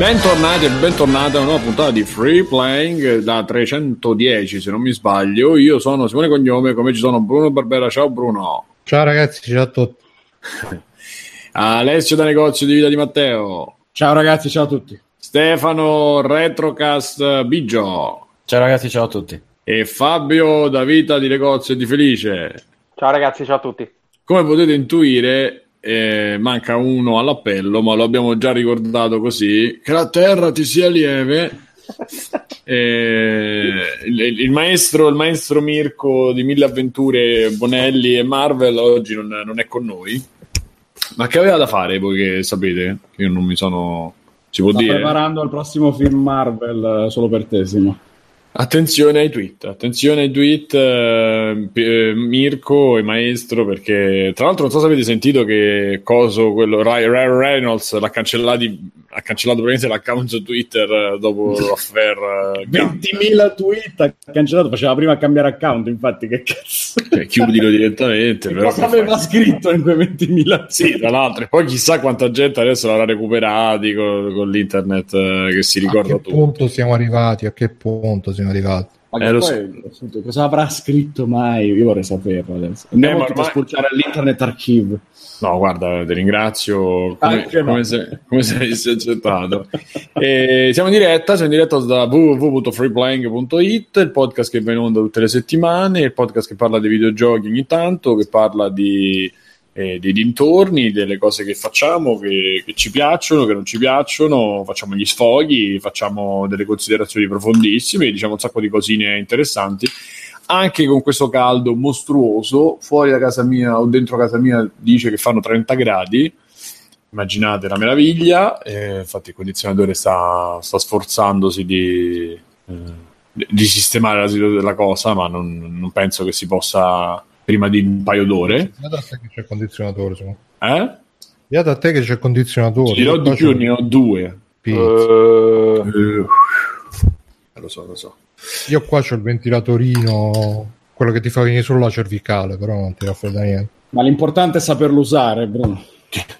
Bentornati e bentornati a una nuova puntata di Free Playing da 310 se non mi sbaglio. Io sono Simone Cognome, come ci sono Bruno Barbera. Ciao Bruno. Ciao ragazzi, ciao a tutti. Alessio da negozio di vita di Matteo. Ciao ragazzi, ciao a tutti. Stefano Retrocast Biggio. Ciao ragazzi, ciao a tutti. E Fabio da vita di negozio di Felice. Ciao ragazzi, ciao a tutti. Come potete intuire, eh, manca uno all'appello, ma lo abbiamo già ricordato così. Che la terra ti sia lieve. Eh, il, il maestro, il maestro Mirko di Mille Avventure, Bonelli e Marvel oggi non, non è con noi. Ma che aveva da fare voi che sapete? Che io non mi sono. Si può Sta dire? preparando il prossimo film Marvel eh, solo per te, Simo. Attenzione ai tweet, attenzione ai tweet, eh, P- eh, Mirko e Maestro, perché tra l'altro non so se avete sentito che Coso, quello Ry- Ryan Reynolds l'ha, cancellati- ha cancellato praticamente l'account su Twitter eh, dopo l'affair. eh, 20.000 tweet ha cancellato, faceva prima a cambiare account, infatti, che cazzo. cioè, chiudilo direttamente. Che però cosa aveva fai? scritto in quei 20.000 Sì, tra l'altro, e poi chissà quanta gente adesso l'avrà recuperati con, con l'internet eh, che si A ricorda che tutto. punto siamo arrivati? A che punto siamo arrivati? Ma Eh, lo poi, appunto, cosa avrà scritto mai? Io vorrei saperlo adesso. Andiamo Eh, ma tutto a ormai- spulciare all'internet archive. No, guarda, ti ringrazio come, no. come se, come se avessi accettato. E siamo in diretta, siamo in diretta da www.freeplaying.it, il podcast che va in onda tutte le settimane, il podcast che parla di videogiochi ogni tanto, che parla di, eh, dei dintorni, delle cose che facciamo, che, che ci piacciono, che non ci piacciono, facciamo gli sfoghi, facciamo delle considerazioni profondissime, diciamo un sacco di cosine interessanti anche con questo caldo mostruoso, fuori da casa mia o dentro casa mia dice che fanno 30 gradi. Immaginate la meraviglia. eh, infatti, il condizionatore sta, sta sforzandosi di, eh, di sistemare la, la cosa, ma non, non penso che si possa prima di un paio d'ore. Beata a te che c'è il condizionatore. Simo. Eh? Beata a te che c'è il condizionatore. Ci di più, ne ho due. Eh, Eh, lo so, lo so. Io qua c'ho il ventilatorino, quello che ti fa venire solo la cervicale, però non ti raffredda niente. Ma l'importante è saperlo usare, Bruno.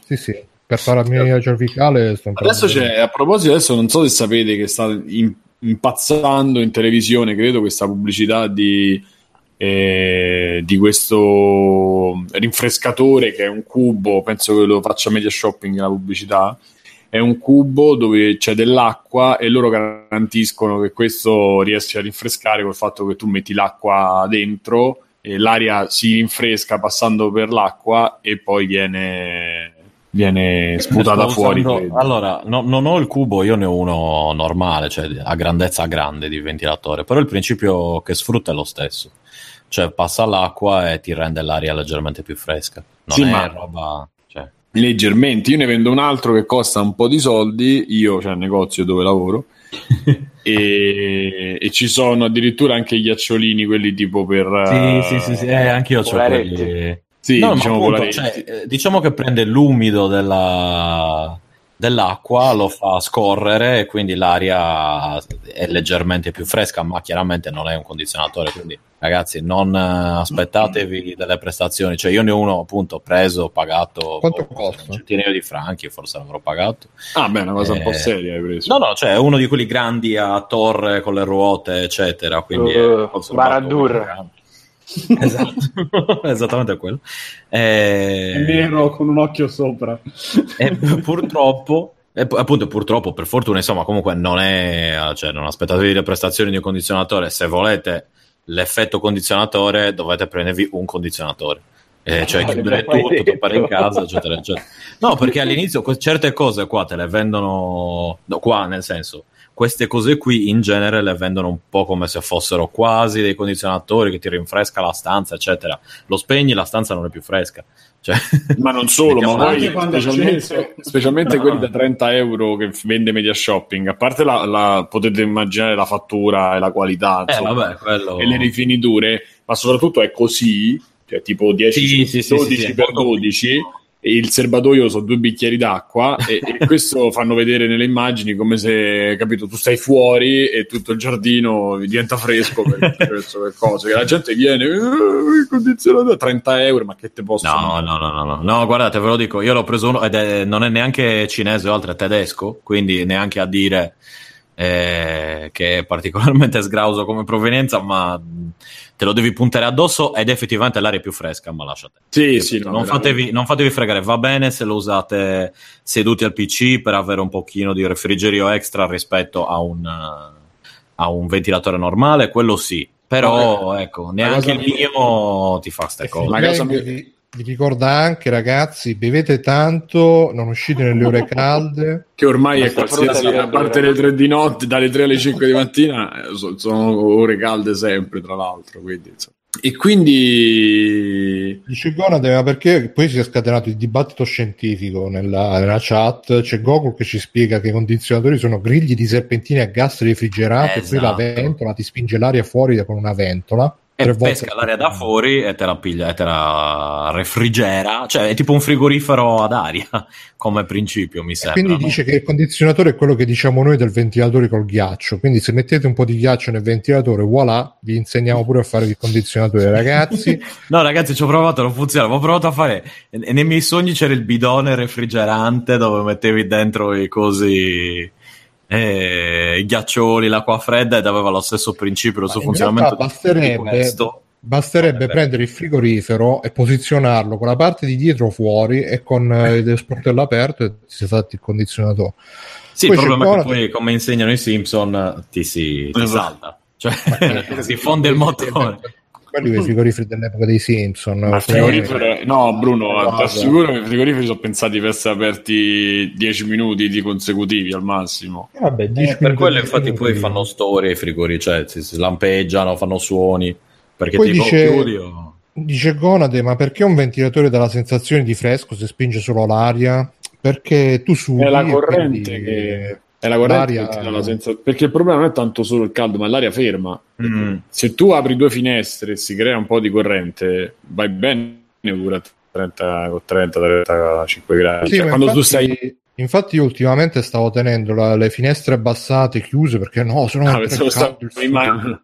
Sì, sì, per fare la mia cervicale Adesso c'è, a proposito, adesso non so se sapete che sta in- impazzando in televisione, credo, questa pubblicità di, eh, di questo rinfrescatore che è un cubo, penso che lo faccia Media Shopping la pubblicità. È un cubo dove c'è dell'acqua e loro garantiscono che questo riesce a rinfrescare col fatto che tu metti l'acqua dentro e l'aria si rinfresca passando per l'acqua e poi viene, viene sputata fuori. usando-. Allora, no- non ho il cubo, io ne ho uno normale, cioè a grandezza grande di ventilatore, però il principio che sfrutta è lo stesso. Cioè passa l'acqua e ti rende l'aria leggermente più fresca. Non Sì, è ma- roba... Cioè, leggermente. Io ne vendo un altro che costa un po' di soldi. Io, cioè, il negozio dove lavoro. e, e ci sono addirittura anche gli acciolini, quelli tipo per. sì, sì, sì, sì, eh, anche io ho quelli... sì, No, ma diciamo appunto, cioè, eh, diciamo che prende l'umido della- dell'acqua, lo fa scorrere e quindi l'aria è leggermente più fresca, ma chiaramente non è un condizionatore, quindi ragazzi non eh, aspettatevi delle prestazioni, cioè io ne ho uno appunto preso, pagato Quanto boh, costa? un centinaio di franchi, forse l'avrò pagato. Ah, beh, una cosa un po' Eh, seria hai preso. No, no, cioè uno di quelli grandi a torre con le ruote, eccetera, quindi Uh, Baradur. Esatto, esattamente quello. Eh, È nero con un occhio sopra. e purtroppo, e pu- appunto, purtroppo, per fortuna, insomma, comunque non è, cioè, non aspettatevi le prestazioni di un condizionatore. Se volete l'effetto condizionatore, dovete prendervi un condizionatore. Eh, cioè Ah, chiudere tutto, toppare in casa, eccetera, eccetera. No, perché all'inizio certe cose qua te le vendono, no, qua nel senso, queste cose qui in genere le vendono un po' come se fossero quasi dei condizionatori che ti rinfresca la stanza, eccetera. Lo spegni, la stanza non è più fresca. Cioè, Ma non solo, ma poi specialmente, specialmente No. quelli da 30 euro che vende Media Shopping. A parte la, la- potete immaginare la fattura e la qualità eh, insomma, vabbè, quello... e le rifiniture, ma soprattutto è così, cioè tipo 10, Sì, sì, sì, 12 sì, sì. per 12 e il serbatoio sono due bicchieri d'acqua e, e questo fanno vedere nelle immagini come se, capito, tu stai fuori e tutto il giardino diventa fresco per, per cose, che la gente viene, il condizionatore a 30 euro, ma che te posso No, no, no, no, no, no, guardate, ve lo dico, io l'ho preso uno ed è, non è neanche cinese o altro, è tedesco, quindi neanche a dire eh, che è particolarmente sgrauso come provenienza, ma te lo devi puntare addosso ed effettivamente l'aria è più fresca, ma lasciate. Sì, sì, no, non, fatevi, non fatevi fregare, va bene se lo usate seduti al PC per avere un pochino di refrigerio extra rispetto a un, a un ventilatore normale, quello sì. Però, ecco, neanche il mio ti fa ste cose. La cosa mi... Vi ricorda anche, ragazzi, bevete tanto, non uscite nelle ore calde. Che ormai è qualsiasi, a parte le 3 di notte, dalle 3 alle 5 di mattina, sono ore calde sempre, tra l'altro. Quindi, e quindi dice Gonade ma perché poi si è scatenato il dibattito scientifico nella, nella, chat c'è Goku che ci spiega che i condizionatori sono grigli di serpentini a gas refrigerati esatto. e poi la esatto. ventola ti spinge l'aria fuori con una ventola e pesca l'aria da fuori e te la piglia e te la refrigera, cioè è tipo un frigorifero ad aria come principio, mi sembra. E quindi no? dice che il condizionatore è quello che diciamo noi del ventilatore col ghiaccio. Quindi se mettete un po' di ghiaccio nel ventilatore, voilà, vi insegniamo pure a fare il condizionatore, ragazzi. no, ragazzi, ci ho provato, non funziona. Ho provato a fare e nei miei sogni c'era il bidone refrigerante dove mettevi dentro i cosi eh, i ghiaccioli, l'acqua fredda ed aveva lo stesso principio, lo stesso funzionamento. Basterebbe, basterebbe prendere il frigorifero e posizionarlo con la parte di dietro fuori e con eh, il sportello aperto e si è fatto il condizionatore. Sì, poi il problema è che poi, come insegnano i Simpson, ti si ti salta, cioè si fonde il motore quelli i frigoriferi dell'epoca dei Simpson. Ma no, Bruno, ti assicuro che i frigoriferi sono pensati per essere aperti 10 minuti di consecutivi al massimo. Eh, vabbè, eh, per quello infatti poi fanno storie i frigoriferi, cioè si, si lampeggiano, fanno suoni, perché poi tipo dice... chiudi o... Dice Gonade, ma perché un ventilatore dà la sensazione di fresco se spinge solo l'aria? Perché tu sudi... È la corrente quindi... che è la corrente senza... perché il problema non è tanto solo il caldo, ma l'aria ferma. Mm. Se tu apri due finestre e si crea un po' di corrente, vai bene dura 30, 30 35 gradi. Sì, cioè, quando infatti, tu stai... infatti, io ultimamente stavo tenendo la, le finestre abbassate, chiuse perché no, se no ah,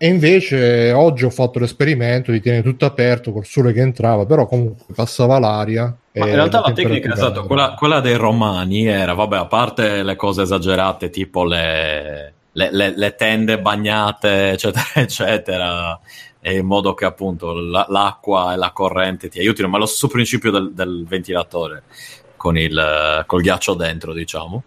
e invece oggi ho fatto l'esperimento di tenere tutto aperto col sole che entrava, però comunque passava l'aria. Ma in realtà la tecnica, esatto, quella, quella, dei romani era, vabbè, a parte le cose esagerate, tipo le, le, le, le tende bagnate, eccetera, eccetera, in modo che appunto la, l'acqua e la corrente ti aiutino, ma lo stesso principio del, del ventilatore con il col ghiaccio dentro, diciamo.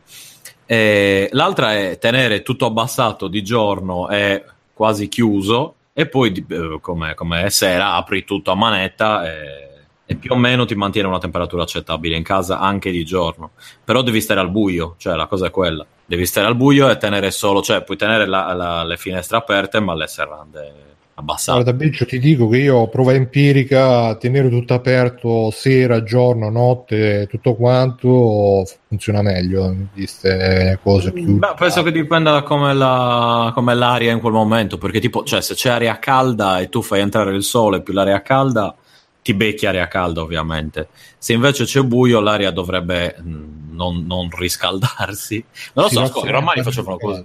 E l'altra è tenere tutto abbassato di giorno e quasi chiuso e poi eh, come, come sera apri tutto a manetta e, e, più o meno ti mantiene una temperatura accettabile in casa anche di giorno. Però devi stare al buio cioè la cosa è quella. Devi stare al buio e tenere solo cioè puoi tenere la, la, le finestre aperte ma le serrande abbassato. Guarda, Biccio, ti dico che io prova empirica a tenere tutto aperto sera, giorno, notte, tutto quanto funziona meglio di queste cose più. Beh, penso che dipenda da come, la, come l'aria in quel momento, perché tipo, cioè, se c'è aria calda e tu fai entrare il sole più l'aria calda, ti becchi aria calda ovviamente. Se invece c'è buio, l'aria dovrebbe mm, non, non riscaldarsi. Non lo sì, so, scusa, ormai facevano così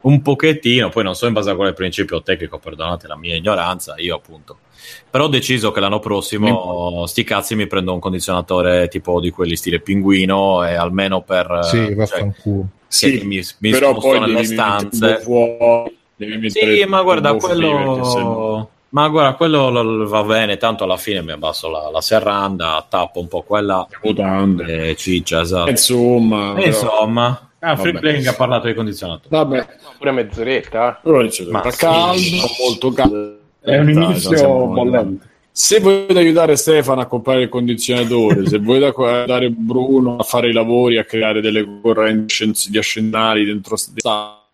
un pochettino, poi non so in base a quale principio tecnico, perdonate la mia ignoranza, io appunto. Però ho deciso che l'anno prossimo, sti cazzi, mi prendo un condizionatore tipo di quelli stile pinguino e almeno per... Sì, vaffanculo. Cioè, sì, mi, mi però poi nelle stanze. Fuori, sì, ma guarda, quello... Ma guarda, quello va bene, tanto alla fine mi abbasso la, la serranda, tappo un po' quella e ciccia, esatto. Insomma, però... insomma Ah, Free Playing ha parlato di condizionato. Vabbè. Pure mezz'oretta. Però Ma caldo, molto caldo. È un inizio bollente. Se volete aiutare Stefano a comprare il condizionatore, se volete aiutare Bruno a fare i lavori, a creare delle correnti di ascendali dentro la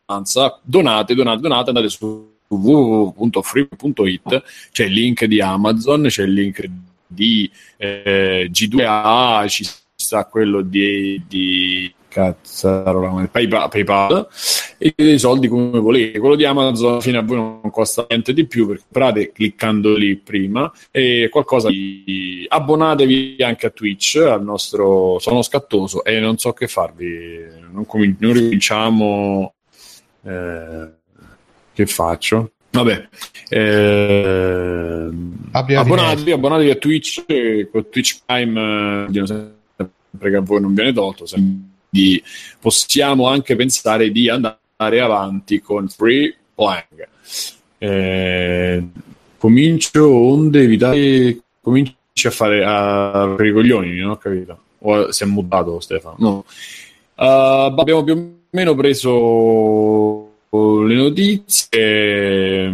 stanza, donate, donate, donate, andate su www.free.it, c'è il link di Amazon, c'è il link di eh, G2A, ci sta quello di, di cazzarola PayPal, PayPal e dei soldi come volete. Quello di Amazon alla fine a voi non costa niente di più perché comprate cliccando lì prima e qualcosa di abbonatevi anche a Twitch al nostro sono scattoso e non so che farvi. Non, com- non ricominciamo eh, che faccio? Vabbè eh, abbonatevi, abbonatevi a Twitch con Twitch Prime eh, sempre che a voi non viene tolto quindi possiamo anche pensare di andare avanti con Free Playing. Eh, comincio onde evitare cominci a fare a per i coglioni non ho capito. O si è mutato Stefano? No. Uh, abbiamo più o meno preso le notizie.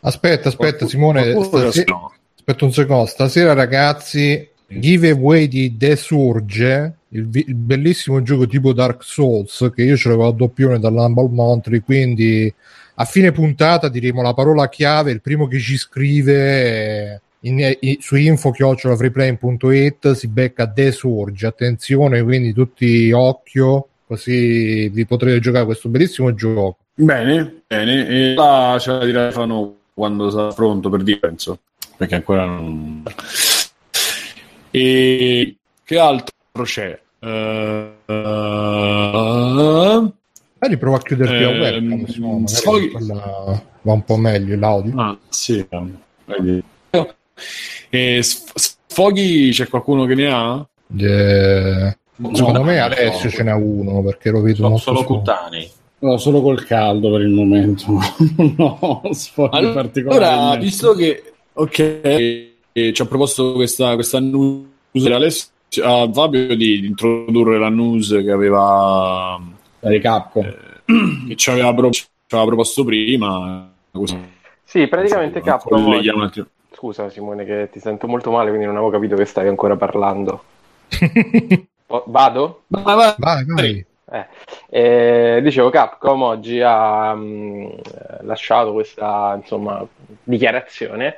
Aspetta aspetta Simone stasera, aspetta un secondo. Stasera ragazzi giveaway di The Surge il, il, bellissimo gioco tipo Dark Souls che io ce l'avevo a doppione dall'Humble Montry quindi a fine puntata diremo la parola chiave il primo che ci scrive in, in, su info freeplay.it si becca The Surge attenzione quindi tutti occhio così vi potrete giocare questo bellissimo gioco. Bene bene e là ce la dirà quando sarà pronto per dire penso perché ancora non e che altro c'è? Uh, uh, Magari prova a chiuderti la webcam, ehm, Sfoghi... va un po' meglio l'audio. Ah, sì. E sfoghi c'è qualcuno che ne ha? Yeah. Secondo me Alessio no. ce n'ha uno perché lo vedo no, solo cutanei. No, solo col caldo per il momento. no, sfoghi allora, particolari. visto che ok, ci ha proposto questa, questa news Alessio, a Fabio di, introdurre la news che aveva di Capcom eh, che ci aveva, pro- ci aveva, proposto prima così. sì praticamente Capcom scusa Simone che ti sento molto male quindi non avevo capito che stavi ancora parlando oh, vado? vai vai, vai, vai. Eh, eh, dicevo Capcom oggi ha mh, mm, lasciato questa insomma, dichiarazione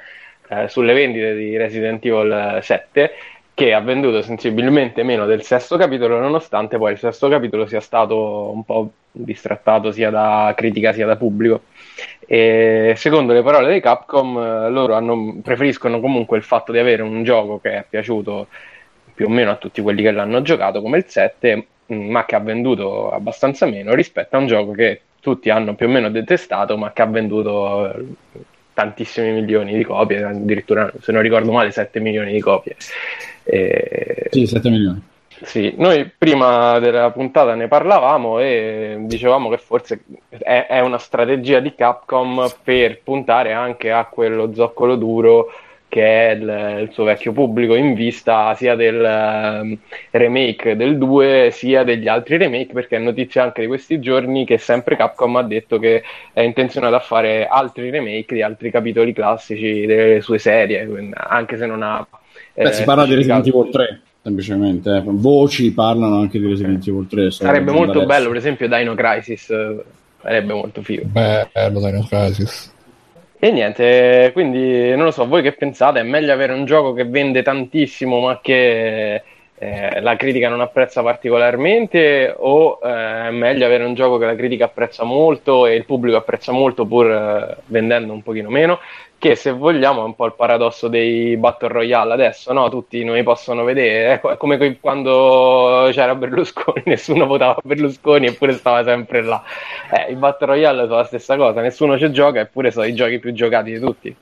eh, sulle vendite di Resident Evil 7 che ha venduto sensibilmente meno del sesto capitolo, nonostante poi il sesto capitolo sia stato un po' distrattato sia da critica sia da pubblico. E secondo le parole di Capcom, loro hanno, preferiscono comunque il fatto di avere un gioco che è piaciuto più o meno a tutti quelli che l'hanno giocato, come il 7, ma che ha venduto abbastanza meno rispetto a un gioco che tutti hanno più o meno detestato, ma che ha venduto tantissimi milioni di copie, addirittura se non ricordo male 7 milioni di copie. E... Sì, 7 milioni. Sì, noi prima della puntata ne parlavamo e dicevamo che forse è, è, una strategia di Capcom per puntare anche a quello zoccolo duro che è il, il suo vecchio pubblico in vista sia del um, remake del 2 sia degli altri remake perché è notizia anche di questi giorni che sempre Capcom ha detto che è intenzionato a fare altri remake di altri capitoli classici delle sue serie anche se non ha Beh, eh, si parla di Resident Evil 3 semplicemente. Eh. Voci parlano anche di Resident Evil 3. Sarebbe molto adesso. bello, per esempio, Dino Crisis. Eh, sarebbe molto figo. Bello Dino Crisis. E niente, quindi non lo so, voi che pensate? È meglio avere un gioco che vende tantissimo ma che eh, la critica non apprezza particolarmente o eh, è meglio avere un gioco che la critica apprezza molto e il pubblico apprezza molto pur eh, vendendo un pochino meno? che se vogliamo è un po' il paradosso dei Battle Royale adesso, no? Tutti noi possono vedere, è come quando c'era Berlusconi, nessuno votava Berlusconi eppure stava sempre là. Eh, I Battle Royale sono la stessa cosa, nessuno ci gioca eppure sono i giochi più giocati di tutti.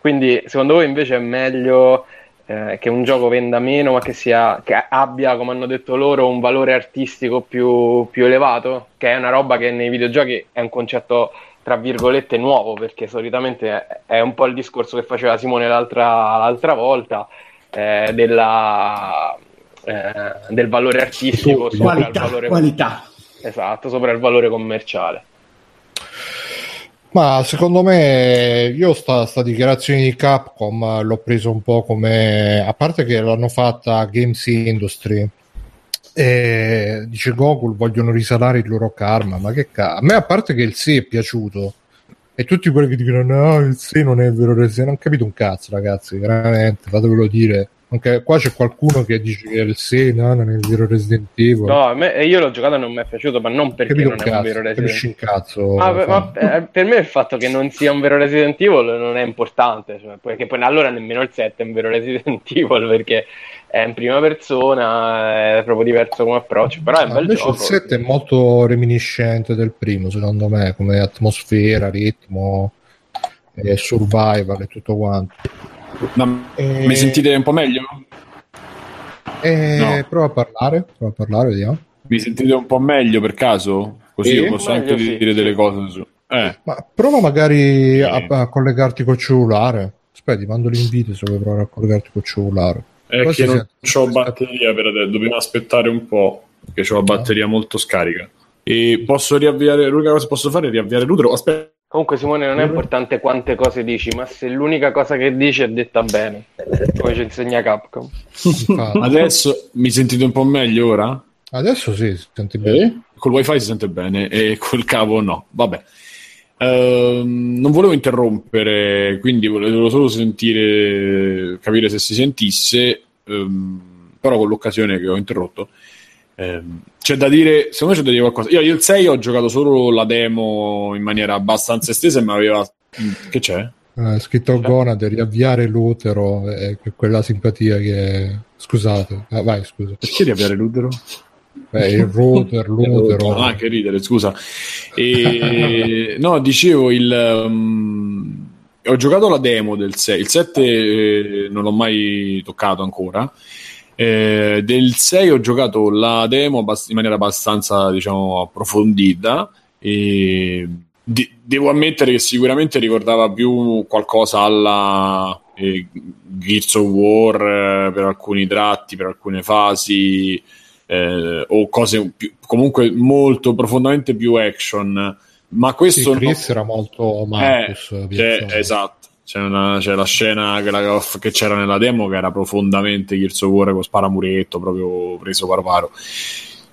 Quindi secondo voi invece è meglio eh, che un gioco venda meno ma che, sia, che abbia, come hanno detto loro, un valore artistico più, più elevato? Che è una roba che nei videogiochi è un concetto tra virgolette nuovo perché solitamente è un po' il discorso che faceva Simone l'altra, l'altra volta eh, della, eh, del valore artistico oh, sopra qualità, il valore qualità. esatto sopra il valore commerciale ma secondo me io sta, sta dichiarazione di Capcom l'ho preso un po' come a parte che l'hanno fatta Games Industry e dice Gokul vogliono risalare il loro karma ma che cazzo a me a parte che il sì è piaciuto e tutti quelli che dicono no il sì non è vero non ho capito un cazzo ragazzi veramente fatevelo dire Anche qua c'è qualcuno che dice che il 6 no, non è il vero Resident Evil. No, me, io l'ho giocato e non mi è piaciuto, ma non perché Capito non cazzo, è un vero Resident Evil. Cazzo, ma, ma per, per me il fatto che non sia un vero Resident Evil non è importante, cioè, perché poi allora nemmeno il 7 è un vero Resident Evil perché è in prima persona, è proprio diverso come approccio, però è un bel gioco. Il 7 è molto reminiscente del primo, secondo me, come atmosfera, ritmo, e survival e tutto quanto. Ma e... Mi sentite un po' meglio? E... No. Prova a parlare, prova a parlare, vediamo. Mi sentite un po' meglio per caso? Così io posso anche sì, dire sì. delle cose su... Eh. Ma prova magari sì. a, a, collegarti col cellulare. Aspetta, mando l'invito se vuoi provare a collegarti col cellulare. È Poi che non ho batteria per adesso, dobbiamo aspettare un po', perché ho la batteria molto scarica. E posso riavviare, l'unica cosa che posso fare è riavviare l'utero. Aspetta. Comunque Simone non è importante quante cose dici, ma se l'unica cosa che dici è detta bene, come ci insegna Capcom. Adesso mi sentite un po' meglio ora? Adesso sì, si sente bene. Eh? Col wifi si sente bene e col cavo no. Vabbè. Uh, non volevo interrompere, quindi volevo solo sentire, capire se si sentisse, um, però con l'occasione che ho interrotto Ehm, c'è da dire, secondo me c'è da dire qualcosa. Io, io il 6 ho giocato solo la demo in maniera abbastanza estesa mi aveva... Che c'è? Eh, scritto cioè? Gonad, riavviare l'utero, eh, quella simpatia che... Scusate, ah, vai scusa. Perché riavviare l'utero? Beh, il router, l'utero. Ah, che ridere, scusa. E, no, dicevo, il... Um, ho giocato la demo del 6, il 7 eh, non l'ho mai toccato ancora. Eh, del 6 ho giocato la demo in maniera abbastanza diciamo, approfondita e di- devo ammettere che sicuramente ricordava più qualcosa alla eh, Gears of War eh, per alcuni tratti, per alcune fasi eh, o cose più, comunque molto profondamente più action. Ma questo sì, Chris no... era molto Marcus eh, cioè, esatto c'è, una, c'è la scena che, la, che, c'era nella demo che era profondamente Gears of War con sparamuretto proprio preso barbaro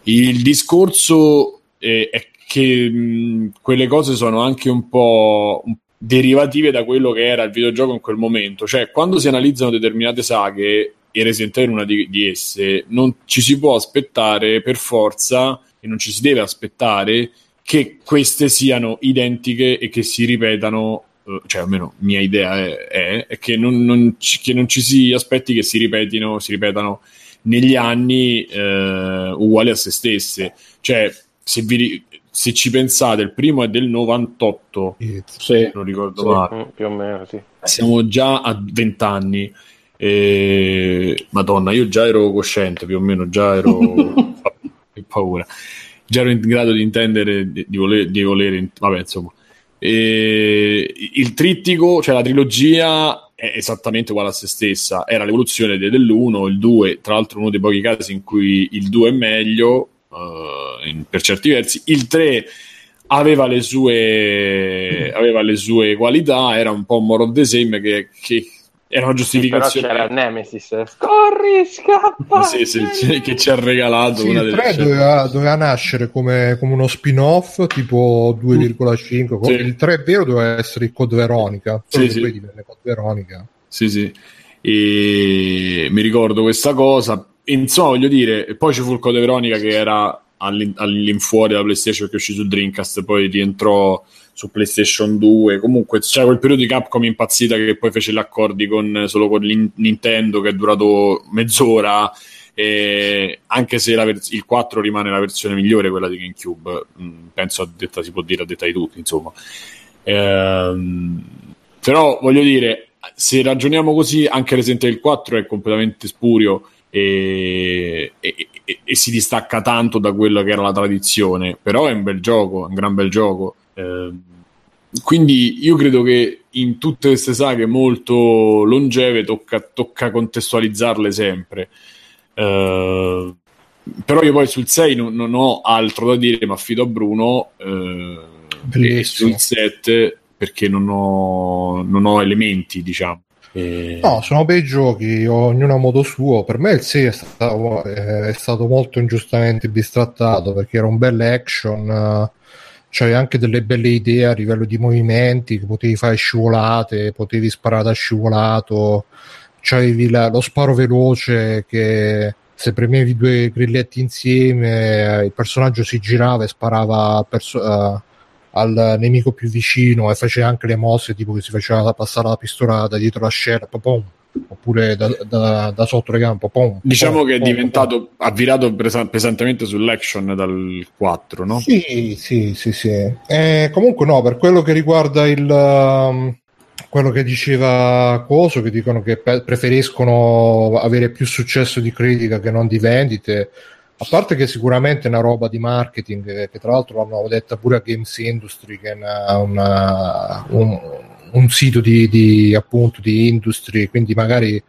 il discorso è, è che mh, quelle cose sono anche un po' derivative da quello che era il videogioco in quel momento. Cioè quando si analizzano determinate saghe e Resident Evil una di, di esse non ci si può aspettare per forza e non ci si deve aspettare che queste siano identiche e che si ripetano cioè almeno mia idea è, è, è che, non, non ci, che, non, ci, si aspetti che si ripetino, si ripetano negli anni eh, uguali a se stesse. Cioè, se, vi, se, ci pensate, il primo è del 98, se non ricordo sì, male. Più o meno, sì. Siamo già a 20 anni. E... Madonna, io già ero cosciente, più o meno, già ero... che paura. Già ero in grado di intendere, di, di volere, di volere vabbè, insomma e il trittico, cioè la trilogia, è esattamente uguale a se stessa. Era l'evoluzione dell'1, il 2, tra l'altro uno dei pochi casi in cui il 2 è meglio, uh, in, per certi versi. Il 3 aveva le sue, aveva le sue qualità, era un po' more of the same che, che era una giustificazione. Sì, c'era Nemesis, scorri, scappa! sì, sì, che ci ha regalato sì, una delle 3 doveva, doveva, nascere come, come, uno spin-off tipo 2,5. Sì. Il 3 è vero doveva essere il Code Veronica. Sì, sì. divenne Code Veronica. Sì, sì. E mi ricordo questa cosa. Insomma, voglio dire, poi ci fu il Code Veronica che era all'in- all'infuori della PlayStation che uscì su Dreamcast, poi rientrò su PlayStation 2. Comunque c'era quel periodo di Capcom impazzita che poi fece gli accordi con, solo con Nintendo che è durato mezz'ora. E anche se vers- il 4 rimane la versione migliore, quella di GameCube, mm, penso a detta, si può dire a detta di tutti, insomma. Ehm, però voglio dire, se ragioniamo così, anche Resident Evil 4 è completamente spurio e, e, e, e, si distacca tanto da quello che era la tradizione, però è un bel gioco, è un gran bel gioco. Eh, quindi io credo che in tutte queste saghe molto longeve tocca, tocca contestualizzarle sempre. Eh, però io poi sul 6 non, non, ho altro da dire, ma affido a Bruno. Eh, e sul 7 perché non ho, non ho elementi, diciamo. E... No, sono bei giochi, ognuno a modo suo. Per me il 6 è stato, è stato molto ingiustamente bistrattato perché era un bel action, c'avevi anche delle belle idee a livello di movimenti, che potevi fare scivolate, potevi sparare da scivolato, c'avevi la, lo sparo veloce che se premevi due grilletti insieme il personaggio si girava e sparava perso- uh, al nemico più vicino e faceva anche le mosse tipo che si faceva passare la pistola da dietro l'ascella pom, oppure da, da, da, gambe pom, diciamo pom, che è diventato ha virato pesa- pesantemente sull'action dal 4 no? sì sì sì, sì. Eh, comunque no per quello che riguarda il um, quello che diceva Coso, che dicono che pe- preferiscono avere più successo di critica che non di vendite. A parte che sicuramente è una roba di marketing, eh, che tra l'altro l'hanno detta pure a Games Industry, che è una, una, un, un, sito di, di, appunto di industry, quindi magari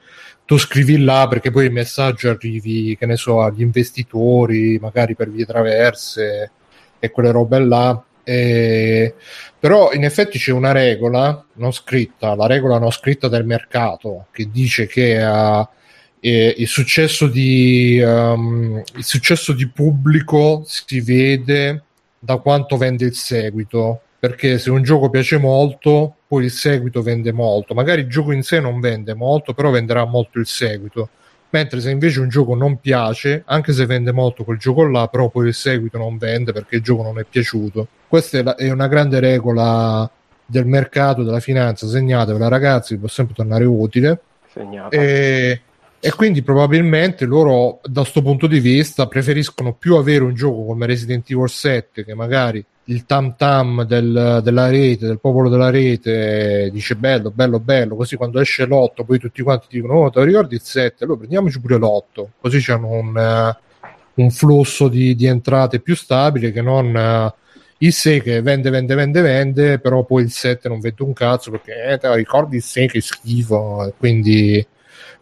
tu scrivi là perché poi il messaggio arrivi, che ne so, agli investitori, magari per vie traverse e quelle robe là. E però in effetti c'è una regola non scritta, la regola non scritta del mercato che dice che uh, eh, il, successo di, um, il successo di pubblico si vede da quanto vende il seguito perché se un gioco piace molto poi il seguito vende molto. Magari il gioco in sé non vende molto però venderà molto il seguito. Mentre se invece un gioco non piace anche se vende molto quel gioco là però poi il seguito non vende perché il gioco non è piaciuto. Questa è, la, è una grande regola del mercato, della finanza, segnatevela ragazzi, può sempre tornare utile. E, e, quindi probabilmente loro da questo punto di vista preferiscono più avere un gioco come Resident Evil 7 che magari il tam tam del, della rete, del popolo della rete dice bello, bello, bello, così quando esce l'8 poi tutti quanti dicono oh te lo ricordi il 7? Allora prendiamoci pure l'8, così c'è un, uh, un flusso di, di, entrate più stabile che non... Uh, il 6 che vende, vende, vende, vende, però poi il 7 non vende un cazzo perché eh, te ricordi il 6 che schifo, quindi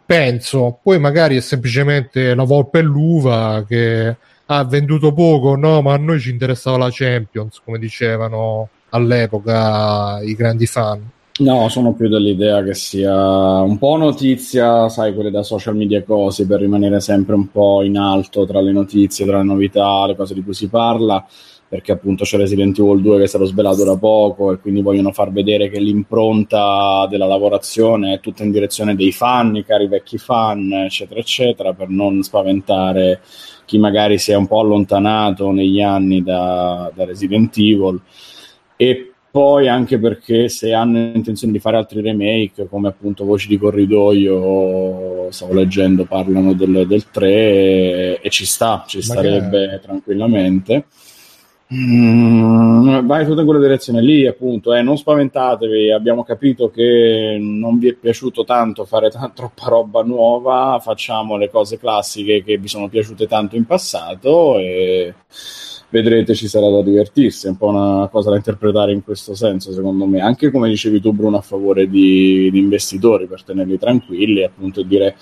penso, poi magari è semplicemente la volpe e l'uva che ha venduto poco, no, ma a noi ci interessava la Champions, come dicevano all'epoca i grandi fan. No, sono più dell'idea che sia un po' notizia, sai, quelle da social media così, per rimanere sempre un po' in alto tra le notizie, tra le novità, le cose di cui si parla perché appunto c'è Resident Evil 2 che è stato svelato da poco e quindi vogliono far vedere che l'impronta della lavorazione è tutta in direzione dei fan, i cari vecchi fan, eccetera, eccetera, per non spaventare chi magari si è un po' allontanato negli anni da, da Resident Evil. E poi anche perché se hanno intenzione di fare altri remake, come appunto Voci di Corridoio, stavo leggendo, parlano del, del 3 e, e ci sta, ci starebbe tranquillamente. Mm, vai tutta in quella direzione lì, appunto. Eh, non spaventatevi, abbiamo capito che non vi è piaciuto tanto fare t- troppa roba nuova. Facciamo le cose classiche che vi sono piaciute tanto in passato e vedrete ci sarà da divertirsi. È un po' una cosa da interpretare in questo senso, secondo me. Anche come dicevi tu, Bruno, a favore di, di investitori per tenerli tranquilli, appunto, e dire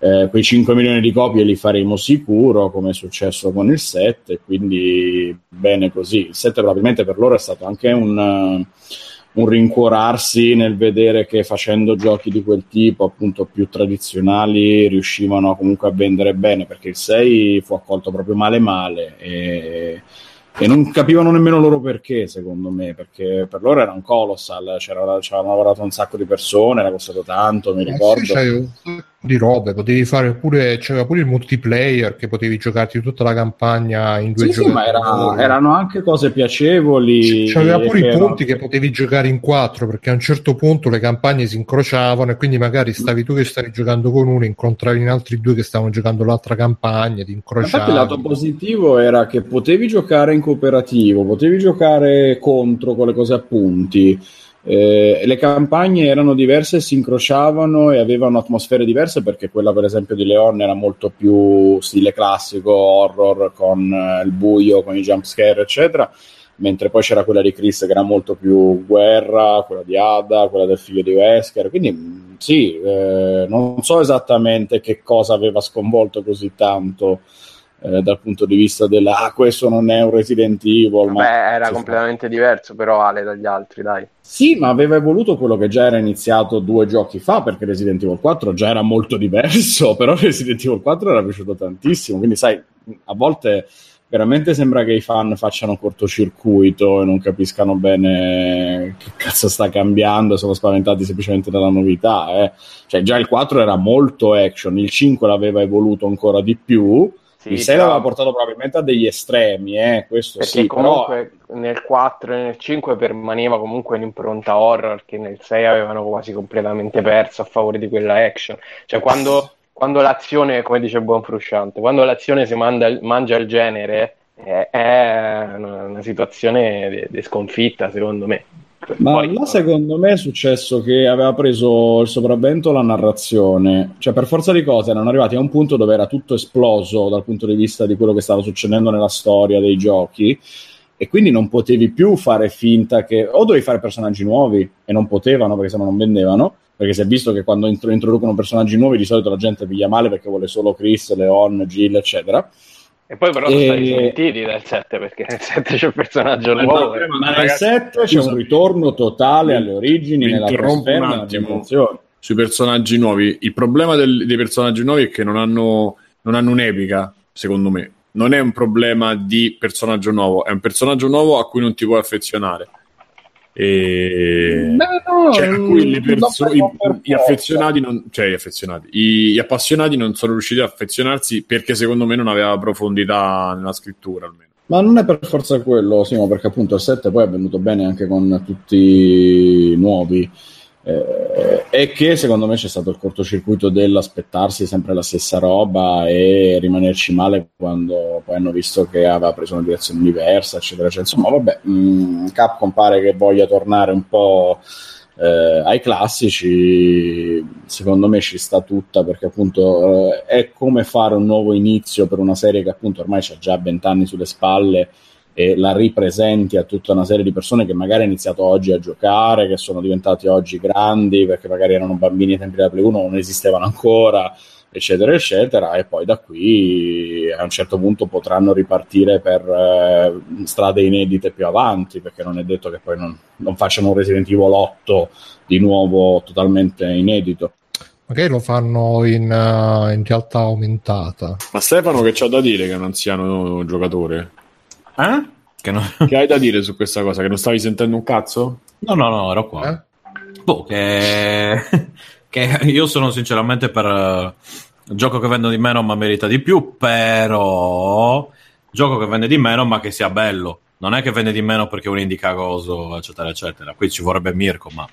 eh, quei 5 milioni di copie li faremo sicuro, come è successo con il 7, quindi bene così. Il 7 probabilmente per loro è stato anche un, un rincuorarsi nel vedere che facendo giochi di quel tipo, appunto più tradizionali, riuscivano comunque a vendere bene, perché il 6 fu accolto proprio male male e e non capivano nemmeno loro perché, secondo me, perché per loro era un colossal, c'era, c'erano lavorato un sacco di persone, era costato tanto, mi eh ricordo. Sì, di robe, potevi fare pure, c'era pure il multiplayer che potevi giocarti tutta la campagna in due sì, giochi. Sì, ma era, erano anche cose piacevoli. C'aveva pure i punti che potevi giocare in quattro, perché a un certo punto le campagne si incrociavano e quindi magari stavi tu che stavi giocando con uno, incontravi in altri due che stavano giocando l'altra campagna, ti incrociavi. Infatti il lato positivo era che potevi giocare in cooperativo, potevi giocare contro con le cose a punti eh, le campagne erano diverse, si incrociavano e avevano atmosfere diverse perché quella per esempio di Leon era molto più stile classico, horror con eh, il buio, con i jump scare eccetera, mentre poi c'era quella di Chris che era molto più guerra, quella di Ada, quella del figlio di Wesker, quindi mm, sì, eh, non so esattamente che cosa aveva sconvolto così tanto eh, dal punto di vista della ah, questo non è un Resident Evil. Beh, era completamente fa. diverso, però Ale dagli altri, dai. Sì, ma aveva evoluto quello che già era iniziato due giochi fa, perché Resident Evil 4 già era molto diverso, però Resident Evil 4 era piaciuto tantissimo, quindi sai, a volte veramente sembra che i fan facciano cortocircuito e non capiscano bene che cazzo sta cambiando, sono spaventati semplicemente dalla novità. Eh. Cioè, già il 4 era molto action, il 5 l'aveva evoluto ancora di più. Sì, il 6 però... l'aveva portato probabilmente a degli estremi, eh, questo Perché sì, comunque però... nel 4 e nel 5 permaneva comunque un'impronta horror che nel 6 avevano quasi completamente perso a favore di quella action. Cioè quando quando l'azione, come dice buon Frusciante, quando l'azione si manda, mangia il genere, è, è una, situazione di, sconfitta, secondo me. Ma Poi, là, secondo me, è successo che aveva preso il sopravvento la narrazione, cioè per forza di cose erano arrivati a un punto dove era tutto esploso dal punto di vista di quello che stava succedendo nella storia dei giochi e quindi non potevi più fare finta che o dovevi fare personaggi nuovi e non potevano perché sennò non vendevano perché si è visto che quando introducono personaggi nuovi di solito la gente piglia male perché vuole solo Chris, Leon, Jill, eccetera. E poi però sono stati smentiti dal 7 perché nel 7 c'è il personaggio nuovo. Ma nel 7 c'è un ritorno totale alle origini nella un attimo sui personaggi nuovi. Il problema del, dei personaggi nuovi è che non hanno, non hanno un'epica, secondo me. Non è un problema di personaggio nuovo, è un personaggio nuovo a cui non ti puoi affezionare. E... No, cioè, a cui le perso- i, gli affezionati, non, cioè gli affezionati, gli, gli appassionati non sono riusciti ad affezionarsi perché secondo me non aveva profondità nella scrittura almeno. Ma non è per forza quello, Simo, perché appunto il 7 poi è venuto bene anche con tutti i nuovi eh, e che secondo me c'è stato il cortocircuito dell'aspettarsi sempre la stessa roba e rimanerci male quando poi hanno visto che aveva preso una direzione diversa, eccetera, eccetera. Insomma, vabbè, mh, mm, Capcom pare che voglia tornare un po' eh, ai classici, secondo me ci sta tutta perché appunto eh, è come fare un nuovo inizio per una serie che appunto ormai ha già vent'anni sulle spalle e la ripresenti a tutta una serie di persone che magari hanno iniziato oggi a giocare, che sono diventati oggi grandi perché magari erano bambini ai tempi della Play 1, non esistevano ancora, eccetera, eccetera, e poi da qui a un certo punto potranno ripartire per eh, strade inedite più avanti, perché non è detto che poi non, non facciano un Resident Evil 8 di nuovo totalmente inedito. Magari lo fanno in, uh, in realtà aumentata. Ma Stefano che c'ha da dire che non siano giocatore? Eh? Che, non... che, hai da dire su questa cosa? Che non stavi sentendo un cazzo? No, no, no, ero qua. Eh? Boh, che... che io sono sinceramente per uh, gioco che vende di meno ma merita di più, però gioco che vende di meno ma che sia bello. Non è che vende di meno perché un indica coso, eccetera, eccetera. Qui ci vorrebbe Mirko, ma...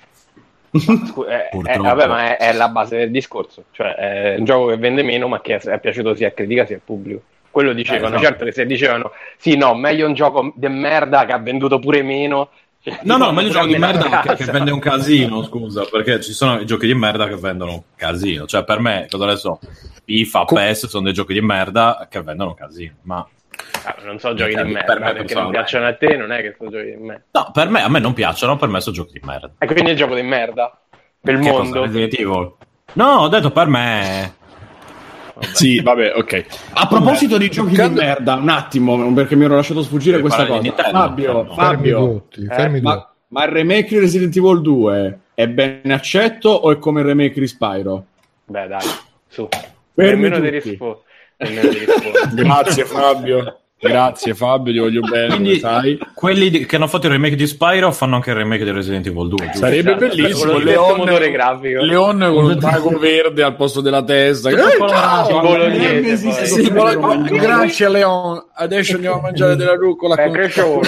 È, eh, è, eh, vabbè, ma è, è, la base del discorso. Cioè, è un gioco che vende meno ma che è piaciuto sia a critica sia al pubblico quello dicevano, eh, certo che se dicevano sì, no, meglio un gioco di merda che ha venduto pure meno. Cioè, no, no, meglio un gioco di merda che, che, vende un casino, scusa, perché ci sono i giochi di merda che vendono un casino. Cioè, per me, cosa ne so, FIFA, PES sono dei giochi di merda che vendono un casino, ma... Ah, non so giochi di merda per me perché non piacciono a te, non è che sono giochi di merda. No, per me, a me non piacciono, per me sono giochi di merda. E quindi è il gioco di merda per il mondo. No, ho detto per me Vabbè. Sì, vabbè, ok. A proposito di giochi Quando... di merda, un attimo, perché mi ero lasciato sfuggire questa cosa. Fabio, no, Fabio, fermi tutti, fermi eh, ma, ma, il remake di Resident Evil 2 è ben accetto o è come il remake di Spyro? Beh, dai, su. Fermi Nemmeno di risposta. Grazie Fabio. Grazie Fabio, ti voglio bene. Quindi, sai. quelli di, che hanno fatto il remake di Spyro fanno anche il remake di Resident Evil 2. Giusto? Sarebbe esatto. bellissimo. Leon, motore grafico. Leon con un drago verde al posto della testa. Eh, Grazie Leon. Adesso andiamo a mangiare della rucola. Beh, con...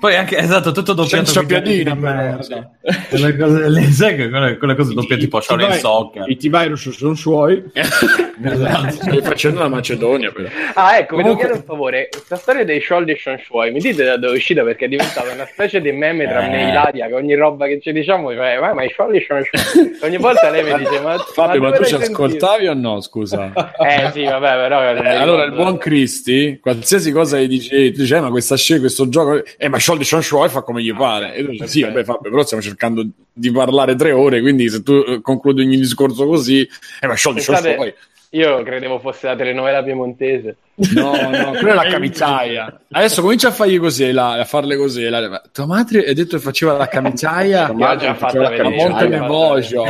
Poi anche, esatto, tutto doppiato Senza piadina, merda. Quelle cose, le, sai che quelle, quelle cose doppiate tipo Shaolin Soccer. I T-Virus sono suoi. esatto. Stai facendo la Macedonia, però. Ah, ecco, Comunque... mi devo chiedere un favore. Questa storia dei soldi sono suoi, mi dite da dove è uscita? Perché è diventata una specie di meme tra me e Ilaria, che ogni roba che ci diciamo, cioè, ma, ma i soldi sono suoi. Ogni volta lei mi dice, ma... Fabio, ma, ma tu ci ascoltavi o no, scusa? eh sì, vabbè, però... Eh, allora, il buon Cristi, qualsiasi cosa gli dice, tu dici, eh, ma questa scena, questo gioco... Eh, ma soldi sono suoi, fa come gli pare. E tu dici, sì, vabbè, Fabio, però stiamo cercando di parlare tre ore, quindi se tu eh, concludi ogni discorso così, eh, ma sciogli, sciogli poi. Io credevo fosse la telenovela piemontese. No, no, quella è la camiciaia. Adesso comincia a fargli così, la, a farle così. La, tua madre ha detto che faceva la camiciaia. Tua madre ha fatto la Monte Nevocio.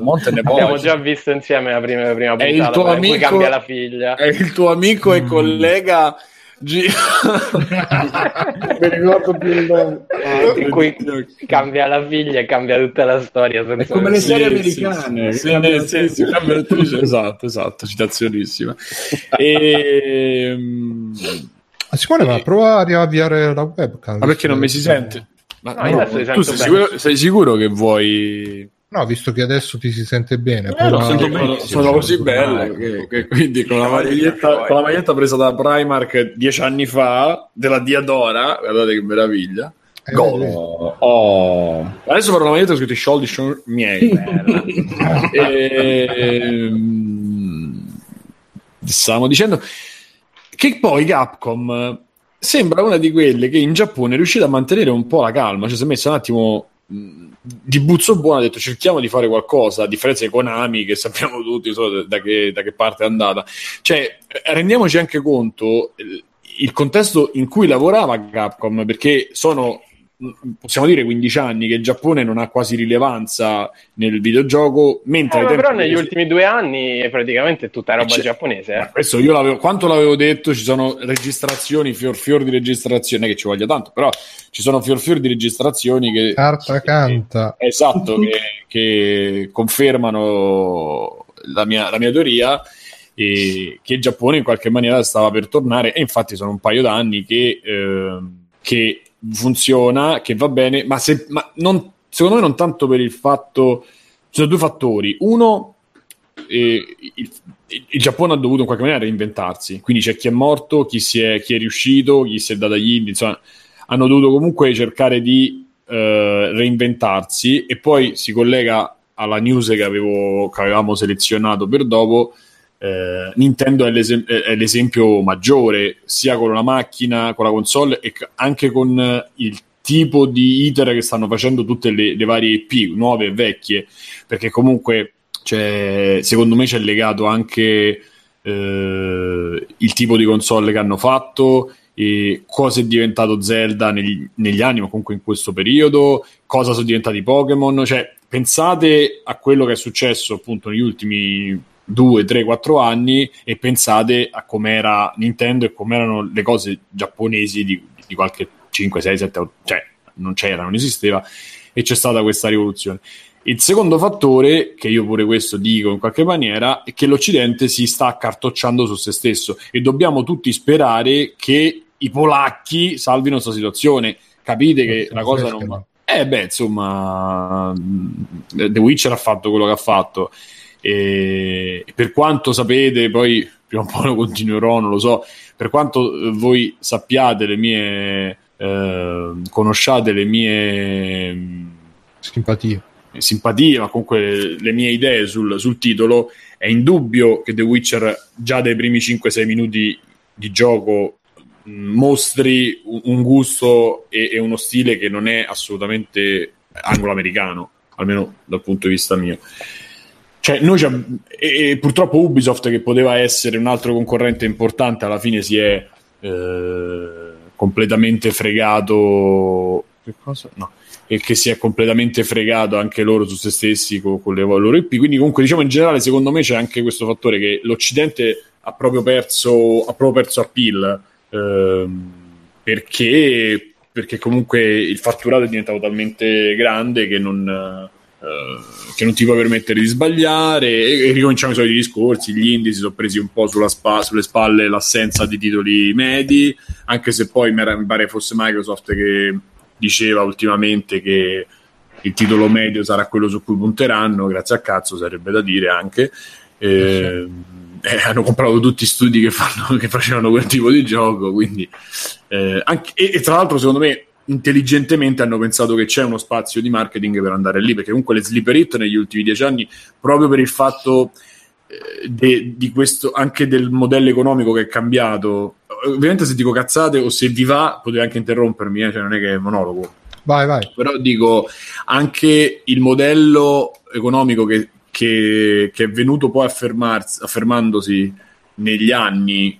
Monte Nevocio. Abbiamo già visto insieme la prima, la prima puntata. È il tuo amico, cambia la figlia. È il tuo amico e mm. G- mi ricordo più il nome in cui cambia la figlia e cambia tutta la storia è come le serie americane. sì, sì, sì, sì, esatto esatto citazionissima. E... Ah, Simone ma prova a riavviare la webcam ma perché non mi si sente? Ma, no, no, tu sei sicuro, sei sicuro che vuoi No, visto che adesso ti si sente bene. Eh, no, sono, sono così belle che, che, quindi con la, maglietta, con la, maglietta, presa da Primark dieci anni fa, della Diadora, guardate che meraviglia. Eh, Go. Oh. Adesso per la maglietta ho scritto i soldi sono miei. e, ehm, stavamo dicendo che poi Capcom sembra una di quelle che in Giappone è riuscita a mantenere un po' la calma, cioè si è messa un attimo di buzzo buono ha detto cerchiamo di fare qualcosa a differenza di Konami che sappiamo tutti so, da, che, da, che, parte è andata. Cioè rendiamoci anche conto il contesto in cui lavorava Capcom perché sono possiamo dire 15 anni che il Giappone non ha quasi rilevanza nel videogioco mentre eh, però negli ultimi due anni è praticamente tutta roba cioè, giapponese eh. questo io l'avevo quanto l'avevo detto ci sono registrazioni fior fior di registrazioni che ci voglia tanto però ci sono fior fior di registrazioni che carta canta che, esatto che, che, confermano la mia, la mia teoria e che il Giappone in qualche maniera stava per tornare e infatti sono un paio d'anni che, eh, che funziona, che va bene, ma, se, ma non, secondo me non tanto per il fatto... Ci sono due fattori. Uno, eh, il, il, Giappone ha dovuto in qualche maniera reinventarsi, quindi c'è chi è morto, chi, è, chi è riuscito, chi si è dato agli indie, insomma, hanno dovuto comunque cercare di eh, reinventarsi e poi si collega alla news che, avevo, che avevamo selezionato per dopo, eh, Nintendo è, l'esem- è, l'esempio maggiore, sia con la macchina, con la console e anche con il tipo di iter che stanno facendo tutte le, le varie IP, nuove e vecchie, perché comunque cioè, secondo me c'è legato anche eh, il tipo di console che hanno fatto, cosa è diventato Zelda negli, negli anni, ma comunque in questo periodo, cosa sono diventati Pokémon, cioè pensate a quello che è successo appunto negli ultimi 2, 3, 4 anni e pensate a com'era Nintendo e com'erano le cose giapponesi di, di qualche 5, 6, 7, 8, cioè non c'era, non esisteva e c'è stata questa rivoluzione. Il secondo fattore, che io pure questo dico in qualche maniera, è che l'Occidente si sta accartocciando su se stesso e dobbiamo tutti sperare che i polacchi salvino questa situazione. Capite che la cosa non va. Eh beh, insomma, The Witcher ha fatto quello che ha fatto e per quanto sapete, poi prima o poi lo continuerò, non lo so, per quanto eh, voi sappiate le mie, eh, conosciate le mie mm, simpatie. simpatie, ma comunque le mie idee sul, sul titolo, è indubbio che The Witcher già dai primi 5-6 minuti di gioco mm, mostri un gusto e, e, uno stile che non è assolutamente anglo-americano, almeno dal punto di vista mio. Cioè, noi e, e, purtroppo Ubisoft, che poteva essere un altro concorrente importante, alla fine si è eh, completamente fregato. Che cosa? No. E che si è completamente fregato anche loro su se stessi con, con le loro IP. Quindi, comunque, diciamo in generale, secondo me c'è anche questo fattore che l'Occidente ha proprio perso, ha proprio perso appeal. Ehm, perché, perché comunque il fatturato è diventato talmente grande che non eh, che non ti può permettere di sbagliare e, e ricominciamo i soliti discorsi gli indie si sono presi un po' spa, sulle spalle l'assenza di titoli medi anche se poi mi pare fosse Microsoft che diceva ultimamente che il titolo medio sarà quello su cui punteranno grazie a cazzo sarebbe da dire anche. Eh, eh, hanno comprato tutti studi che, fanno, che facevano quel tipo di gioco quindi eh, anche, e, e tra l'altro secondo me intelligentemente hanno pensato che c'è uno spazio di marketing per andare lì, perché comunque le sleeper hit negli ultimi dieci anni, proprio per il fatto eh, de, di questo, anche del modello economico che è cambiato, ovviamente se dico cazzate o se vi va potete anche interrompermi, eh, cioè non è che è monologo. Vai, vai. Però dico, anche il modello economico che, che, che è venuto poi affermandosi negli anni,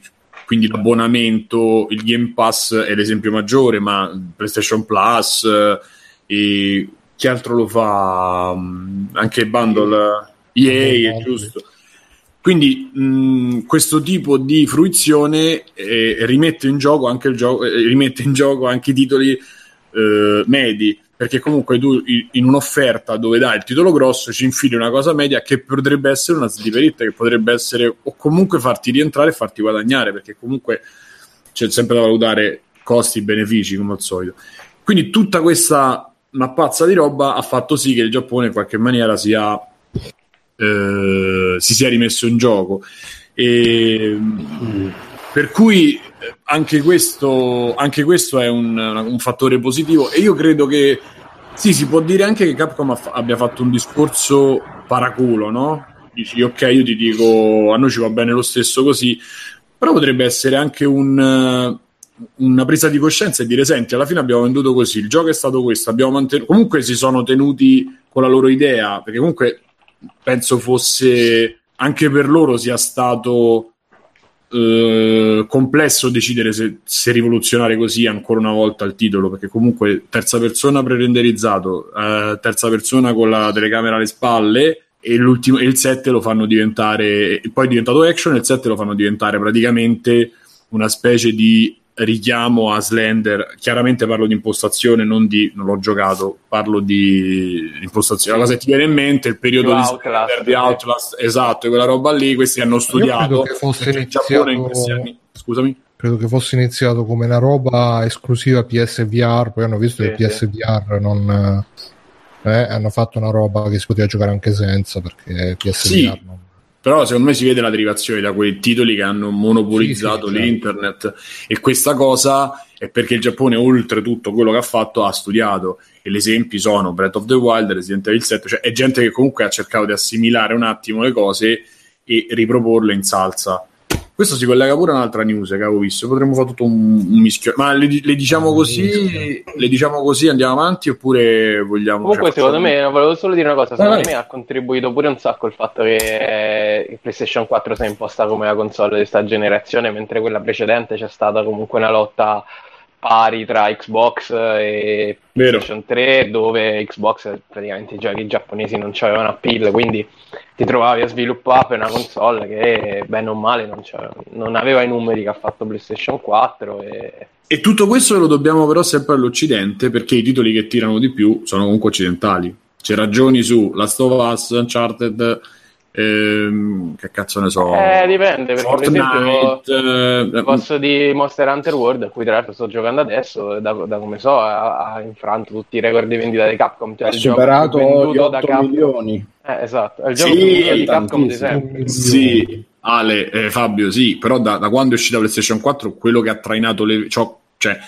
quindi l'abbonamento, il Game Pass è l'esempio maggiore, ma PlayStation Plus e chi altro lo fa? Anche il bundle EA, è giusto. Quindi mh, questo tipo di fruizione eh, rimette, in gioco anche il gioco, eh, rimette in gioco anche i titoli eh, medi, perché comunque tu in un'offerta dove dai il titolo grosso ci infili una cosa media che potrebbe essere una sliperitta, che potrebbe essere o comunque farti rientrare e farti guadagnare, perché comunque c'è sempre da valutare costi e benefici come al solito. Quindi tutta questa mappazza di roba ha fatto sì che il Giappone in qualche maniera sia eh, si sia rimesso in gioco. E, per cui anche questo, anche questo è un, un, fattore positivo e io credo che sì, si può dire anche che Capcom abbia fatto un discorso paraculo, no? Dici ok, io ti dico a noi ci va bene lo stesso così, però potrebbe essere anche un, una presa di coscienza e dire senti, alla fine abbiamo venduto così, il gioco è stato questo, abbiamo mantenuto, comunque si sono tenuti con la loro idea, perché comunque penso fosse anche per loro sia stato eh, complesso decidere se, se, rivoluzionare così ancora una volta il titolo perché comunque terza persona pre-renderizzato eh, terza persona con la telecamera alle spalle e, e il 7 lo fanno diventare poi è diventato action e il 7 lo fanno diventare praticamente una specie di richiamo a Slender. Chiaramente parlo di impostazione, non di non l'ho giocato, parlo di impostazione. La cosa che ti viene in mente il periodo di Outlast, Slender, di Outlast, esatto, quella roba lì. Questi hanno studiato che fosse iniziato... in questi anni. Scusami. Credo che fosse iniziato come una roba esclusiva PSVR, poi hanno visto sì, che PSVR sì. non. Eh, hanno fatto una roba che si poteva giocare anche senza perché PSVR sì. Però secondo me si vede la derivazione da quei titoli che hanno monopolizzato sì, sì, l'internet certo. e questa cosa è perché il Giappone oltretutto quello che ha fatto ha studiato. E gli esempi sono Breath of the Wild, Resident Evil 7 cioè è gente che comunque ha cercato di assimilare un attimo le cose e riproporle in salsa questo si collega pure a un'altra news che avevo visto. Potremmo fare tutto un, un mischio. Ma le, le diciamo così? Le diciamo così, andiamo avanti oppure vogliamo. Comunque, cioè, secondo me, volevo solo dire una cosa: secondo vai, me ha contribuito pure un sacco il fatto che eh, il PlayStation 4 sia imposta come la console di questa generazione, mentre quella precedente c'è stata comunque una lotta pari tra Xbox e Vero. PlayStation 3 dove Xbox praticamente i giochi giapponesi non avevano appeal quindi ti trovavi a sviluppare una console che bene o male non, non, aveva i numeri che ha fatto PlayStation 4 e... e tutto questo lo dobbiamo però sempre all'Occidente perché i titoli che tirano di più sono comunque occidentali c'è ragioni su Last of Us, Uncharted Ehm, che cazzo ne so? Eh, dipende. Perché, Fortnite, esempio, eh, posso di Monster Hunter World, a cui tra l'altro sto giocando adesso, da, da come so, ha, ha, infranto tutti i record di vendita di Capcom. Cioè ha superato gli 8 milioni. Eh, esatto, è il gioco sì, di Capcom di sempre. Sì, Ale, eh, Fabio, sì, però da, da, quando è uscita PlayStation 4, quello che ha trainato le... Cioè, cioè,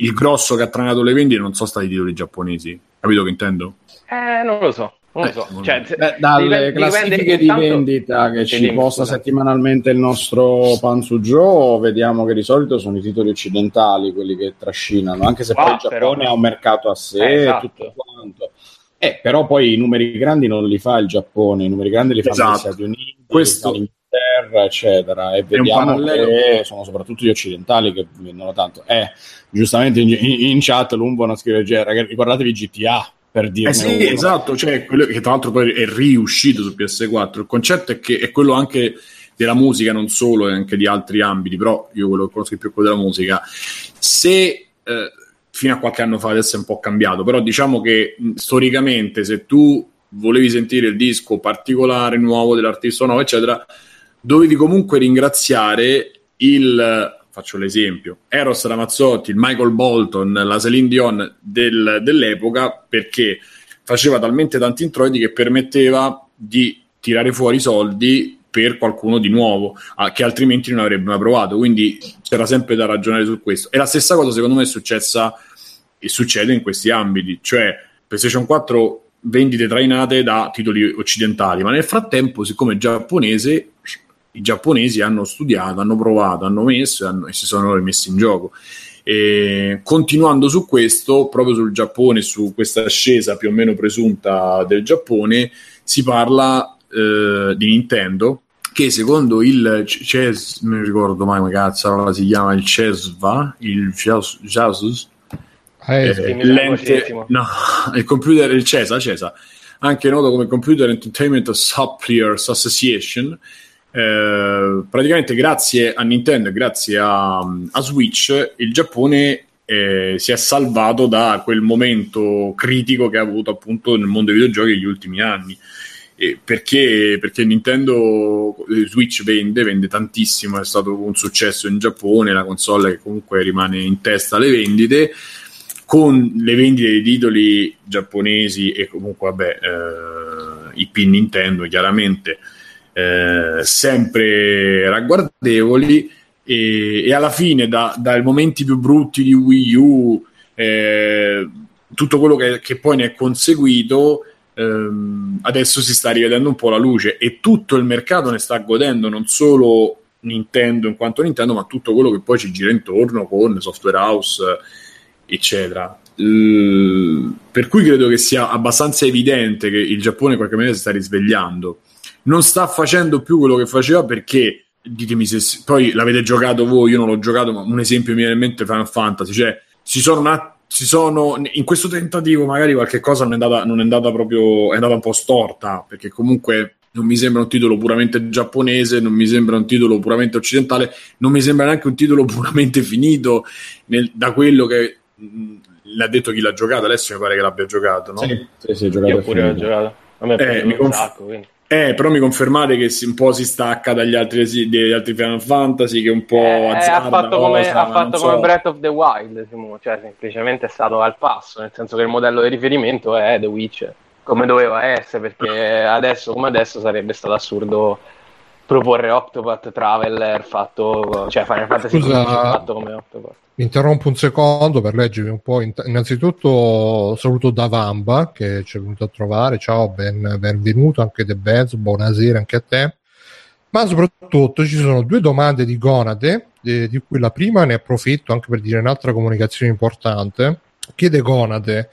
il grosso che ha trainato le vendite non sono stati i titoli giapponesi. Capito che intendo? Eh, non lo so. Non lo so. Cioè, Beh, dalle dipende, classifiche di vendita che ci posta settimanalmente il nostro Panzu Joe, vediamo che di solito sono i titoli occidentali quelli che trascinano, anche se ah, poi il Giappone però... ha un mercato a sé e esatto. tutto quanto. Eh, però poi i numeri grandi non li fa il Giappone, i numeri grandi li fanno esatto. gli Stati Uniti, Questo... l'Inghilterra, eccetera. E vediamo che sono soprattutto gli occidentali che vendono tanto. Eh, giustamente in, in, in chat l'Umbo scrive, ricordatevi GTA, per dire. Eh sì, uno. esatto, cioè, quello che tra l'altro poi è riuscito su PS4. Il concetto è che è quello anche della musica, non solo, e anche di altri ambiti, però io quello che conosco più è quello della musica. Se eh, fino a qualche anno fa adesso è un po' cambiato, però diciamo che storicamente se tu volevi sentire il disco particolare, nuovo dell'artista nuovo, eccetera, dovevi comunque ringraziare il faccio l'esempio, Eros Ramazzotti, Michael Bolton, la Celine Dion del, dell'epoca, perché faceva talmente tanti introiti che permetteva di tirare fuori soldi per qualcuno di nuovo, che altrimenti non avrebbe mai provato. Quindi c'era sempre da ragionare su questo. E la stessa cosa, secondo me, è successa e succede in questi ambiti, cioè PlayStation 4 vendite trainate da titoli occidentali, ma nel frattempo, siccome è giapponese, i giapponesi hanno studiato, hanno provato, hanno messo e, hanno, e si sono rimessi in gioco. E continuando su questo, proprio sul Giappone, su questa ascesa più o meno presunta del Giappone, si parla eh, di Nintendo che secondo il CES, non ricordo mai come cazzo si chiama il CESVA, il Jasus, eh, eh, l'ente, no, il computer, il CESA, CESA, anche noto come Computer Entertainment Suppliers Association, eh, praticamente grazie a Nintendo grazie a, a, Switch il Giappone eh, si è salvato da quel momento critico che ha avuto appunto nel mondo dei videogiochi negli ultimi anni. Perché, perché Nintendo eh, Switch vende, vende tantissimo, è stato un successo in Giappone, la console che comunque rimane in testa alle vendite, con le vendite di titoli giapponesi e comunque vabbè, eh, IP Nintendo chiaramente eh, sempre ragguardevoli e, e alla fine da, dai momenti più brutti di Wii U eh, tutto quello che, che poi ne è conseguito ehm, adesso si sta rivedendo un po' la luce e tutto il mercato ne sta godendo, non solo Nintendo in quanto Nintendo, ma tutto quello che poi ci gira intorno con software house, eccetera. Per cui credo che sia abbastanza evidente che il Giappone in qualche maniera si sta risvegliando. Non sta facendo più quello che faceva perché, ditemi se poi l'avete giocato voi, io non l'ho giocato, ma un esempio mi viene in mente Final Fantasy, cioè si sono un attimo si sono in questo tentativo magari qualche cosa non è andata, non è andata proprio è andata un po' storta perché comunque non mi sembra un titolo puramente giapponese, non mi sembra un titolo puramente occidentale, non mi sembra neanche un titolo puramente finito nel, da quello che mh, l'ha detto chi l'ha giocato. Adesso mi pare che l'abbia giocato, no? Sì, sì, sì giocato Io pure l'ho giocato. A me eh, mi conf- sacco, quindi. Eh, però mi confermate che si, un po' si stacca dagli altri, dagli altri Final Fantasy, che un po' eh, azzarda, ha fatto come, cosa, ha fatto come so. Breath of the Wild, cioè semplicemente è stato al passo, nel senso che il modello di riferimento è The Witcher, come doveva essere, perché adesso come adesso sarebbe stato assurdo proporre Octopath Traveler fatto, cioè Final Fantasy Scusa, fatto come Octopath. Interrompo un secondo per leggervi un po'. Innanzitutto saluto Davamba che ci è venuto a trovare. Ciao, ben, benvenuto anche De Benz, buonasera anche a te. Ma soprattutto ci sono due domande di Gonade, eh, di cui la prima ne approfitto anche per dire un'altra comunicazione importante. Chiede Gonade,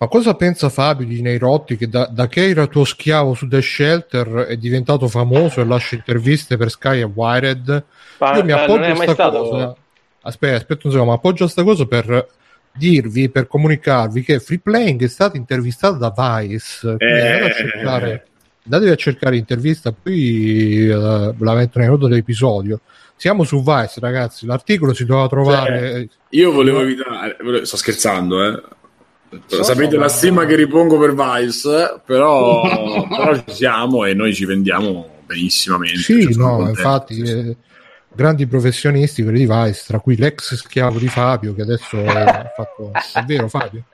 ma cosa pensa Fabio di Neirotti che da, da, che era tuo schiavo su The Shelter è diventato famoso e lascia interviste per Sky e Wired? Ma, Io mi appoggio a questa stato... cosa aspetta, aspetta un secondo, ma appoggio a questa cosa per dirvi, per comunicarvi che Free Playing è stato intervistato da Vice. Eh. Andate, a cercare, andatevi a cercare intervista, poi uh, la metto nel nodo dell'episodio. Siamo su Vice, ragazzi. L'articolo si doveva trovare. Cioè, io volevo evitare, sto scherzando, eh. So, Sapete so, la stima che ripongo per Vice, però, però ci siamo e noi ci vendiamo benissimamente. Sì, cioè, no, infatti. Eh, grandi professionisti, quelli di Vice, tra cui l'ex schiavo di Fabio, che adesso ha fatto. È vero, Fabio?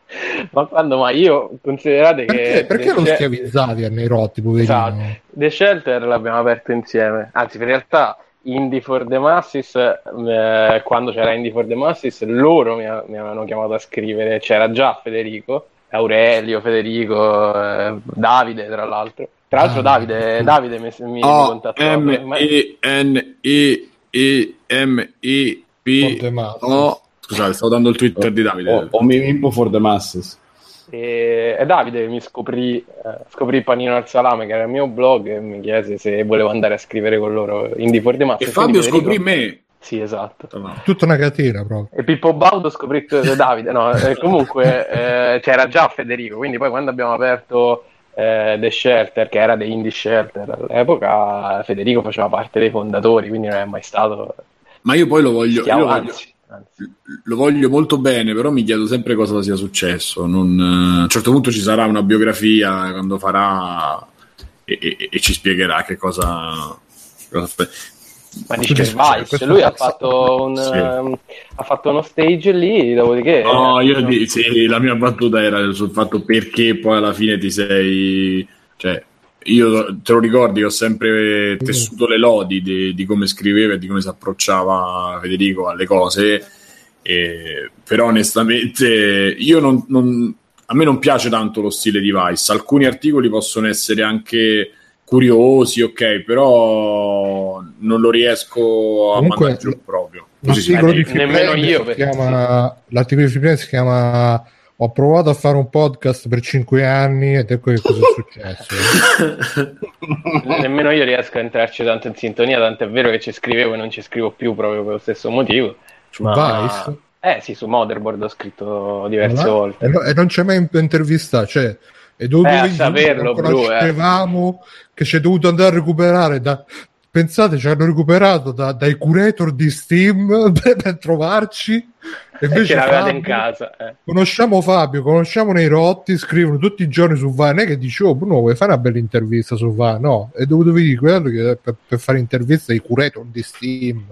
Ma quando mai? Io considerate perché, che. Perché lo schiavizzavi a Neirotti, poverino? Esatto. The Shelter l'abbiamo aperto insieme. Anzi, in realtà. Indie for the Masses, eh, quando c'era Indie for the Masses, loro mi, mi, avevano chiamato a scrivere, c'era già Federico, Aurelio, Federico, eh, Davide tra l'altro. Tra l'altro ah, Davide, Davide mi, mi, oh, contattò. M-E-N-E e-M-E-P o scusate stavo dando il twitter di Davide o, o Mimimpo for the masses e, e Davide mi scoprì, eh, scoprì Panino al Salame che era il mio blog e mi chiese se volevo andare a scrivere con loro Indie for the masses e Fabio scoprì me sì, esatto. Tutta una catena proprio. E Pippo Baudo scoprì Davide. No, eh, comunque eh, c'era già Federico, quindi poi quando abbiamo aperto eh, The Shelter, che era dei Indie Shelter all'epoca, Federico faceva parte dei fondatori, quindi non è mai stato... Ma io poi lo voglio... Io lo voglio... Lo voglio molto bene, però mi chiedo sempre cosa sia successo. Non, a un certo punto ci sarà una biografia quando farà e, e, e ci spiegherà che cosa, cosa ma dice Vice, lui ha fatto, un, sì. um, ha fatto, uno stage lì, dopodiché... No, io di, sì, la mia battuta era sul fatto perché poi alla fine ti sei... Cioè, io te lo ricordi, ho sempre tessuto le lodi di, di come scriveva e di come si approcciava Federico alle cose, e, però onestamente io non, non, a me non piace tanto lo stile di Vice, alcuni articoli possono essere anche curiosi, ok, però non lo riesco a Comunque, mandare giù proprio. L'articolo di si chiama, l'articolo di Freeplay si chiama ho provato a fare un podcast per cinque anni ed ecco che cosa è successo. Nemmeno io riesco a entrarci tanto in sintonia, tanto è vero che ci scrivevo e non ci scrivo più proprio per lo stesso motivo. Su ma... Vice? Eh sì, su Motherboard ho scritto diverse allora? volte. E, no, e non c'è mai intervistato, cioè e dovuto eh, saperlo, conoscevamo eh. che c'è dovuto andare a recuperare da, pensate ci hanno recuperato da, dai curator di Steam per, trovarci invece Fabio, in casa eh. conosciamo Fabio conosciamo nei rotti scrivono tutti i giorni su Va non è che dici oh Bruno vuoi fare una bella intervista su Va no è dovuto vedere quello che per, per fare interviste ai curator di Steam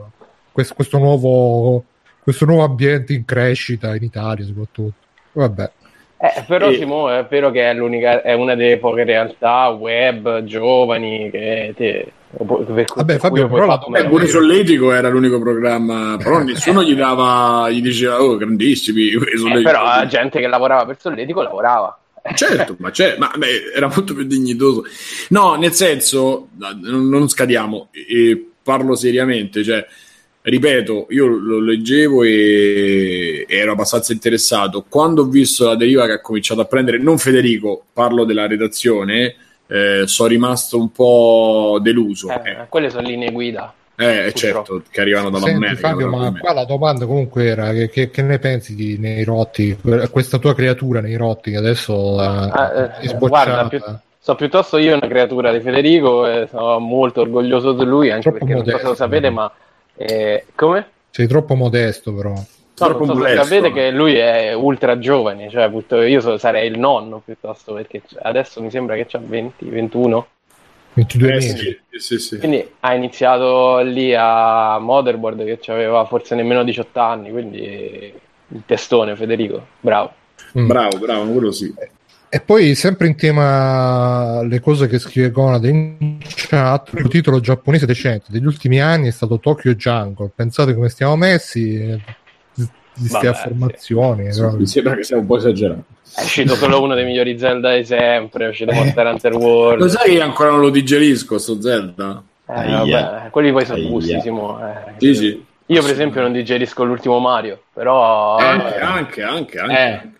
questo, questo nuovo questo nuovo ambiente in crescita in Italia soprattutto. Vabbè. Eh, però e... Simo, è vero che è, l'unica, è una delle poche realtà web giovani che te, per, Vabbè, Fabio, però la, beh, pure Solletico era l'unico programma, però nessuno gli dava, gli diceva, oh, grandissimi. Eh, però la gente che lavorava per Solletico lavorava. Certo, ma, c'è, ma beh, era molto più dignitoso. No, nel senso, non, non scadiamo, e parlo seriamente, cioè, ripeto, io lo leggevo e ero abbastanza interessato. Quando ho visto la deriva che ha cominciato a prendere, non Federico, parlo della redazione, eh, sono rimasto un po' deluso. Eh, eh. Quelle sono linee guida. Eh, certo, che arrivano dall'America. Fabio, ma qua la domanda comunque era che, che, che, ne pensi di nei rotti, questa tua creatura nei rotti che adesso ah, eh, guarda, più, so piuttosto io una creatura di Federico e sono molto orgoglioso di lui, anche Troppo perché modesto, non so se lo sapete, ma eh, come? Sei troppo modesto, però. No, non so sapete che lui è ultra giovane, cioè io sarei il nonno piuttosto perché adesso mi sembra che ha 20, 21. 22 eh, mesi. Sì, sì, sì. Quindi ha iniziato lì a Motherboard che aveva forse nemmeno 18 anni, quindi il testone Federico, bravo. Mm. Bravo, bravo, quello sì. E poi, sempre in tema le cose che scrive Gonad in chat, il titolo giapponese decente degli ultimi anni è stato Tokyo Jungle. Pensate come stiamo messi, queste affermazioni. Sì, mi sembra che sia un po' esagerato. È uscito solo uno dei migliori Zelda di sempre, è uscito eh. Monster Hunter World. Lo sai che ancora non lo digerisco, sto Zelda? Eh, vabbè, quelli poi sono gustissimo. Eh. Sì, sì. Io, per esempio, non digerisco l'ultimo Mario, però. Anche, anche, anche. anche. Eh.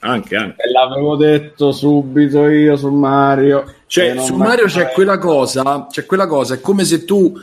Anche, anche. E l'avevo detto subito io su Mario. Cioè, su Mario c'è quella cosa, c'è quella cosa, è come se tu,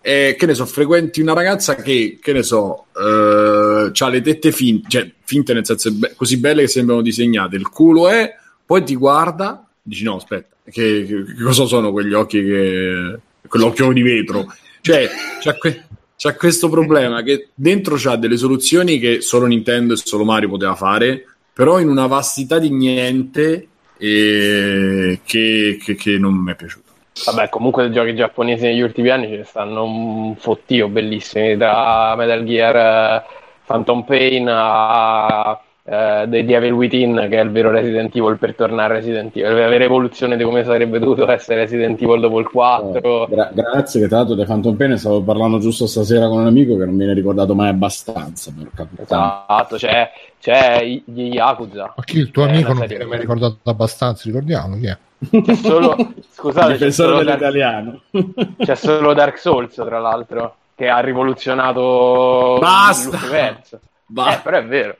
eh, che ne so, frequenti una ragazza che, che ne so, eh, ha le tette finte, cioè finte nel senso be- così belle che sembrano disegnate, il culo è, poi ti guarda, dici no, aspetta, che, che, che cosa sono quegli occhi che... quell'occhio di vetro? Cioè, c'è, que- c'è questo problema che dentro c'ha delle soluzioni che solo Nintendo e solo Mario poteva fare, però in una vastità di niente eh, che, che, che, non mi è piaciuto. Vabbè, comunque i giochi giapponesi negli ultimi anni ce ne stanno un fottio bellissimi, da Metal Gear eh, Phantom Pain a eh, The Devil Within, che è il vero Resident Evil per tornare a Resident Evil, la vera evoluzione di come sarebbe dovuto essere Resident Evil dopo il 4. Eh, gra- grazie, che tra l'altro di Phantom Pain stavo parlando giusto stasera con un amico che non viene ricordato mai abbastanza. Esatto, c'è, c'è gli Yakuza. Ma chi il tuo amico non viene mai ricordato abbastanza, ricordiamo chi è? C'è solo, scusate, c'è solo, Dark, c'è solo Dark Souls, tra l'altro, che ha rivoluzionato Basta! l'universo. Basta. Eh, però è vero.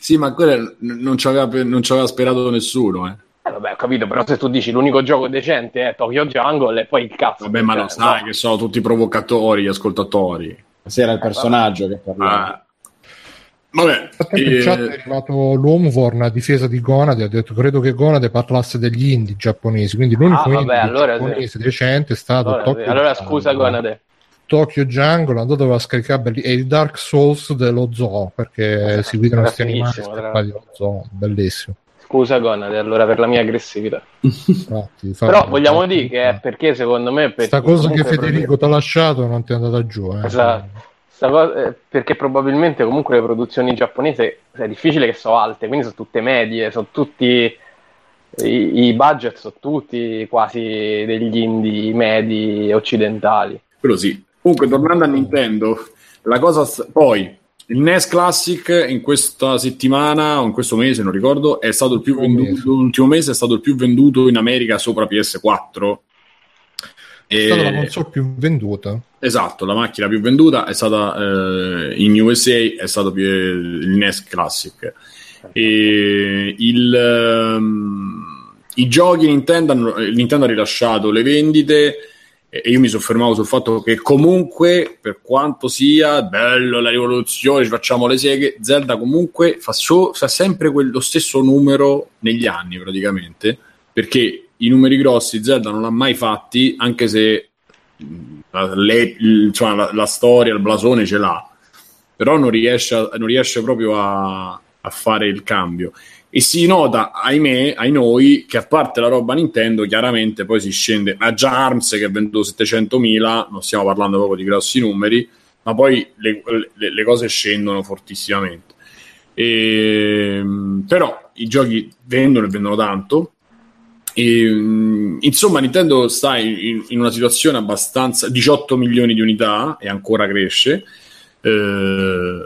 Sì, ma quello non ci aveva, non ci aveva sperato nessuno, eh. Eh, vabbè, ho capito, però se tu dici l'unico gioco decente è Tokyo Jungle e poi il cazzo. Vabbè, ma lo sai no. che sono tutti provocatori, gli ascoltatori. Se era il personaggio che parlava. Ah. Vabbè, in eh... chat è arrivato l'Homeworn a difesa di Gonade ha detto credo che Gonade parlasse degli indie giapponesi. Quindi l'unico ah, vabbè, indie allora giapponese sì. decente è stato allora, Tokyo allora scusa Gonade. Tokyo Jungle andate doveva scaricare e il Dark Souls dello zoo perché si vedono questi animali dello zoo bellissimo. Scusa Gonade allora per la mia aggressività. Infatti, però vogliamo dire che è perché secondo me questa cosa che Federico ti ha lasciato non ti è andata giù eh. esatto. eh, perché probabilmente comunque le produzioni giapponesi è difficile che sono alte, quindi sono tutte medie, sono tutti i, i budget sono tutti quasi degli indie medi occidentali. Quello sì. Comunque, tornando a Nintendo, la cosa poi il NES Classic in questa settimana o in questo mese, non ricordo, è stato il più venduto. L'ultimo mese è stato il più venduto in America sopra PS4 È stata la console più venduta. Esatto, la macchina più venduta è stata eh, in USA, è stato più, il NES Classic. E il, um, I giochi Nintendo, Nintendo ha rilasciato le vendite e io mi soffermavo sul fatto che comunque, per quanto sia bello la rivoluzione, ci facciamo le seghe, Zelda comunque fa, so, fa sempre quello stesso numero negli anni praticamente, perché i numeri grossi Zelda non l'ha mai fatti, anche se la, le, insomma, la, la, storia, il blasone ce l'ha, però non riesce, a, non riesce proprio a, a fare il cambio e si nota, ahimè, ai noi, che a parte la roba Nintendo, chiaramente poi si scende a già ARMS che ha venduto 700.000, non stiamo parlando proprio di grossi numeri, ma poi le, le, le cose scendono fortissimamente. E, però i giochi vendono e vendono tanto. E, insomma, Nintendo sta in, in, una situazione abbastanza 18 milioni di unità e ancora cresce. Eh,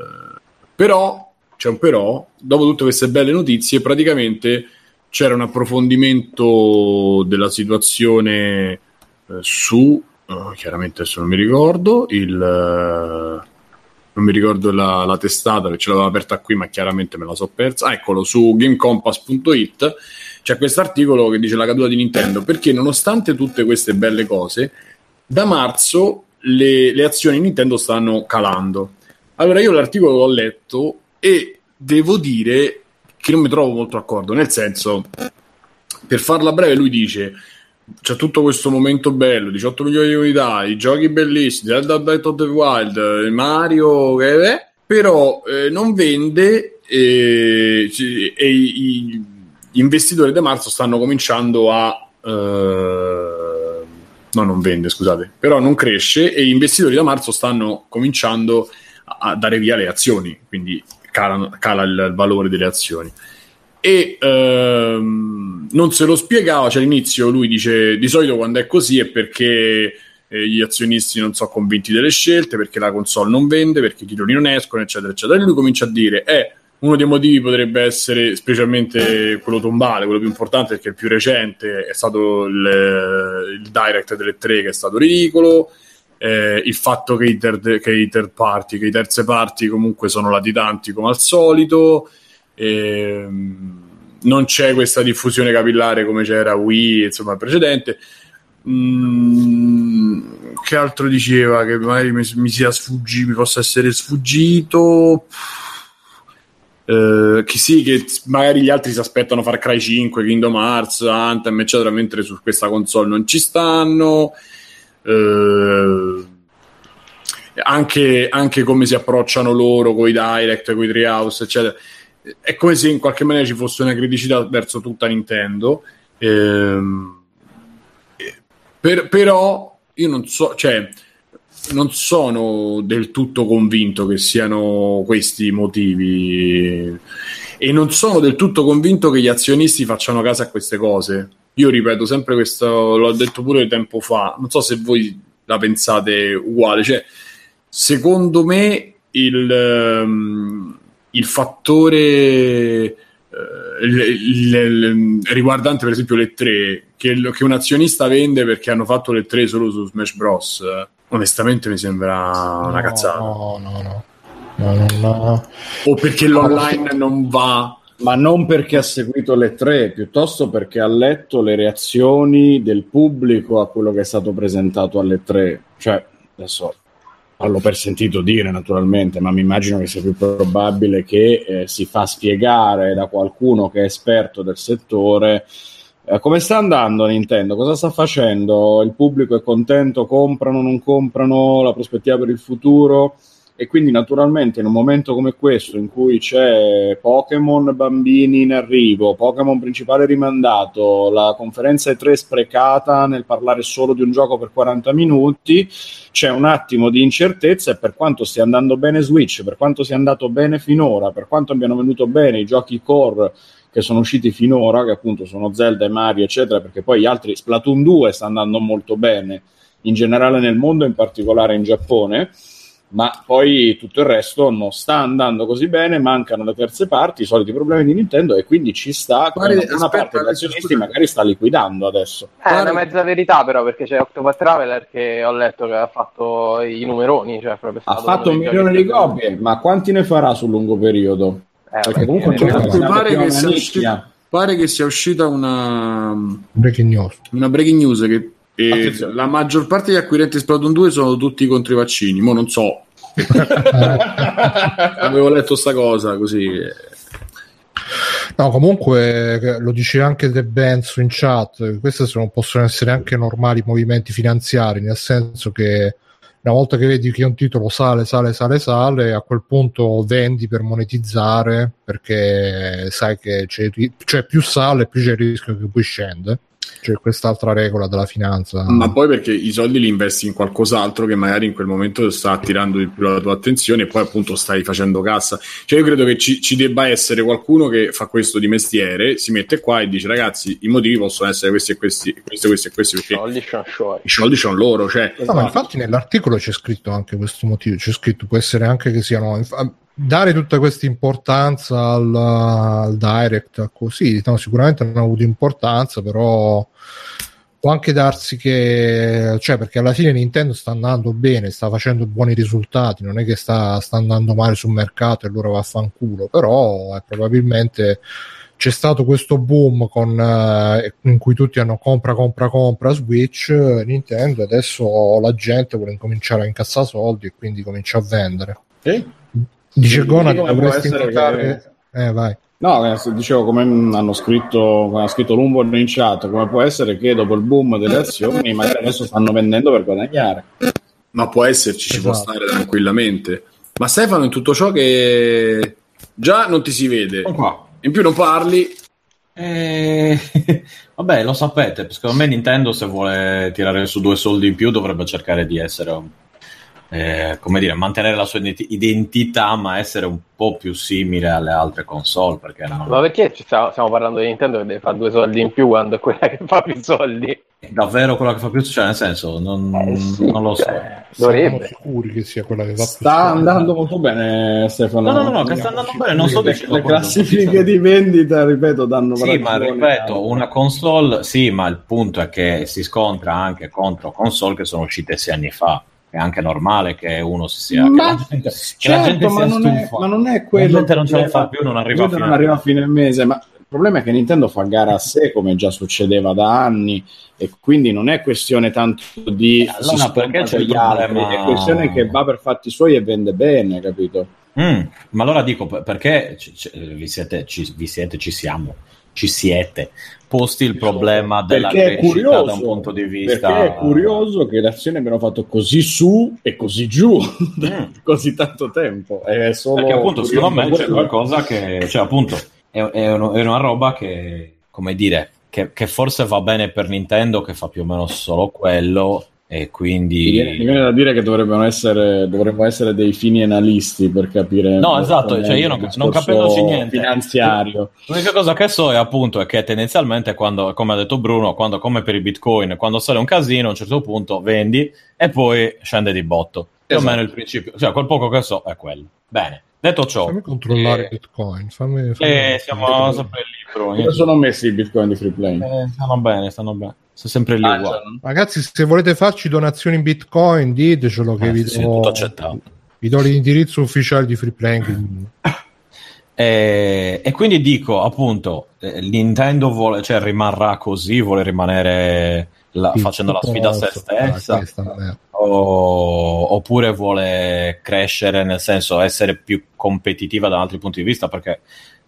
però c'è un però, dopo tutte queste belle notizie, praticamente c'era un approfondimento della situazione eh, su, oh, chiaramente adesso non mi ricordo, il, uh, non mi ricordo la, la, testata che ce l'aveva aperta qui, ma chiaramente me la so persa. Ah, eccolo, su gamecompass.it c'è questo articolo che dice la caduta di Nintendo, perché nonostante tutte queste belle cose, da marzo le, le azioni Nintendo stanno calando. Allora io l'articolo l'ho letto e devo dire che non mi trovo molto d'accordo, nel senso, per farla breve, lui dice c'è tutto questo momento bello, 18 milioni di unità, i giochi bellissimi, Zelda Breath of the Wild, Mario, che è, però eh, non vende eh, e i, gli investitori di marzo stanno cominciando a... Eh, no, non vende, scusate, però non cresce e gli investitori da marzo stanno cominciando a, dare via le azioni, quindi cala, cala il, il, valore delle azioni. E ehm, non se lo spiegava, cioè all'inizio lui dice di solito quando è così è perché eh, gli azionisti non sono convinti delle scelte, perché la console non vende, perché i titoli non escono, eccetera, eccetera. E lui comincia a dire, eh, uno dei motivi potrebbe essere specialmente quello tombale, quello più importante, perché il più recente è stato il, il direct delle tre che è stato ridicolo eh, il fatto che i, ter- che i third party, che i terze parti comunque sono latitanti come al solito, ehm, non c'è questa diffusione capillare come c'era Wii, insomma, precedente. Mm, che altro diceva che magari mi, mi sfuggito, mi possa essere sfuggito. Uh, che sì, che magari gli altri si aspettano Far Cry 5, Kingdom Hearts, Anthem, eccetera, mentre su questa console non ci stanno eh, anche, anche, come si approcciano loro con i direct, con i treehouse, eccetera. È come se in qualche maniera ci fosse una criticità verso tutta Nintendo. Eh, per, però io non so, cioè, non sono del tutto convinto che siano questi i motivi e non sono del tutto convinto che gli azionisti facciano caso a queste cose. Io ripeto sempre questo, l'ho detto pure tempo fa, non so se voi la pensate uguale, cioè secondo me il, um, il fattore uh, il, il, riguardante per esempio le tre che, che, un azionista vende perché hanno fatto le tre solo su Smash Bros onestamente mi sembra una cazzata no no no, no, no. o perché l'online non va ma non perché ha seguito le tre, piuttosto perché ha letto le reazioni del pubblico a quello che è stato presentato alle tre. Cioè, adesso parlo per sentito dire naturalmente, ma mi immagino che sia più probabile che eh, si fa spiegare da qualcuno che è esperto del settore eh, come sta andando Nintendo, cosa sta facendo, il pubblico è contento, comprano, non comprano, la prospettiva per il futuro? E quindi naturalmente in un momento come questo in cui c'è Pokémon bambini in arrivo, Pokémon principale rimandato, la conferenza E3 sprecata nel parlare solo di un gioco per 40 minuti, c'è un attimo di incertezza e per quanto stia andando bene Switch, per quanto sia andato bene finora, per quanto abbiano venuto bene i giochi core che sono usciti finora, che appunto sono Zelda e Mario, eccetera, perché poi gli altri Splatoon 2 sta andando molto bene in generale nel mondo, in particolare in Giappone ma poi tutto il resto non sta andando così bene, mancano le terze parti, i soliti problemi di Nintendo e quindi ci sta Pare, una, aspetta, parte degli azionisti magari sta liquidando adesso. È una mezza verità però perché c'è Octopath Traveler che ho letto che ha fatto i numeroni, cioè ha fatto un milione di copie, ma quanti ne farà sul lungo periodo? Eh, perché comunque pare che, sia uscita, pare che sia uscita una breaking news, una breaking news che e la maggior parte degli acquirenti Splatoon 2 sono tutti contro i vaccini. Mo non so. Avevo letto sta cosa così. No, comunque lo dice anche De Benzo in chat, questi possono essere anche normali movimenti finanziari, nel senso che una volta che vedi che un titolo sale, sale, sale, sale, a quel punto vendi per monetizzare perché sai che c'è, cioè più sale più c'è il rischio che poi scende c'è quest'altra regola della finanza. Ma poi perché i soldi li investi in qualcos'altro che magari in quel momento sta attirando di più la tua attenzione e poi appunto stai facendo cassa. Cioè io credo che ci, ci debba essere qualcuno che fa questo di mestiere, si mette qua e dice ragazzi i motivi possono essere questi e questi, questi, questi e questi perché soldi i soldi sono loro. Cioè. No, ma infatti nell'articolo c'è scritto anche questo motivo, c'è scritto può essere anche che siano dare tutta questa importanza al, al direct così no, sicuramente non ha avuto importanza però può anche darsi che cioè perché alla fine Nintendo sta andando bene sta facendo buoni risultati non è che sta, sta andando male sul mercato e loro vaffanculo però eh, probabilmente c'è stato questo boom con, eh, in cui tutti hanno compra, compra, compra Switch, Nintendo, adesso la gente vuole incominciare a incassare soldi e quindi comincia a vendere. Eh? Dice Gona che dovresti notare... Che... Eh, vai. No, eh, dicevo come hanno scritto, come ha scritto Lumbo in chat, come può essere che dopo il boom delle azioni magari adesso stanno vendendo per guadagnare. Ma può esserci, esatto. ci può esatto. stare tranquillamente. Ma Stefano, in tutto ciò che già non ti si vede, in più non parli. Eh, vabbè, lo sapete, secondo me Nintendo se vuole tirare su due soldi in più dovrebbe cercare di essere un eh, come dire, mantenere la sua identità, ma essere un po' più simile alle altre console. Perché non... Ma perché stiamo, stiamo, parlando di Nintendo che deve fare due soldi in più quando è quella che fa più soldi? Davvero quella che fa più soldi? Cioè, nel senso, non, eh sì, non lo so. Cioè, dovrebbe. Siamo sicuri che sia quella che fa più sta soldi. Sta andando molto bene, Stefano. No, no, no, che sta andando bene. Non sto dicendo le classifiche di vendita, ripeto, danno Sì, ma ripeto, una console, sì, ma il punto è che si scontra anche contro console che sono uscite sei anni fa è anche normale che uno si sia ma, che gente, certo, che la gente ma, non è, ma non è quello la gente non ce la fa più non arriva, a fine, non arriva a fine mese ma il problema è che Nintendo fa gara a sé come già succedeva da anni e quindi non è questione tanto di eh, allora, perché c'è gli altri è questione che va per fatti suoi e vende bene capito? Mm, ma allora dico perché c- c- vi, siete, ci, vi siete ci siamo ci siete. Posti il problema della perché crescita da un punto di vista perché è curioso che le azioni abbiano fatto così su e così giù mm. così tanto tempo. È solo perché appunto secondo me c'è qualcosa che cioè appunto è, è, uno, è una roba che come dire che, che, forse va bene per Nintendo che fa più o meno solo quello e quindi mi viene, mi viene, da dire che dovrebbero essere, dovremmo essere dei fini analisti per capire no esatto cioè io non, non capisco niente finanziario l'unica cosa che so è appunto è che tendenzialmente quando come ha detto Bruno quando come per i bitcoin quando sale un casino a un certo punto vendi e poi scende di botto più esatto. o meno il principio cioè quel poco che so è quello bene Detto ciò, fammi controllare eh, Bitcoin. Fammi, fammi eh, siamo sempre lì. Come sono messi i Bitcoin di free play? Eh, stanno bene, stanno bene. Sono sempre lì. Ah, Ragazzi, se volete farci donazioni in Bitcoin, ditecelo che eh, vi, sì, do, vi do l'indirizzo ufficiale di free play. E, e, quindi dico appunto, eh, Nintendo vuole, cioè, rimarrà così, vuole rimanere la, facendo la sfida a se stessa o, oppure vuole crescere nel senso essere più competitiva da altri punti di vista perché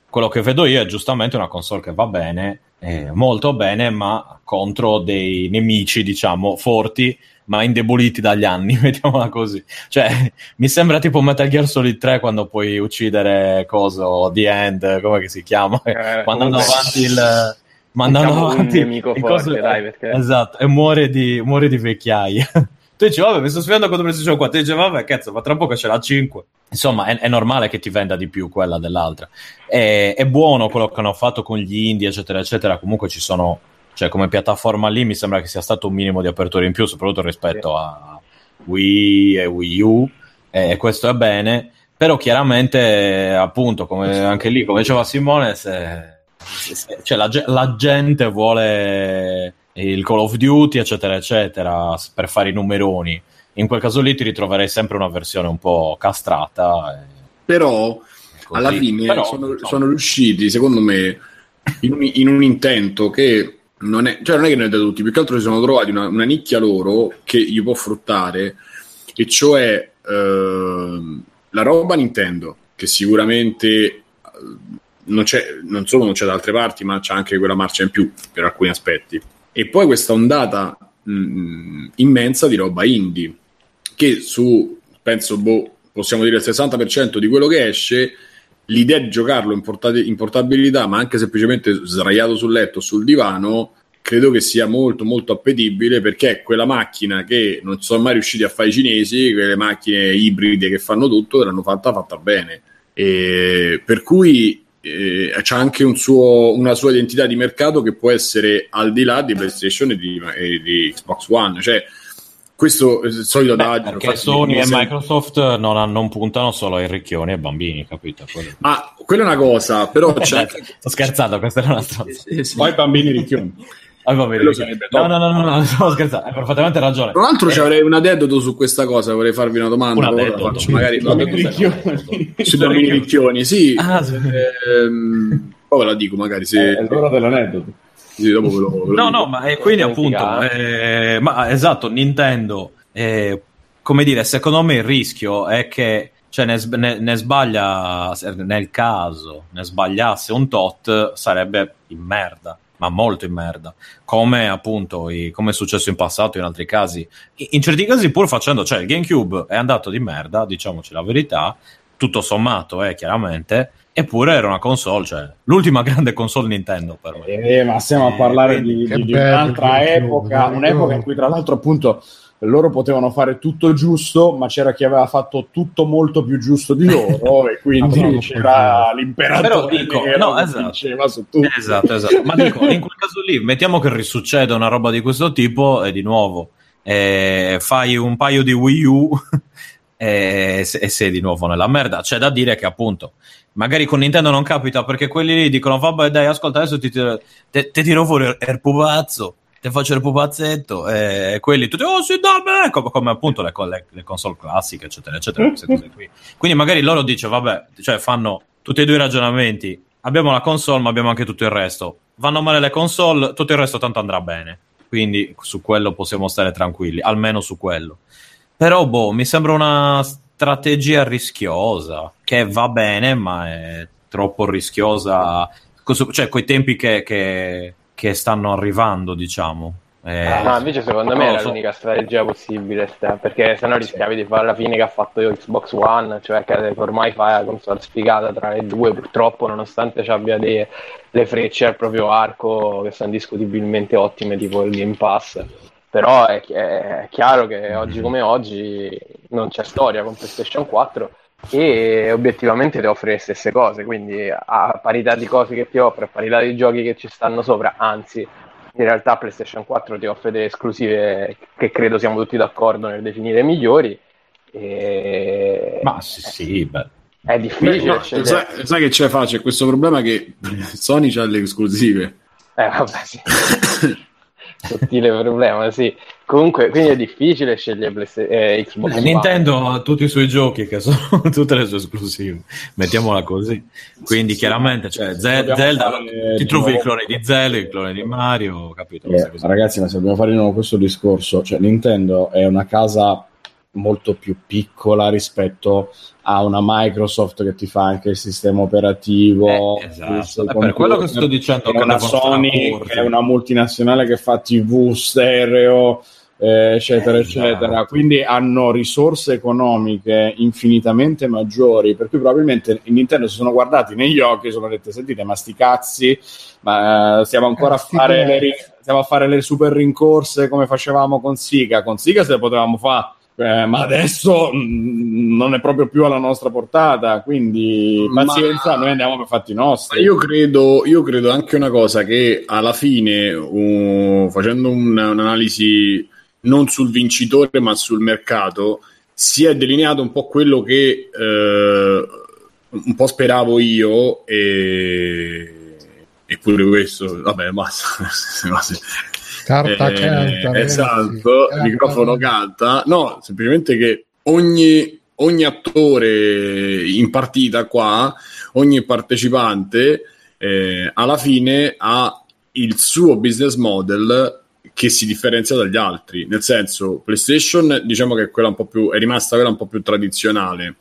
quello che vedo io è giustamente una console che va bene eh, molto bene ma contro dei nemici diciamo forti ma indeboliti dagli anni, mettiamola così. Cioè, mi sembra tipo Metal Gear Solid 3 quando puoi uccidere coso, The End, come si chiama? Eh, quando andano avanti il mandando diciamo avanti un nemico forte, cose, dai, perché... esatto, e muore di, muore di vecchiaia. tu dici, vabbè, mi sto sfidando contro PlayStation 4. Tu dici, vabbè, cazzo, ma tra poco c'è la 5. Insomma, è, è, normale che ti venda di più quella dell'altra. È, è, buono quello che hanno fatto con gli indie, eccetera, eccetera. Comunque ci sono, cioè, come piattaforma lì mi sembra che sia stato un minimo di apertura in più, soprattutto rispetto a Wii e Wii U. e questo è bene, però chiaramente, appunto, come anche lì, come diceva Simone, se, se, cioè la, la, gente vuole il Call of Duty, eccetera, eccetera, per fare i numeroni. In quel caso lì ti ritroverei sempre una versione un po' castrata. Però, alla fine, però, sono, no. sono, riusciti, secondo me, in un, in un intento che non è, cioè non è che ne è da tutti, più che altro si sono trovati una, una nicchia loro che gli può fruttare, e cioè eh, la roba Nintendo, che sicuramente eh, non, c'è, non solo non c'è da altre parti, ma c'è anche quella marcia in più per alcuni aspetti. E poi questa ondata mh, mm, immensa di roba indie, che su, penso, boh, possiamo dire il 60% di quello che esce l'idea di giocarlo in, portat- in portabilità, ma anche semplicemente sdraiato sul letto sul divano, credo che sia molto molto appetibile perché è quella macchina che non sono mai riusciti a fare i cinesi, quelle macchine ibride che fanno tutto, l'hanno fatta fatta bene. E per cui eh, c'è anche un suo, una sua identità di mercato che può essere al di là di PlayStation e di, e di Xbox One. Cioè, questo è il solito Beh, adagio. Perché Sony e Microsoft non, non, puntano solo ai ricchioni e ai bambini, capito? Quello. Ma quella è una cosa, però c'è... Sto scherzando, questa era una storia. Sì, sì. Poi bambini ricchioni. Ah, va bene, no, no, no, no, no, stavo scherzando, hai perfettamente ragione. Tra l'altro eh. avrei un addetto su questa cosa, vorrei farvi una domanda. Un addetto, faccio, magari sui bambini ricchioni, sì. Ah, sì. Ehm, poi ve la dico magari se... È l'ora dell'aneddoto. Sì, dopo ve lo, ve lo no, dico. no, ma e quindi appunto, eh, ma esatto, Nintendo, eh, come dire, secondo me il rischio è che cioè ne, ne, ne, sbaglia nel caso ne sbagliasse un tot sarebbe in merda ma molto in merda. Come appunto i, come è successo in passato in altri casi. In, in certi casi pur facendo cioè il GameCube è andato di merda diciamoci la verità. Tutto sommato eh, chiaramente Eppure era una console, cioè l'ultima grande console Nintendo per me. Eh, ma stiamo a parlare eh, di, di, di un'altra epoca, un'epoca in cui tra l'altro appunto loro potevano fare tutto giusto, ma c'era chi aveva fatto tutto molto più giusto di loro e quindi no, c'era l'imperatore dico, no, esatto. su tutto. Esatto, esatto. Ma dico, in quel caso lì, mettiamo che risucceda una roba di questo tipo e di nuovo eh, fai un paio di Wii U e, e sei di nuovo nella merda. C'è da dire che appunto magari con Nintendo non capita perché quelli lì dicono vabbè dai ascolta adesso ti, ti, ti, ti tiro fuori il pupazzo ti faccio il pupazzetto e quelli tutti oh sì dai come, come appunto le, le, le, console classiche eccetera eccetera queste cose qui. Quindi magari loro dice vabbè cioè fanno tutti e due i ragionamenti. Abbiamo la console ma abbiamo anche tutto il resto. Vanno male le console tutto il resto tanto andrà bene. Quindi su quello possiamo stare tranquilli almeno su quello però boh mi sembra una strategia rischiosa che va bene, ma è troppo rischiosa. Cioè, coi tempi che, che, che stanno arrivando, diciamo. Eh, ah, invece secondo me era so. l'unica strategia possibile, perché se no rischiavi di fare la fine che ha fatto io Xbox One, cioè che ormai fa la console sfigata tra le due, purtroppo nonostante ci abbia dei, le frecce al proprio arco che sono indiscutibilmente ottime, tipo il Game Pass però è, è, chiaro che oggi come oggi non c'è storia con PlayStation 4 e obiettivamente ti offre le stesse cose, quindi a parità di cose che ti offre, a parità di giochi che ci stanno sopra, anzi in realtà PlayStation 4 ti offre delle esclusive che credo siamo tutti d'accordo nel definire migliori. E... Ma sì, sì beh. È difficile. Beh, no, sai, sai, che c'è facile? Questo problema che Sony ha le esclusive. Eh, vabbè, sì. sottile problema, sì. Comunque, quindi è difficile scegliere PlayStation, eh, Xbox. Beh, Nintendo ha tutti i suoi giochi che sono tutte le sue esclusive, mettiamola così. Quindi, sì, chiaramente, cioè, Z- Zelda ti trovi il clone di Zelda, il clone di Mario, capito? Eh, ragazzi, ma se dobbiamo fare di nuovo questo discorso, cioè, Nintendo è una casa molto più piccola rispetto a una Microsoft che ti fa anche il sistema operativo. Eh, esatto. È per quello che sto dicendo che una Sony che è una multinazionale che fa TV stereo, eh, eccetera, eh, eccetera. Esatto. Quindi hanno risorse economiche infinitamente maggiori. Per cui probabilmente in Nintendo si sono guardati negli occhi e sono dette: Sentite, ma sti cazzi, ma uh, stiamo ancora a eh, fare, le, stiamo a fare le super rincorse come facevamo con Siga. Con Siga se le potevamo fare eh, ma adesso mh, mm, non è proprio più alla nostra portata, quindi pazienza, ma, noi andiamo per fatti nostri. Io credo, io credo anche una cosa che alla fine, uh, facendo un, un'analisi non sul vincitore ma sul mercato, si è delineato un po' quello che eh, un po' speravo io e eppure questo. Vabbè basta carta eh, canta esatto il microfono canta. No semplicemente che ogni, ogni attore in partita qua ogni partecipante eh, alla fine ha il suo business model che si differenzia dagli altri. Nel senso, PlayStation diciamo che è, quella un po' più, è rimasta quella un po' più tradizionale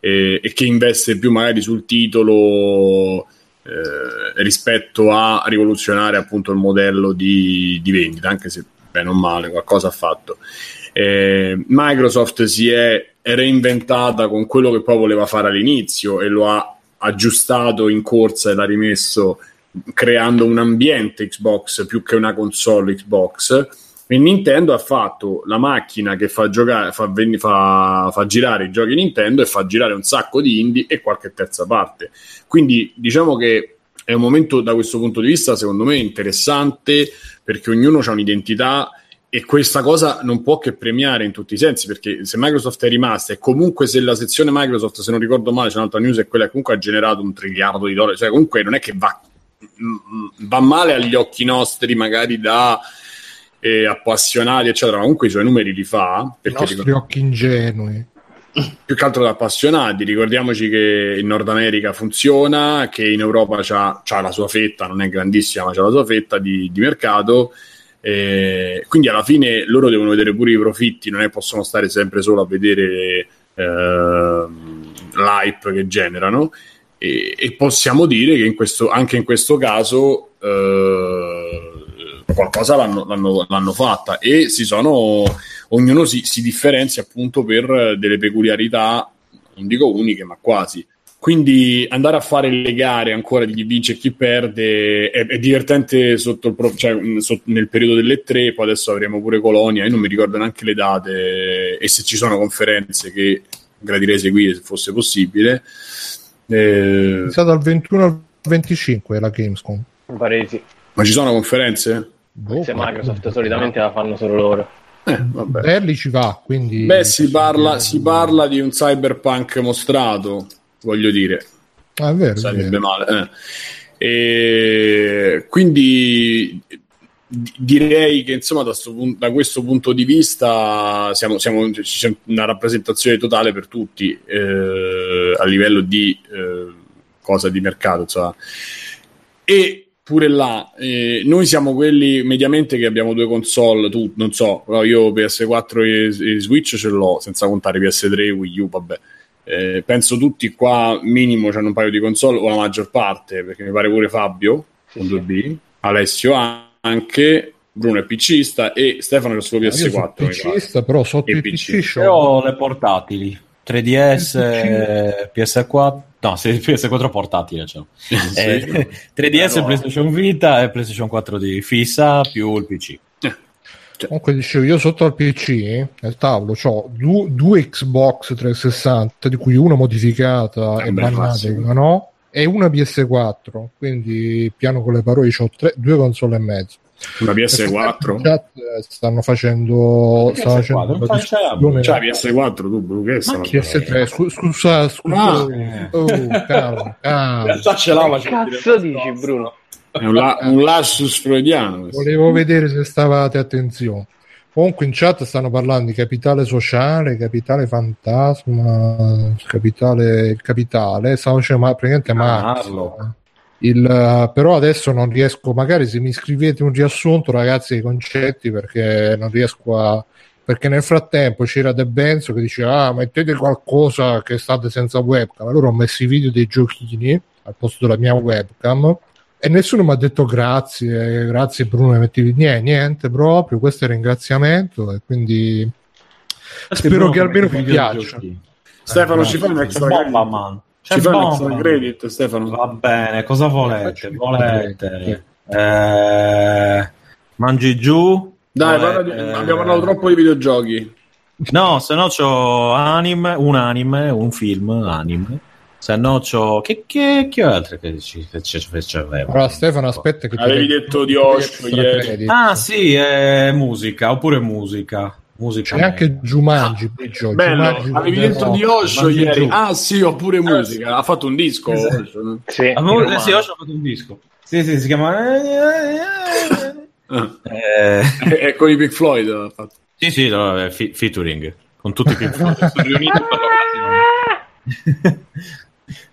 eh, e che investe più magari sul titolo eh, rispetto a rivoluzionare appunto il modello di, di vendita, anche se bene o male qualcosa ha fatto. Eh, Microsoft si è reinventata con quello che poi voleva fare all'inizio e lo ha aggiustato in corsa e l'ha rimesso creando un ambiente Xbox più che una console Xbox. E Nintendo ha fatto la macchina che fa, giocare, fa, fa, fa, girare i giochi Nintendo e fa girare un sacco di indie e qualche terza parte. Quindi diciamo che è un momento da questo punto di vista, secondo me, interessante perché ognuno ha un'identità e questa cosa non può che premiare in tutti i sensi perché se Microsoft è rimasta e comunque se la sezione Microsoft, se non ricordo male, c'è un'altra news, è quella che comunque ha generato un triliardo di dollari, cioè comunque non è che va va male agli occhi nostri, magari da eh, appassionati, eccetera. Comunque i suoi numeri li fa. Perché I nostri ricordo... occhi ingenui. Più che altro da appassionati, ricordiamoci che in Nord America funziona, che in Europa c'ha, c'ha la sua fetta, non è grandissima, ma c'ha la sua fetta di, di mercato. Eh, quindi alla fine loro devono vedere pure i profitti, non è possono stare sempre solo a vedere eh, l'hype che generano e, e possiamo dire che in questo, anche in questo caso eh, qualcosa l'hanno, l'hanno, l'hanno, fatta e si sono, ognuno si, si differenzia appunto per delle peculiarità, non dico uniche, ma quasi. Quindi andare a fare le gare ancora di chi vince e chi perde è, è divertente sotto il pro, cioè, sotto, nel periodo delle tre, poi adesso avremo pure Colonia, io non mi ricordo neanche le date e se ci sono conferenze che gradirei seguire se fosse possibile. Eh... È stato dal 21 al 25 la Gamescom. Paresi. Ma ci sono conferenze? Boh, Se Microsoft solitamente la fanno solo loro. Eh, Belli ci va, quindi... Beh, si parla, si parla, di un cyberpunk mostrato, voglio dire. Ah, è vero. Sarebbe vero. male. Eh. E quindi direi che insomma da, punto, da, questo punto di vista siamo, siamo, c'è una rappresentazione totale per tutti eh, a livello di eh, cosa di mercato insomma. e pure là eh, noi siamo quelli mediamente che abbiamo due console tu non so però io PS4 e, e Switch ce l'ho senza contare PS3 e Wii U vabbè eh, penso tutti qua minimo c'hanno un paio di console o la maggior parte perché mi pare pure Fabio con 2B Alessio anche Bruno è PCista e Stefano è il suo PS4. PCista, però sotto il PC, PC ho le portatili 3DS, PS4. No, PS4 portatile. Cioè. sì. eh, 3DS, no. PlayStation Vita e PlayStation 4 di fissa più il PC. Eh, cioè. Comunque dicevo, io sotto al PC nel tavolo ho due, due, Xbox 360, di cui una modificata eh, e bannata, una no, e una PS4. Quindi, piano con le parole, ho tre, due console e mezzo. Una PS4? Chat eh, stanno facendo. PS4, stanno facendo discussione... Cioè, PS4 tu, che sta PS3, scusa, scusa. Ah. Oh, cavolo, cavolo. ce l'ha, che cazzo dici, Bruno? È un, la, un lapsus freudiano. Volevo vedere se stavate attenzione. Comunque in chat stanno parlando di capitale sociale, capitale fantasma, capitale, il capitale, stavo dicendo ma praticamente Marx. Il, uh, però adesso non riesco, magari se mi scrivete un riassunto, ragazzi, dei concetti, perché non riesco a. Perché nel frattempo c'era De Benzo che diceva: Ah, mettete qualcosa che state senza webcam. Allora ho messo i video dei giochini al posto della mia webcam e nessuno mi ha detto grazie, grazie Bruno, metti niente, niente proprio. Questo è il ringraziamento e quindi spero che almeno vi piaccia. Stefano, ci fai un extra bomba, man. Ci fai un extra credit, Stefano? Va bene, cosa volete? Volete? Eh, mangi giù? Dai, volete, di, abbiamo parlato troppo di videogiochi. No, se no c'ho anime, un anime, un film anime. Se no c'ho... Che, che, che altre che ci, che ci, ci aveva? Allora Stefano, aspetta che Avevi detto di Osho ieri. Ah sì, è musica, oppure musica. Musica C'è anche Jumanji, ah, bello, Jumanji avevi detto di Osho ieri. Ah sì, oppure musica. Ha fatto un disco. Esatto. Sì, ah, sì, Osho ha fatto un disco. Sì, sì, si chiama... Ah. Eh... È con i Big Floyd ha fatto. Sì, sì, no, fi- featuring con tutti i Pink Floyd riuniti per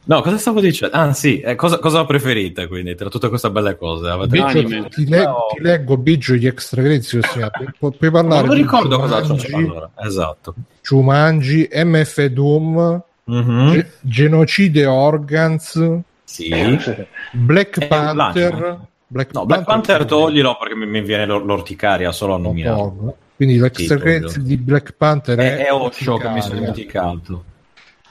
No, cosa stavo dicendo? Ah, sì, eh, cosa, cosa preferite quindi tra tutte queste belle cose? Avete... Biggio, ti, le- no. ti, leggo Biggio gli extra credits pu- puoi parlare non ricordo cosa c'è allora. esatto Ciumangi, MF Doom mm-hmm. Ge- Genocide Organs sì. Black Panther Black, no, Black Panther, Panther toglilo perché mi, mi viene l'or- l'orticaria solo a nominare quindi l'extra credits di Black Panther è, è Osho che mi sono dimenticato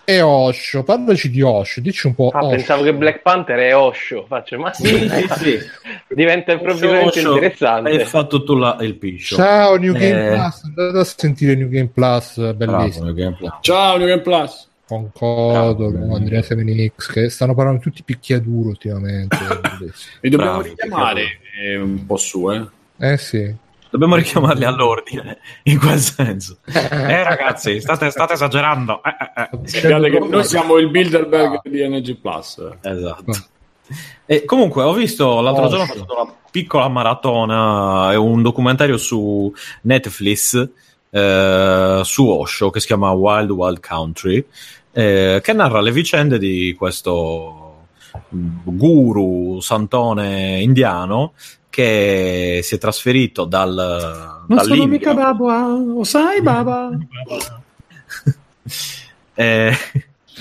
e Osho, parlaci di Osho, dici un po'. Ah, pensavo che Black Panther è Osho, faccio, ma sì, sì, sì. diventa proprio interessante. Hai fatto tu la, il piscio. Ciao New Game eh... Plus, andate a sentire New Game Plus, bellissimo. New Game Plus. Ciao New Game Plus. Con Codolo, Andrea Semenix, che stanno parlando tutti picchiaduro ultimamente. e dobbiamo richiamare eh, un po' su, eh. Eh sì. Dobbiamo richiamarli all'ordine, in quel senso. Eh ragazzi, state, state esagerando. Eh, eh, eh. noi siamo il Bilderberg di NG Plus. Esatto. E comunque ho visto l'altro Osho. giorno ho fatto una piccola maratona e un documentario su Netflix eh, su Osho che si chiama Wild Wild Country eh, che narra le vicende di questo guru santone indiano che si è trasferito dal non sono mica Baba lo sai Baba? Eh,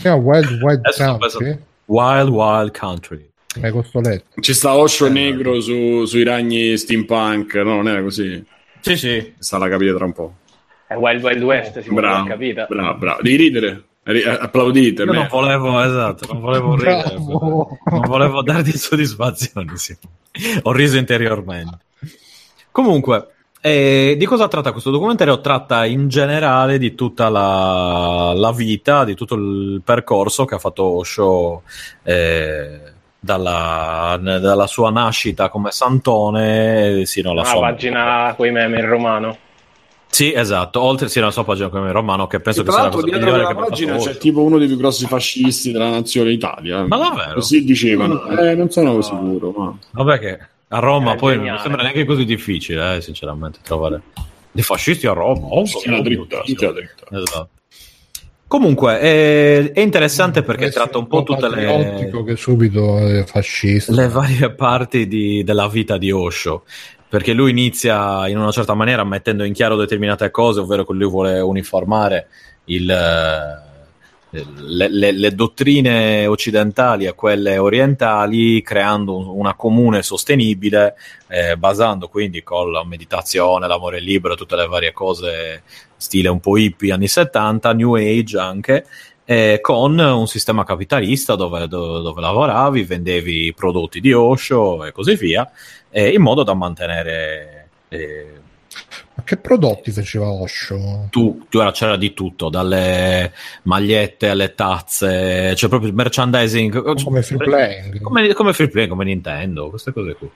yeah, Wild Wild Country? Wild Wild Country. Ci sta Osho negro su, sui ragni steampunk no non era così? Sì sì. Sta la capire tra un po' è Wild Wild West si bravo, capita bravo bravo. Devi ridere. eh, applaudite Io non volevo esatto non volevo ridere non volevo darti soddisfazione sì. ho riso interiormente comunque eh, di cosa tratta questo documentario? Tratta in generale di tutta la, la vita, di tutto il percorso che ha fatto Osho eh, dalla, dalla, sua nascita come santone sino alla Una sua pagina con i meme in romano. Sì, esatto, oltre sia la sua pagina come romano, che penso che sia la cosa dietro della pagina c'è tipo uno dei più grossi fascisti della nazione Italia. Ma davvero? Così dicevano, eh, non sono no. sicuro. Ma... Vabbè che a Roma è poi geniale. non sembra neanche così difficile, eh, sinceramente, trovare dei fascisti a Roma. Oh, sì, la dritta, sì, dritta. Esatto. Comunque è, è, interessante perché Adesso tratta un po' tutte le che subito è fascista. le varie parti di, della vita di Osho perché lui inizia in una certa maniera mettendo in chiaro determinate cose, ovvero che lui vuole uniformare il, eh, le, le, le, dottrine occidentali a quelle orientali, creando una comune sostenibile, eh, basando quindi con la meditazione, l'amore libero, tutte le varie cose, stile un po' hippie anni 70, New Age anche, eh, con un sistema capitalista dove, dove, dove, lavoravi, vendevi prodotti di Osho e così via, eh, in modo da mantenere... Eh, ma che prodotti faceva Osho? Tu, tu era, c'era di tutto, dalle magliette alle tazze, cioè proprio il merchandising. Come free playing. Come, come free playing, come Nintendo, queste cose qui.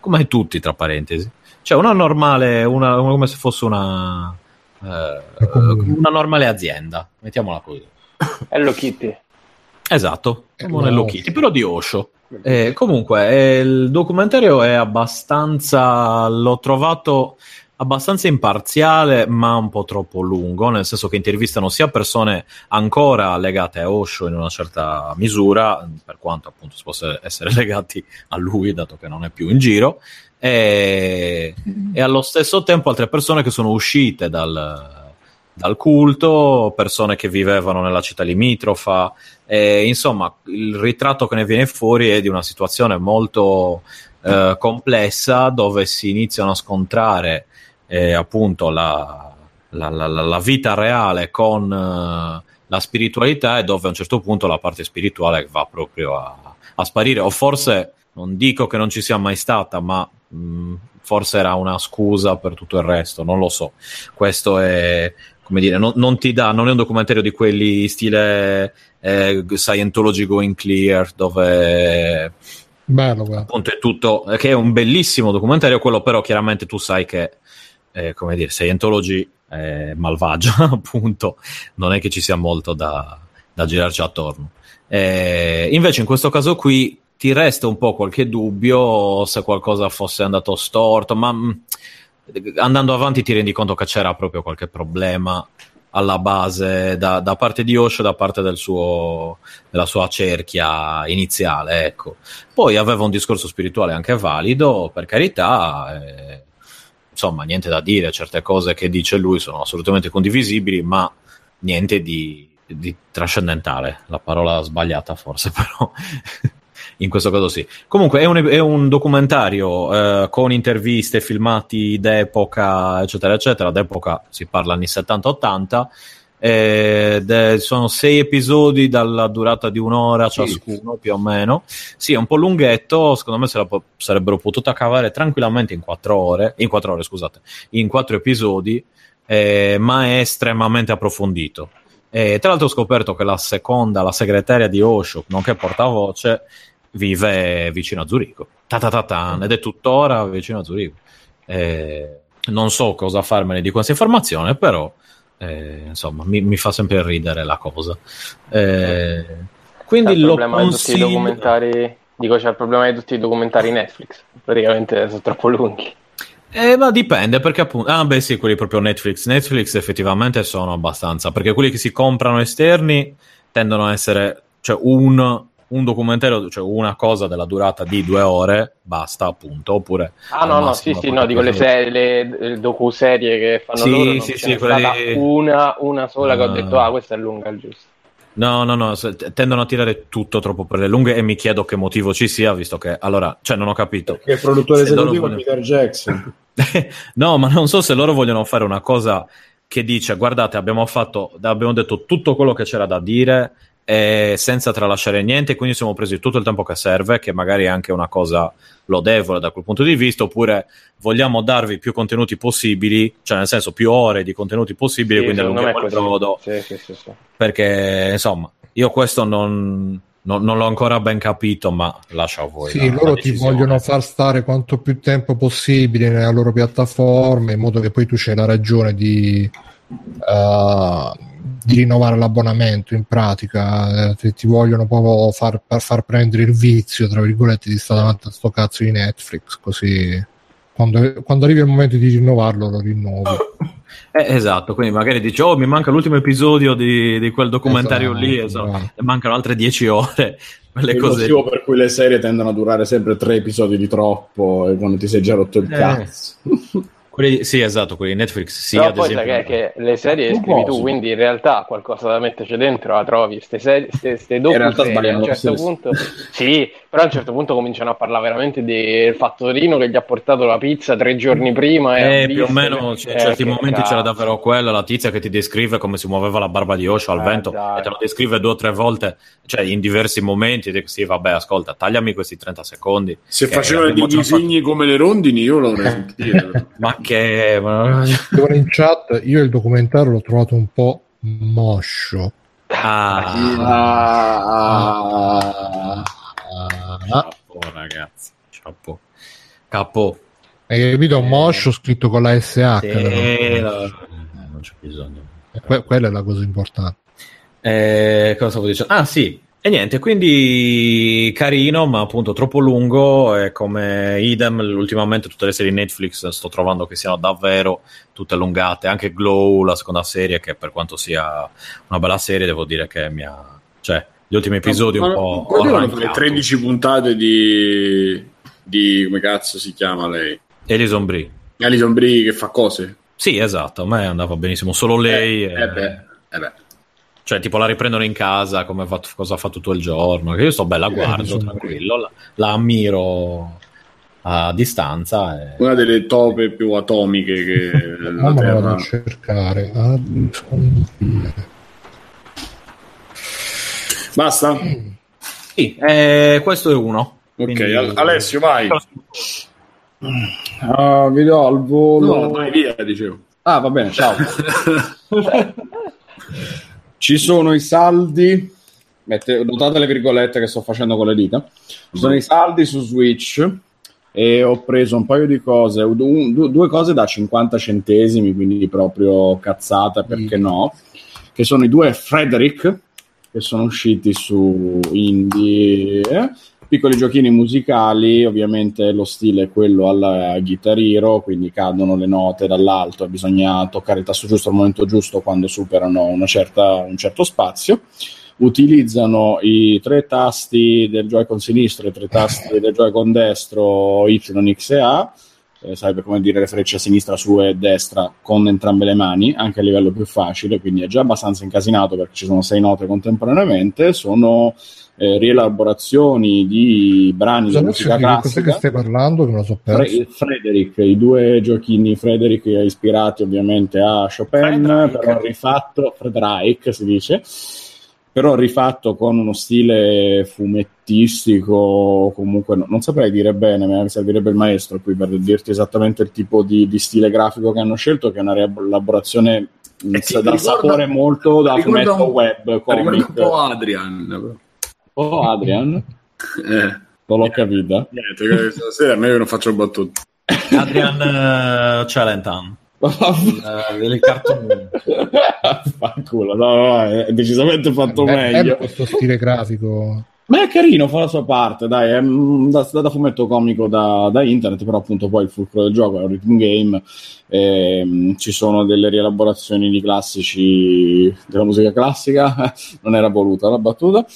Come tutti, tra parentesi. Cioè una normale, una, come se fosse una, eh, una normale azienda, mettiamola così. Hello Kitty. Esatto, come un Hello Kitty, però di Osho. Eh, comunque, eh, il documentario è abbastanza. L'ho trovato abbastanza imparziale, ma un po' troppo lungo, nel senso che intervistano sia persone ancora legate a Osho in una certa misura, per quanto appunto si possa essere legati a lui, dato che non è più in giro, e, e allo stesso tempo altre persone che sono uscite dal dal culto, persone che vivevano nella città limitrofa, e, insomma il ritratto che ne viene fuori è di una situazione molto eh, complessa dove si iniziano a scontrare eh, appunto la, la, la, la, vita reale con eh, la spiritualità e dove a un certo punto la parte spirituale va proprio a, a sparire o forse non dico che non ci sia mai stata ma mh, forse era una scusa per tutto il resto, non lo so. Questo è, come dire, non, non, ti dà, non è un documentario di quelli stile eh, Scientology Going Clear, dove Bello, appunto è tutto, che è un bellissimo documentario, quello però chiaramente tu sai che, eh, come dire, Scientology eh, malvagia, appunto, non è che ci sia molto da, da girarci attorno. Eh, invece in questo caso qui ti resta un po' qualche dubbio se qualcosa fosse andato storto, ma mh, mm, andando avanti ti rendi conto che c'era proprio qualche problema alla base da, da parte di Osho, da parte del suo, della sua cerchia iniziale. Ecco. Poi aveva un discorso spirituale anche valido, per carità. Eh, insomma, niente da dire, certe cose che dice lui sono assolutamente condivisibili, ma niente di, di trascendentale. La parola sbagliata, forse, però. In questo caso sì. Comunque è un, è un documentario eh, con interviste, filmati d'epoca, eccetera, eccetera. D'epoca si parla anni 70-80. Eh, sono sei episodi dalla durata di un'ora ciascuno, sì. più o meno. Sì, è un po' lunghetto. Secondo me se la po- sarebbero potuta cavare tranquillamente in quattro ore. In quattro ore, scusate, in quattro episodi, eh, ma è estremamente approfondito. E tra l'altro ho scoperto che la seconda, la segretaria di Osho, nonché portavoce, vive vicino a Zurigo. Ed è tuttora vicino a Zurigo. Eh, non so cosa farmene di questa informazione, però eh, insomma mi, mi, fa sempre ridere la cosa. Eh, quindi il problema consiglio... di tutti i documentari, dico c'è il problema di tutti i documentari Netflix, praticamente sono troppo lunghi. Eh, ma dipende perché appunto. Ah, beh, sì, quelli proprio Netflix. Netflix effettivamente sono abbastanza. Perché quelli che si comprano esterni tendono a essere. Cioè, un un documentario, cioè una cosa della durata di due ore, basta appunto, oppure... Ah no, no, sì, sì, no, dico le, serie, le, le docu-serie che fanno sì, loro, sì, sì, quelli... una, una sola uh... che ho detto, ah, questa è lunga, il giusto. No, no, no, tendono a tirare tutto troppo per le lunghe e mi chiedo che motivo ci sia, visto che, allora, cioè non ho capito. Perché il produttore esecutivo vogliono... Peter Jackson. no, ma non so se loro vogliono fare una cosa che dice, guardate, abbiamo fatto, abbiamo detto tutto quello che c'era da dire, eh, senza tralasciare niente, quindi siamo presi tutto il tempo che serve, che magari è anche una cosa lodevole da quel punto di vista, oppure vogliamo darvi più contenuti possibili, cioè nel senso più ore di contenuti possibili, sì, quindi allunghiamo il brodo. Sì, sì, perché insomma, io questo non, non, non, l'ho ancora ben capito, ma lascio a voi. Sì, la, loro la ti vogliono far stare quanto più tempo possibile nella loro piattaforma, in modo che poi tu c'hai la ragione di... Uh, di rinnovare l'abbonamento in pratica eh, ti vogliono proprio far, far, prendere il vizio tra virgolette di stare davanti a sto cazzo di Netflix così quando, quando arrivi il momento di rinnovarlo lo rinnovi eh, esatto quindi magari dici oh mi manca l'ultimo episodio di, di quel documentario esatto, lì esatto. e mancano altre 10 ore quelle il cose motivo per cui le serie tendono a durare sempre tre episodi di troppo e quando ti sei già rotto il eh. cazzo Quelli, sì, esatto, quelli di Netflix. Sì, Però poi esempio, sai che, le serie scrivi tu, quindi in realtà qualcosa da metterci dentro la trovi. Ste, serie, ste, ste docu a un certo punto, sì, però a un certo punto cominciano a parlare veramente del fattorino che gli ha portato la pizza tre giorni prima. E eh, più o meno, cioè, in certi momenti cazzo. c'era davvero quella, la tizia che ti descrive come si muoveva la barba di Osho al eh, vento dai. e te lo descrive due o tre volte, cioè in diversi momenti. E dico, sì, vabbè, ascolta, tagliami questi 30 secondi. Se facevano i disegni fatto... come le rondini, io l'avrei sentito. Ma che in chat io il documentario l'ho trovato un po' moscio. Ah, ah, ah, capo ragazzi capo. Capo hai capito? Eh, moscio scritto con la SH sì, eh, non c'è bisogno. Que- quella è la cosa importante. Eh, cosa stavo dicendo? Ah sì e niente, quindi carino, ma appunto troppo lungo. E come idem, ultimamente tutte le serie Netflix sto trovando che siano davvero tutte allungate. Anche Glow, la seconda serie, che per quanto sia una bella serie, devo dire che mi ha. cioè, gli ultimi episodi ma, un po'. Potevano fare 13 puntate di. di. come cazzo si chiama lei? Elison Brie. Elison Brie che fa cose. Sì, esatto, a me andava benissimo solo lei. Eh, e... eh beh, eh beh. Cioè, tipo, la riprendono in casa, come ha fatto, cosa ha fatto tutto il giorno. Che io sto bella, eh, guardo, eh, tranquillo, la, la, ammiro a distanza. E... Una delle tope più atomiche che la ah, Terra... vado a cercare. Ah, Basta? Sì, eh, questo è uno. Ok, Quindi... Alessio, vai. Uh, vi do al volo. No, vai via, dicevo. Ah, va bene, ciao. Ci sono i saldi, mette, notate le virgolette che sto facendo con le dita, ci sono i saldi su Switch e ho preso un paio di cose, un, due cose da 50 centesimi, quindi proprio cazzata, perché mm. no, che sono i due Frederick, che sono usciti su Indie, eh? Piccoli giochini musicali, ovviamente lo stile è quello alla Guitar Hero, quindi cadono le note dall'alto, bisogna toccare il tasto giusto al momento giusto quando superano certa, un certo spazio. Utilizzano i tre tasti del Joy-Con sinistro e i tre tasti del Joy-Con destro Y, X e A, eh, sarebbe come dire le frecce sinistra, su e destra con entrambe le mani, anche a livello più facile, quindi è già abbastanza incasinato perché ci sono sei note contemporaneamente, sono eh, rielaborazioni di brani di musica classica. Cos'è che stai parlando? Che me lo so. Fre- Frederick, i due giochini Frederick ispirati ovviamente a Chopin, Frederick. però rifatto, Frederick si dice, però rifatto con uno stile fumettistico, comunque no, non saprei dire bene, mi servirebbe il maestro qui per dirti esattamente il tipo di, di stile grafico che hanno scelto, che è una rielaborazione eh sì, da sapore molto da fumetto web. Comic. un po' Adrian. Oh Adrian? eh. Non l'ho capita. Niente, stasera me non faccio battute. Adrian uh, Celentan il, il cartone Fanculo, no, no, è decisamente fatto Beh, meglio questo stile grafico ma è carino, fa la sua parte, dai, è da, da fumetto comico da, da, internet, però appunto poi il fulcro del gioco è un rhythm game, ehm, ci sono delle rielaborazioni di classici della musica classica, non era voluta la battuta,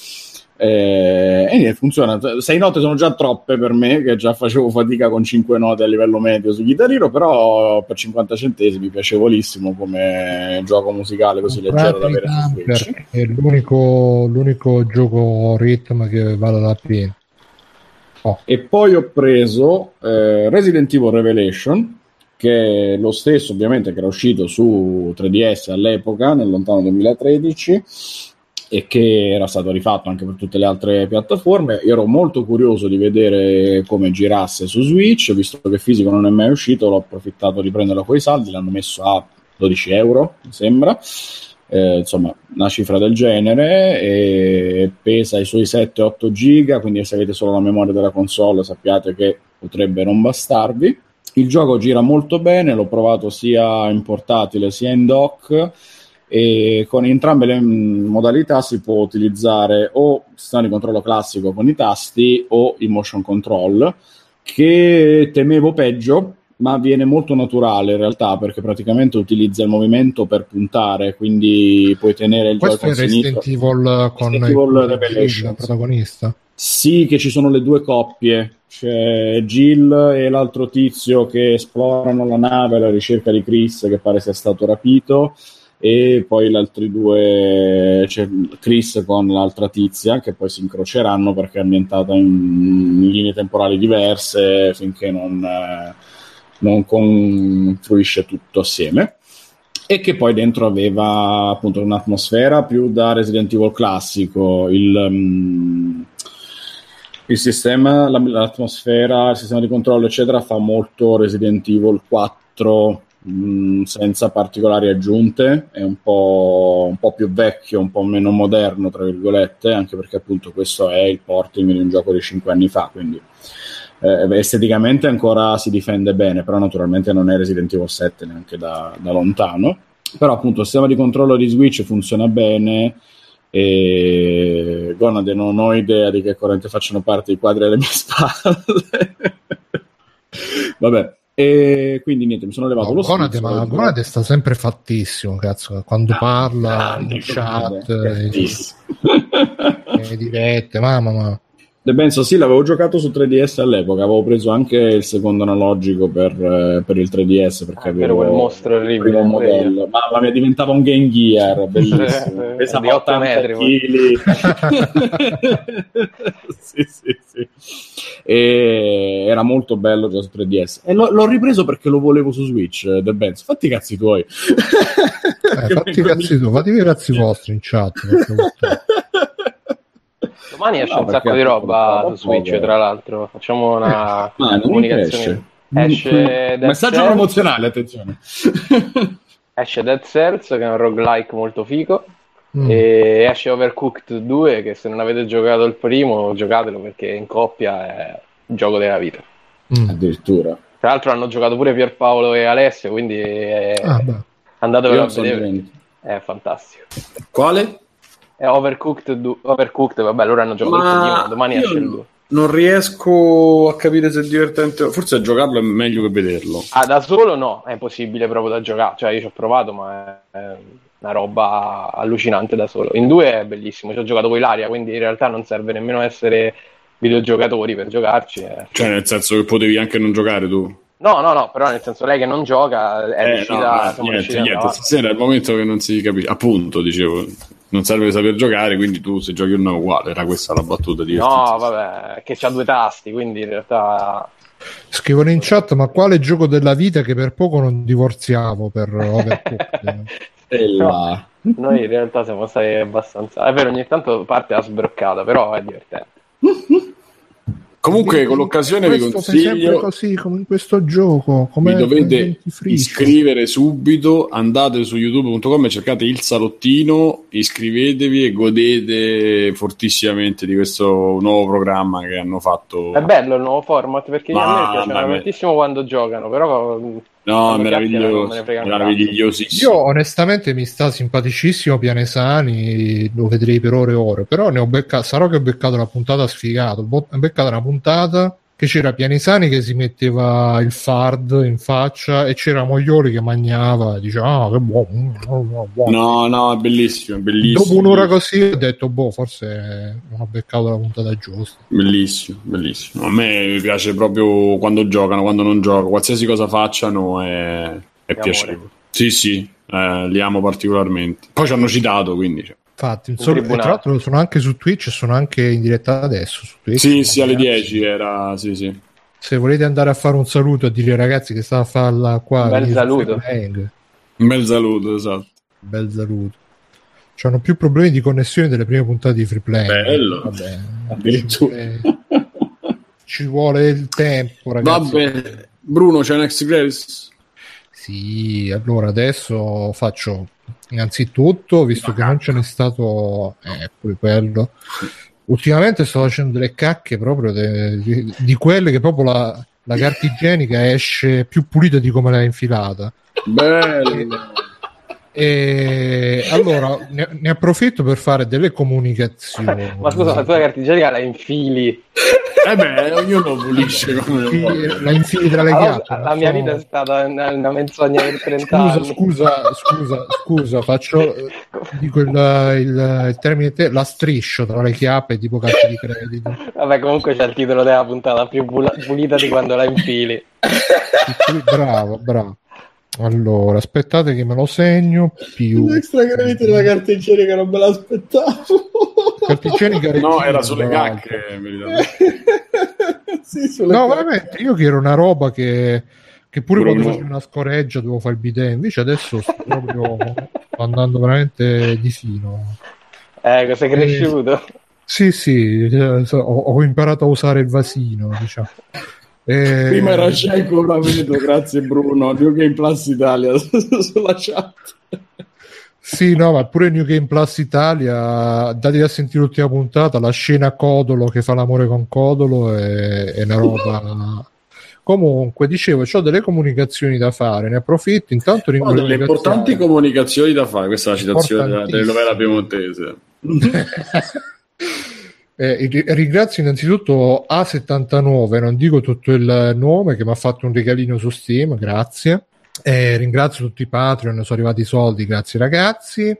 eh, e funziona. Sei note sono già troppe per me, che già facevo fatica con 5 note a livello medio su chitarrino, però per 50 centesimi piacevolissimo come gioco musicale così leggero da avere su Switch. È l'unico, l'unico gioco rhythm che vale la pena. Oh. E poi ho preso eh, Resident Evil Revelation, che è lo stesso ovviamente che era uscito su 3DS all'epoca, nel lontano 2013 e che era stato rifatto anche per tutte le altre piattaforme. Io ero molto curioso di vedere come girasse su Switch, visto che fisico non è mai uscito, l'ho approfittato di prenderlo con i saldi, l'hanno messo a 12 euro, mi sembra. Eh, insomma, una cifra del genere e pesa i suoi 7-8 giga, quindi se avete solo la memoria della console sappiate che potrebbe non bastarvi. Il gioco gira molto bene, l'ho provato sia in portatile sia in dock e con entrambe le mm, modalità si può utilizzare o il sistema di controllo classico con i tasti o il motion control che temevo peggio ma viene molto naturale in realtà perché praticamente utilizza il movimento per puntare quindi puoi tenere il questo gioco è Resident Evil con Resident Evil il protagonista? Sì che ci sono le due coppie c'è Jill e l'altro tizio che esplorano la nave alla ricerca di Chris che pare sia stato rapito e poi gli altri due c'è Chris con l'altra tizia che poi si incroceranno perché è ambientata in, in linee temporali diverse finché non, eh, non confluisce tutto assieme. E che poi dentro aveva appunto un'atmosfera più da Resident Evil classico il, um, il sistema, l'atmosfera, il sistema di controllo eccetera fa molto Resident Evil 4 Mm, senza particolari aggiunte, è un po', un po', più vecchio, un po' meno moderno, tra virgolette, anche perché appunto questo è il porting di un gioco di 5 anni fa, quindi eh, esteticamente ancora si difende bene, però naturalmente non è Resident Evil 7 neanche da, da lontano. Però appunto il sistema di controllo di Switch funziona bene e Gonade non ho idea di che corrente facciano parte i quadri alle mie spalle. Vabbè, e quindi niente, mi sono levato no, lo Gonade, ma Gonade sta sempre fattissimo, cazzo, quando ah, parla in chat, e, e dirette, mamma mia. The Benzo sì, l'avevo giocato su 3DS all'epoca, avevo preso anche il secondo analogico per, eh, per il 3DS perché ah, avevo quel mostro il primo modello. Mamma mia, diventava un Game Gear, bellissimo. Pesava 8 metri. Sì, sì, sì. E era molto bello già su 3DS. E l'ho, l'ho ripreso perché lo volevo su Switch, eh, The Benzo. Fatti i cazzi tuoi. Eh, fatti i cazzi tuoi, fatti i cazzi vostri in chat. Domani esce no, un sacco di roba su Switch, tra l'altro. Facciamo una Ma comunicazione. Esce Messaggio Cells. promozionale, attenzione. esce Dead Cells, che è un roguelike molto figo. Mm. E esce Overcooked 2, che se non avete giocato il primo, giocatelo perché in coppia è il gioco della vita. Mm. Addirittura. Tra l'altro hanno giocato pure Pierpaolo e Alessio, quindi è... ah, andatevelo a vedere. È fantastico. Quale? È Overcooked, du- Overcooked vabbè, loro hanno giocato Ma il primo, domani esce il 2. Non riesco a capire se è divertente. Forse a giocarlo è meglio che vederlo. Ah, da solo no, è impossibile proprio da giocare. Cioè, io ci ho provato, ma è una roba allucinante da solo. In due è bellissimo. Ci ho giocato con Ilaria, quindi in realtà non serve nemmeno essere videogiocatori per giocarci. Eh. Cioè, nel senso che potevi anche non giocare tu. No, no, no, però nel senso lei che non gioca è eh, riuscita no, niente, niente, stasera è il momento che non si capisce. Appunto, dicevo, non serve saper giocare, quindi tu se giochi uno è uguale, era questa la battuta di No, vabbè, che c'ha due tasti, quindi in realtà Scrivono in chat, ma quale gioco della vita che per poco non divorziamo per Overcooked? no, noi in realtà siamo stati abbastanza... È vero, ogni tanto parte la sbroccata, però è divertente. Comunque, con l'occasione vi consiglio così come in questo gioco. Come vi dovete iscrivere subito. Andate su youtube.com e cercate il salottino. Iscrivetevi e godete fortissimamente di questo nuovo programma che hanno fatto. È bello il nuovo format perché ma, a me piace tantissimo quando giocano, però No, meraviglioso, meravigliosissimo. Io onestamente mi sta simpaticissimo Pianesani, lo vedrei per ore e ore, però ne ho beccato, sarò che ho beccato la puntata sfigato, ho beccato una puntata che c'era Pianisani che si metteva il fard in faccia e c'era Moglioli che mangiava e diceva ah che buono, buono. no no è bellissimo, bellissimo dopo un'ora così ho detto boh forse non ho beccato la puntata giusta. Bellissimo bellissimo. A me mi piace proprio quando giocano quando non gioco qualsiasi cosa facciano è, è piacevole. Sì sì eh, li amo particolarmente. Poi ci hanno citato quindi Infatti, solo, tra l'altro sono anche su Twitch, sono anche in diretta adesso. Su Twitch, sì, sì, alle 10 era, sì, sì. Se volete andare a fare un saluto e dire ragazzi che sta a farla qua. Un bel saluto. Un bel saluto, esatto. Un bel saluto. C'hanno più problemi di connessione delle prime puntate di free play. Bello. Vabbè, addirittura. Ci vuole il tempo, ragazzi. Vabbè, Bruno, c'è un ex grace? Sì, allora adesso faccio innanzitutto, visto che non ce n'è stato eh, pure quello, ultimamente sto facendo delle cacche proprio de, di, di, quelle che proprio la, la carta igienica esce più pulita di come l'hai infilata. Bello! E allora ne, ne, approfitto per fare delle comunicazioni. Ma scusa, la tua carta igienica la infili? Eh beh, ognuno pulisce come La infili tra le allora, chiappe. La mia so. vita è stata una, una menzogna per 30 scusa, anni. Scusa, scusa, scusa, faccio dico il, il, il termine te, la striscio tra le chiappe tipo carta di credito. Vabbè, comunque c'è il titolo della puntata più pulita di quando la infili. Bravo, bravo. Allora, aspettate che me lo segno. Più extra credito della carta igienica non me l'aspettavo. Carta igienica no, era sulle cacche. sì, sulle no, cacche. veramente, io che era una roba che, che pure Bruno. quando facevo una scoreggia dovevo fare il bidet, invece adesso sto proprio andando veramente di fino. Eh, cosa sei cresciuto? Eh, sì, sì, ho, ho imparato a usare il vasino, diciamo. Eh... Prima era Sceco, ora vedo, grazie Bruno, New Game Plus Italia sulla chat. Sì, no, ma pure New Game Plus Italia, dati a sentire l'ultima puntata, la scena Codolo che fa l'amore con Codolo è, è una roba... Comunque, dicevo, ho delle comunicazioni da fare, ne approfitto. Intanto ho delle importanti comunicazioni da fare. Questa è la citazione della telenovela piemontese. Eh, ringrazio innanzitutto A79, non dico tutto il nome, che mi ha fatto un regalino su Steam, grazie. Eh, ringrazio tutti i Patreon, sono arrivati i soldi, grazie ragazzi.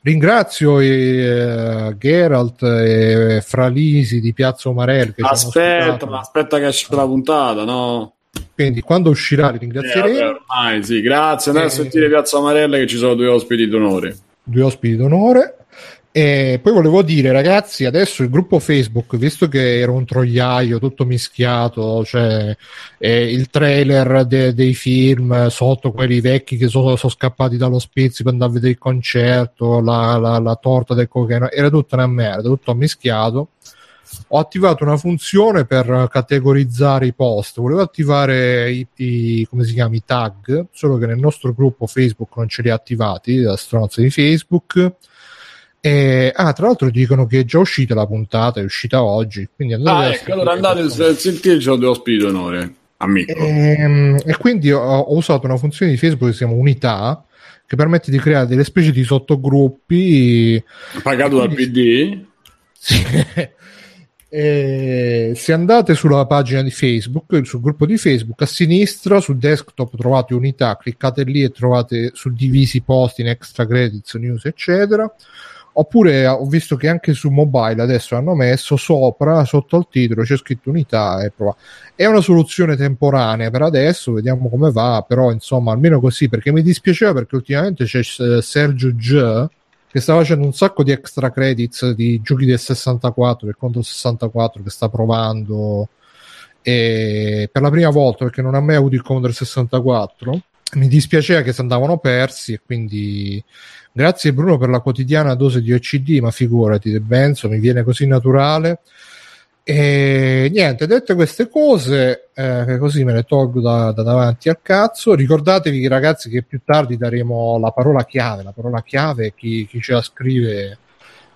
Ringrazio eh, Geralt e Fralisi di Piazza Omarel. Che aspetta, aspetta che esce la puntata, no? Quindi quando uscirà li ringrazieremo. Eh, ormai, sì, grazie. Andate a sentire Piazza Amarella che ci sono due ospiti d'onore. Due ospiti d'onore. E poi volevo dire, ragazzi, adesso il gruppo Facebook, visto che era un troiaio tutto mischiato, cioè eh, il trailer de- dei film sotto quelli vecchi che sono, sono scappati dallo per andare a vedere il concerto, la, la, la torta del cocaino, era tutta una merda, tutto mischiato. Ho attivato una funzione per categorizzare i post, volevo attivare i, i, come si chiama, i tag, solo che nel nostro gruppo Facebook non ce li ha attivati, la stronza di Facebook e, ah, tra l'altro dicono che è già uscita la puntata, è uscita oggi. Quindi andate ah, ecco, allora andate a sentirci due ospiti d'onore. Amico. E, ehm, e quindi ho, ho, usato una funzione di Facebook che si chiama Unità, che permette di creare delle specie di sottogruppi. Pagato dal PD? Sì. E se andate sulla pagina di Facebook, sul gruppo di Facebook, a sinistra sul desktop trovate unità, cliccate lì e trovate suddivisi posti in extra credits, news, eccetera. Oppure ho visto che anche su mobile adesso hanno messo sopra, sotto al titolo, c'è scritto unità e prova. È una soluzione temporanea per adesso, vediamo come va, però insomma almeno così, perché mi dispiaceva perché ultimamente c'è Sergio G che sta facendo un sacco di extra credits di giochi del 64, del Contro 64 che sta provando e per la prima volta perché non ha mai avuto il Commodore 64 mi dispiaceva che si andavano persi e quindi grazie Bruno per la quotidiana dose di OCD ma figurati Benzo mi viene così naturale e niente, dette queste cose, eh, così me le tolgo da, da, davanti al cazzo. Ricordatevi, ragazzi, che più tardi daremo la parola chiave. La parola chiave, chi, chi ce la scrive,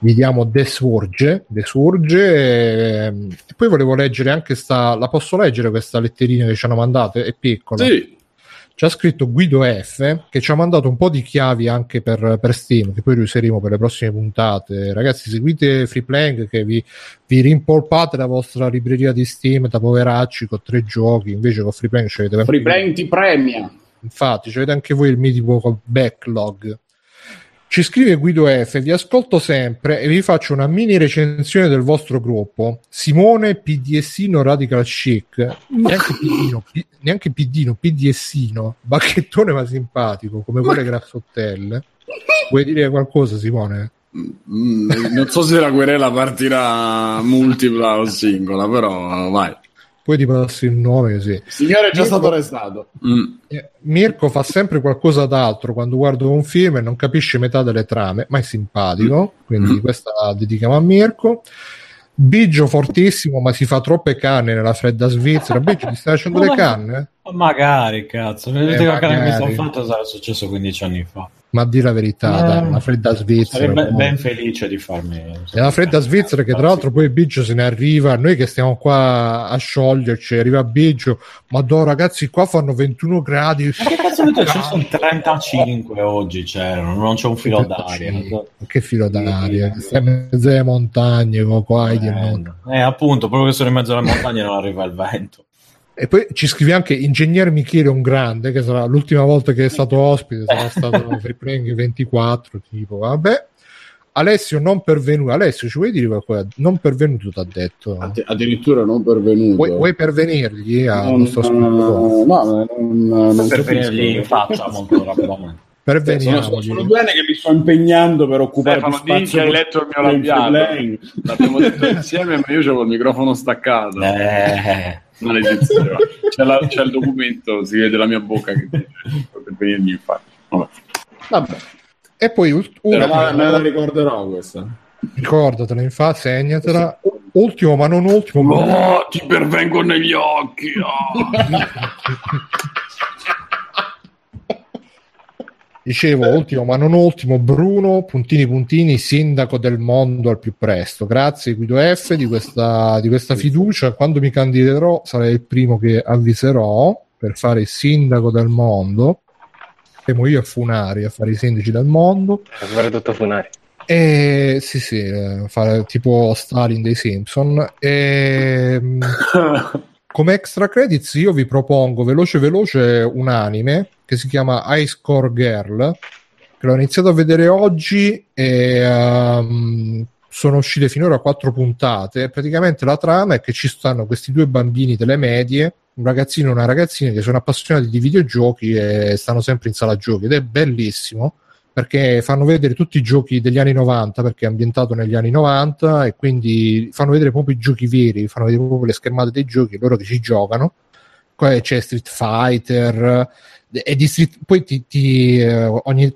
vi diamo Desurge. Desurge. Ehm, e poi volevo leggere anche sta. La posso leggere questa letterina che ci hanno mandato? È piccola. Sì ci ha scritto Guido F che ci ha mandato un po' di chiavi anche per, per Steam che poi riuseremo per le prossime puntate. Ragazzi seguite Freeplank che vi, vi rimpolpate la vostra libreria di Steam da poveracci con tre giochi. Invece con Freeplank ci avete Freeplank ti premia. Infatti avete anche voi il mitico backlog ci scrive Guido F, vi ascolto sempre e vi faccio una mini recensione del vostro gruppo. Simone PDSino Radical Chic, neanche Pidino, P- neanche Pidino, PDSino, bacchettone ma simpatico, come quelle Grassottelle. Vuoi dire qualcosa Simone? Mm, non so se la querela partirà multipla o singola, però vai poi ti passi il nome sì. Il signore è già Mirko, stato arrestato. Mm. Eh, Mirko fa sempre qualcosa d'altro quando guardo un film e non capisce metà delle trame, ma è simpatico, mm. quindi mm. questa la dedichiamo a Mirko. Biggio fortissimo, ma si fa troppe canne nella fredda Svizzera. Biggio, ti stai facendo le canne? Magari, cazzo. L'ultima eh, canne che mi sono fatto sarà successo 15 anni fa. Ma di la verità, eh, dai, una fredda Svizzera. Sarei ben felice di farmi. È una fredda Svizzera che, tra l'altro, poi Biggio se ne arriva. Noi che stiamo qua a scioglierci, arriva Biggio. Ma do, ragazzi, qua fanno 21 gradi. Ma che cazzo di ci sono 35 oggi? C'erano, non c'è un filo d'aria. Che filo d'aria? Stiamo in mezzo alle montagne, qua, eh, eh, appunto, proprio che sono in mezzo alle montagne non arriva il vento. E poi ci scrive anche Ingegner Michele un grande, che sarà l'ultima volta che è stato ospite, sarà stato Free Playing 24, tipo, vabbè. Alessio non pervenuto, Alessio ci vuoi dire qualcosa? Non pervenuto ti ha detto. Addi- addirittura non pervenuto. Vuoi, vuoi pervenirgli al non, nostro no, no, non, non pervenirgli in faccia molto rapidamente. Perveniamo. Sono, sono due anni che mi sto impegnando per occupare Stefano, più spazio. hai letto il mio labiale. L'abbiamo detto insieme, ma io avevo il microfono staccato. Eh. C'è, la, c'è, il documento, si vede la mia bocca che per venirmi in faccia. Vabbè. Vabbè. E poi ultimo, me la ricorderò questa. Ricordatela, infatti, segnatela. Ultimo, ma non ultimo. Oh, ti pervengo negli occhi. Oh. Dicevo, ultimo ma non ultimo, Bruno, puntini puntini, sindaco del mondo al più presto. Grazie Guido F di questa, di questa fiducia. Quando mi candiderò sarei il primo che avviserò per fare il sindaco del mondo. Siamo io a Funari a fare i sindaci del mondo. A fare tutto Funari. E, sì, sì, eh, fare tipo Stalin dei Simpson. E, come extra credits io vi propongo veloce veloce un anime che si chiama High Score Girl che l'ho iniziato a vedere oggi e um, sono uscite finora quattro puntate. Praticamente la trama è che ci stanno questi due bambini delle medie un ragazzino e una ragazzina che sono appassionati di videogiochi e stanno sempre in sala giochi ed è bellissimo perché fanno vedere tutti i giochi degli anni 90 perché è ambientato negli anni 90 e quindi fanno vedere proprio i giochi veri, fanno vedere proprio le schermate dei giochi, loro che ci giocano. C'è Street Fighter e di Street, poi ti, ti, eh, ogni,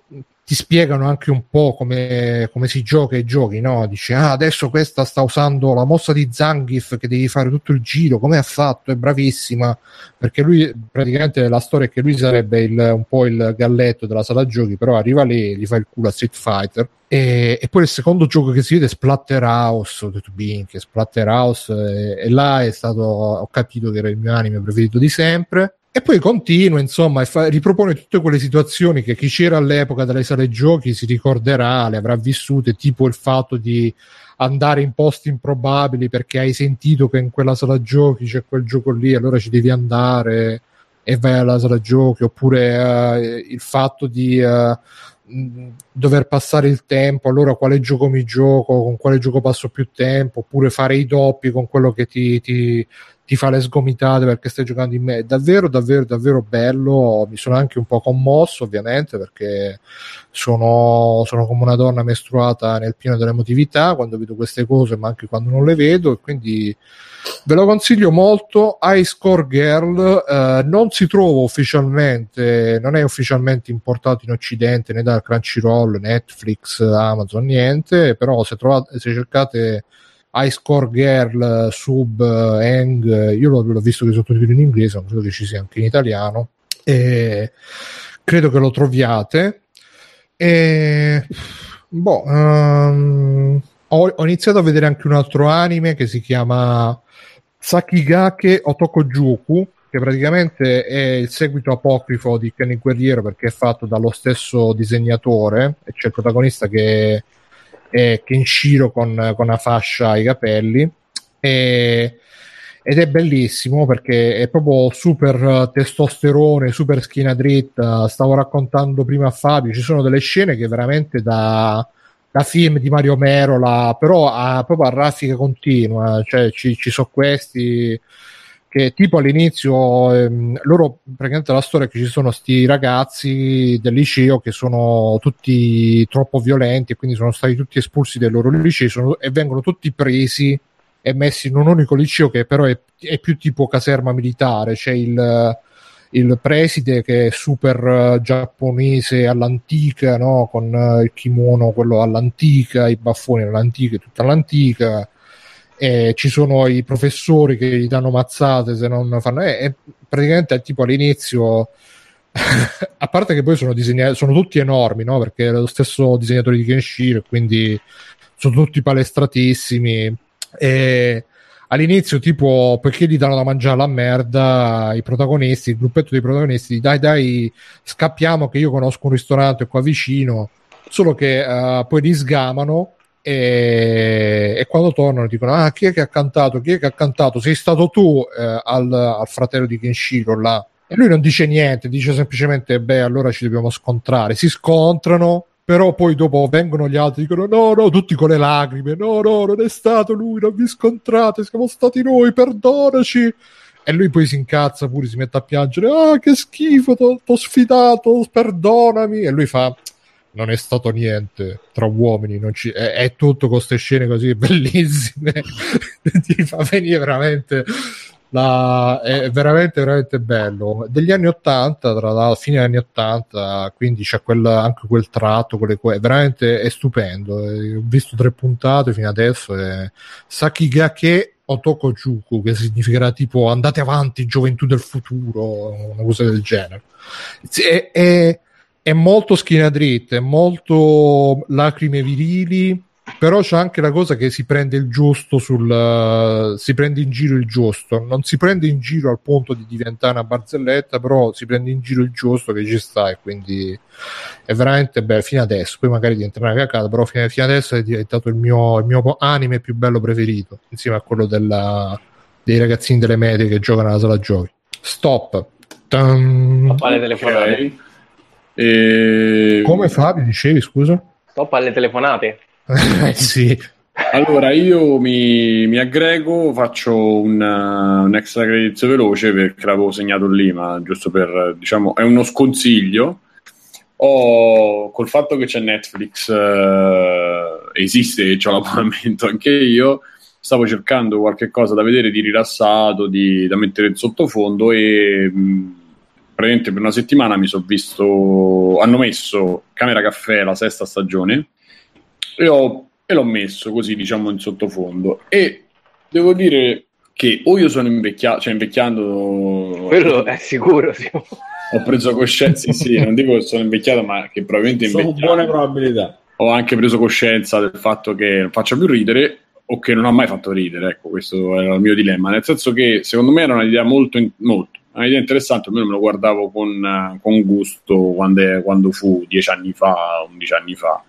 ti spiegano anche un po' come, come si gioca i giochi, no? Dice, ah, adesso questa sta usando la mossa di Zangief che devi fare tutto il giro, come ha fatto? È bravissima, perché lui, praticamente la storia è che lui sarebbe il, un po' il galletto della sala giochi, però arriva lì e gli fa il culo a Street Fighter. E, e, poi il secondo gioco che si vede è Splatterhouse, ho detto Bink, Splatterhouse, e, e là è stato, ho capito che era il mio anime preferito di sempre e poi continua, insomma, e fa, ripropone tutte quelle situazioni che chi c'era all'epoca delle sale giochi si ricorderà, le avrà vissute, tipo il fatto di andare in posti improbabili perché hai sentito che in quella sala giochi c'è quel gioco lì, allora ci devi andare e vai alla sala giochi, oppure uh, il fatto di uh, dover passare il tempo, allora quale gioco mi gioco, con quale gioco passo più tempo, oppure fare i doppi con quello che ti, ti ti fa le sgomitate perché stai giocando in me. Davvero, davvero, davvero bello. Mi sono anche un po' commosso, ovviamente, perché sono, sono come una donna mestruata nel pieno dell'emotività quando vedo queste cose, ma anche quando non le vedo. E quindi ve lo consiglio molto. High Score Girl eh, non si trova ufficialmente, non è ufficialmente importato in Occidente né da Crunchyroll, Netflix, Amazon, niente. Però se, trovate, se cercate High Score Girl, Sub, Hang, io l'ho, visto che sottotitoli in inglese, non credo che ci sia anche in italiano, e credo che lo troviate. E, boh, um, ho, ho, iniziato a vedere anche un altro anime che si chiama Sakigake Otokojuku, che praticamente è il seguito apocrifo di Kenny Guerriero perché è fatto dallo stesso disegnatore, e c'è il protagonista che e Kenshiro con, con una fascia ai capelli e, ed è bellissimo perché è proprio super testosterone, super schiena dritta. Stavo raccontando prima a Fabio, ci sono delle scene che veramente da, da film di Mario Merola, però a, proprio a raffica continua, cioè ci, ci sono questi che tipo all'inizio ehm, loro praticamente la storia è che ci sono sti ragazzi del liceo che sono tutti troppo violenti e quindi sono stati tutti espulsi dai loro licei sono, e vengono tutti presi e messi in un unico liceo che però è, è più tipo caserma militare c'è il, il preside che è super giapponese all'antica no? con il kimono quello all'antica i baffoni all'antica tutta all'antica eh, ci sono i professori che gli danno mazzate se non fanno eh, praticamente è tipo all'inizio a parte che poi sono disegnati sono tutti enormi no? perché è lo stesso disegnatore di Kenshiro quindi sono tutti palestratissimi e all'inizio tipo perché gli danno da mangiare la merda i protagonisti il gruppetto dei protagonisti dai dai scappiamo che io conosco un ristorante qua vicino solo che uh, poi li sgamano e, e, quando tornano dicono ah chi è che ha cantato? Chi è che ha cantato? Sei stato tu eh, al, al, fratello di Kenshiro là. E lui non dice niente dice semplicemente beh allora ci dobbiamo scontrare. Si scontrano però poi dopo vengono gli altri dicono no no tutti con le lacrime no no non è stato lui non vi scontrate siamo stati noi perdonaci. E lui poi si incazza pure si mette a piangere ah che schifo t'ho sfidato perdonami. E lui fa non è stato niente tra uomini, ci, è, è, tutto con queste scene così bellissime, ti fa venire veramente, la, è veramente, veramente bello. Degli anni 80, tra la fine degli anni 80, quindi c'è quel, anche quel tratto, quelle, veramente è stupendo. Ho visto tre puntate fino adesso. È Sakigake Otokojuku, che significherà tipo andate avanti, gioventù del futuro, una cosa del genere. È, è è molto schiena dritta, è molto lacrime virili, però c'è anche la cosa che si prende il giusto sul si prende in giro il giusto, non si prende in giro al punto di diventare una barzelletta, però si prende in giro il giusto che ci sta e quindi è veramente bello fino adesso, poi magari diventerà una cacata, però fino, fino adesso è diventato il mio, il mio anime più bello preferito, insieme a quello della, dei ragazzini delle medie che giocano alla sala giochi. Stop. Tan... Quale telefonate? Okay. E... Come Fabio dicevi, scusa? Stop alle telefonate. eh, sì. Allora io mi, mi aggrego, faccio un, un extra credit veloce perché l'avevo segnato lì, ma giusto per, diciamo, è uno sconsiglio. Ho, col fatto che c'è Netflix, eh, esiste e ho l'abbonamento anche io, stavo cercando qualche cosa da vedere di rilassato, di, da mettere in sottofondo e... Mh, praticamente per una settimana mi sono visto, hanno messo Camera Caffè la sesta stagione e, ho, e l'ho messo così diciamo in sottofondo e devo dire che o io sono invecchiato, cioè invecchiando... Quello è sicuro, sì. Ho preso coscienza, sì, non dico che sono invecchiato, ma che probabilmente invecchiato. Sono buone probabilità. Ho anche preso coscienza del fatto che non faccia più ridere o che non ha mai fatto ridere, ecco, questo era il mio dilemma, nel senso che secondo me era un'idea molto, molto un'idea interessante, almeno me lo guardavo con, con gusto quando, quando, fu dieci anni fa, undici anni fa,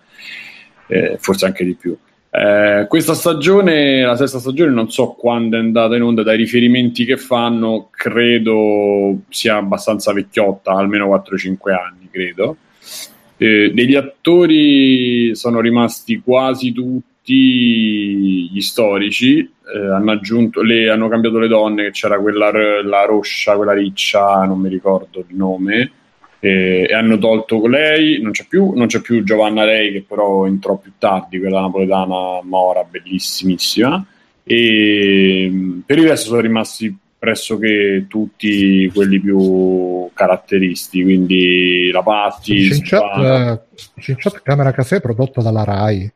eh, forse anche di più. Eh, questa stagione, la sesta stagione, non so quando è andata in onda, dai riferimenti che fanno, credo sia abbastanza vecchiotta, almeno 4-5 anni, credo. Eh, degli attori sono rimasti quasi tutti gli storici, eh, hanno, aggiunto, le, hanno cambiato le donne, che c'era quella la roscia, quella riccia, non mi ricordo il nome e, e hanno tolto lei, non c'è, più, non c'è più Giovanna Rei che però entrò più tardi, quella napoletana Mora, bellissimissima e per il resto sono rimasti pressoché tutti quelli più caratteristici, quindi la Patti, Cinciat Camera Caffè prodotto dalla RAI.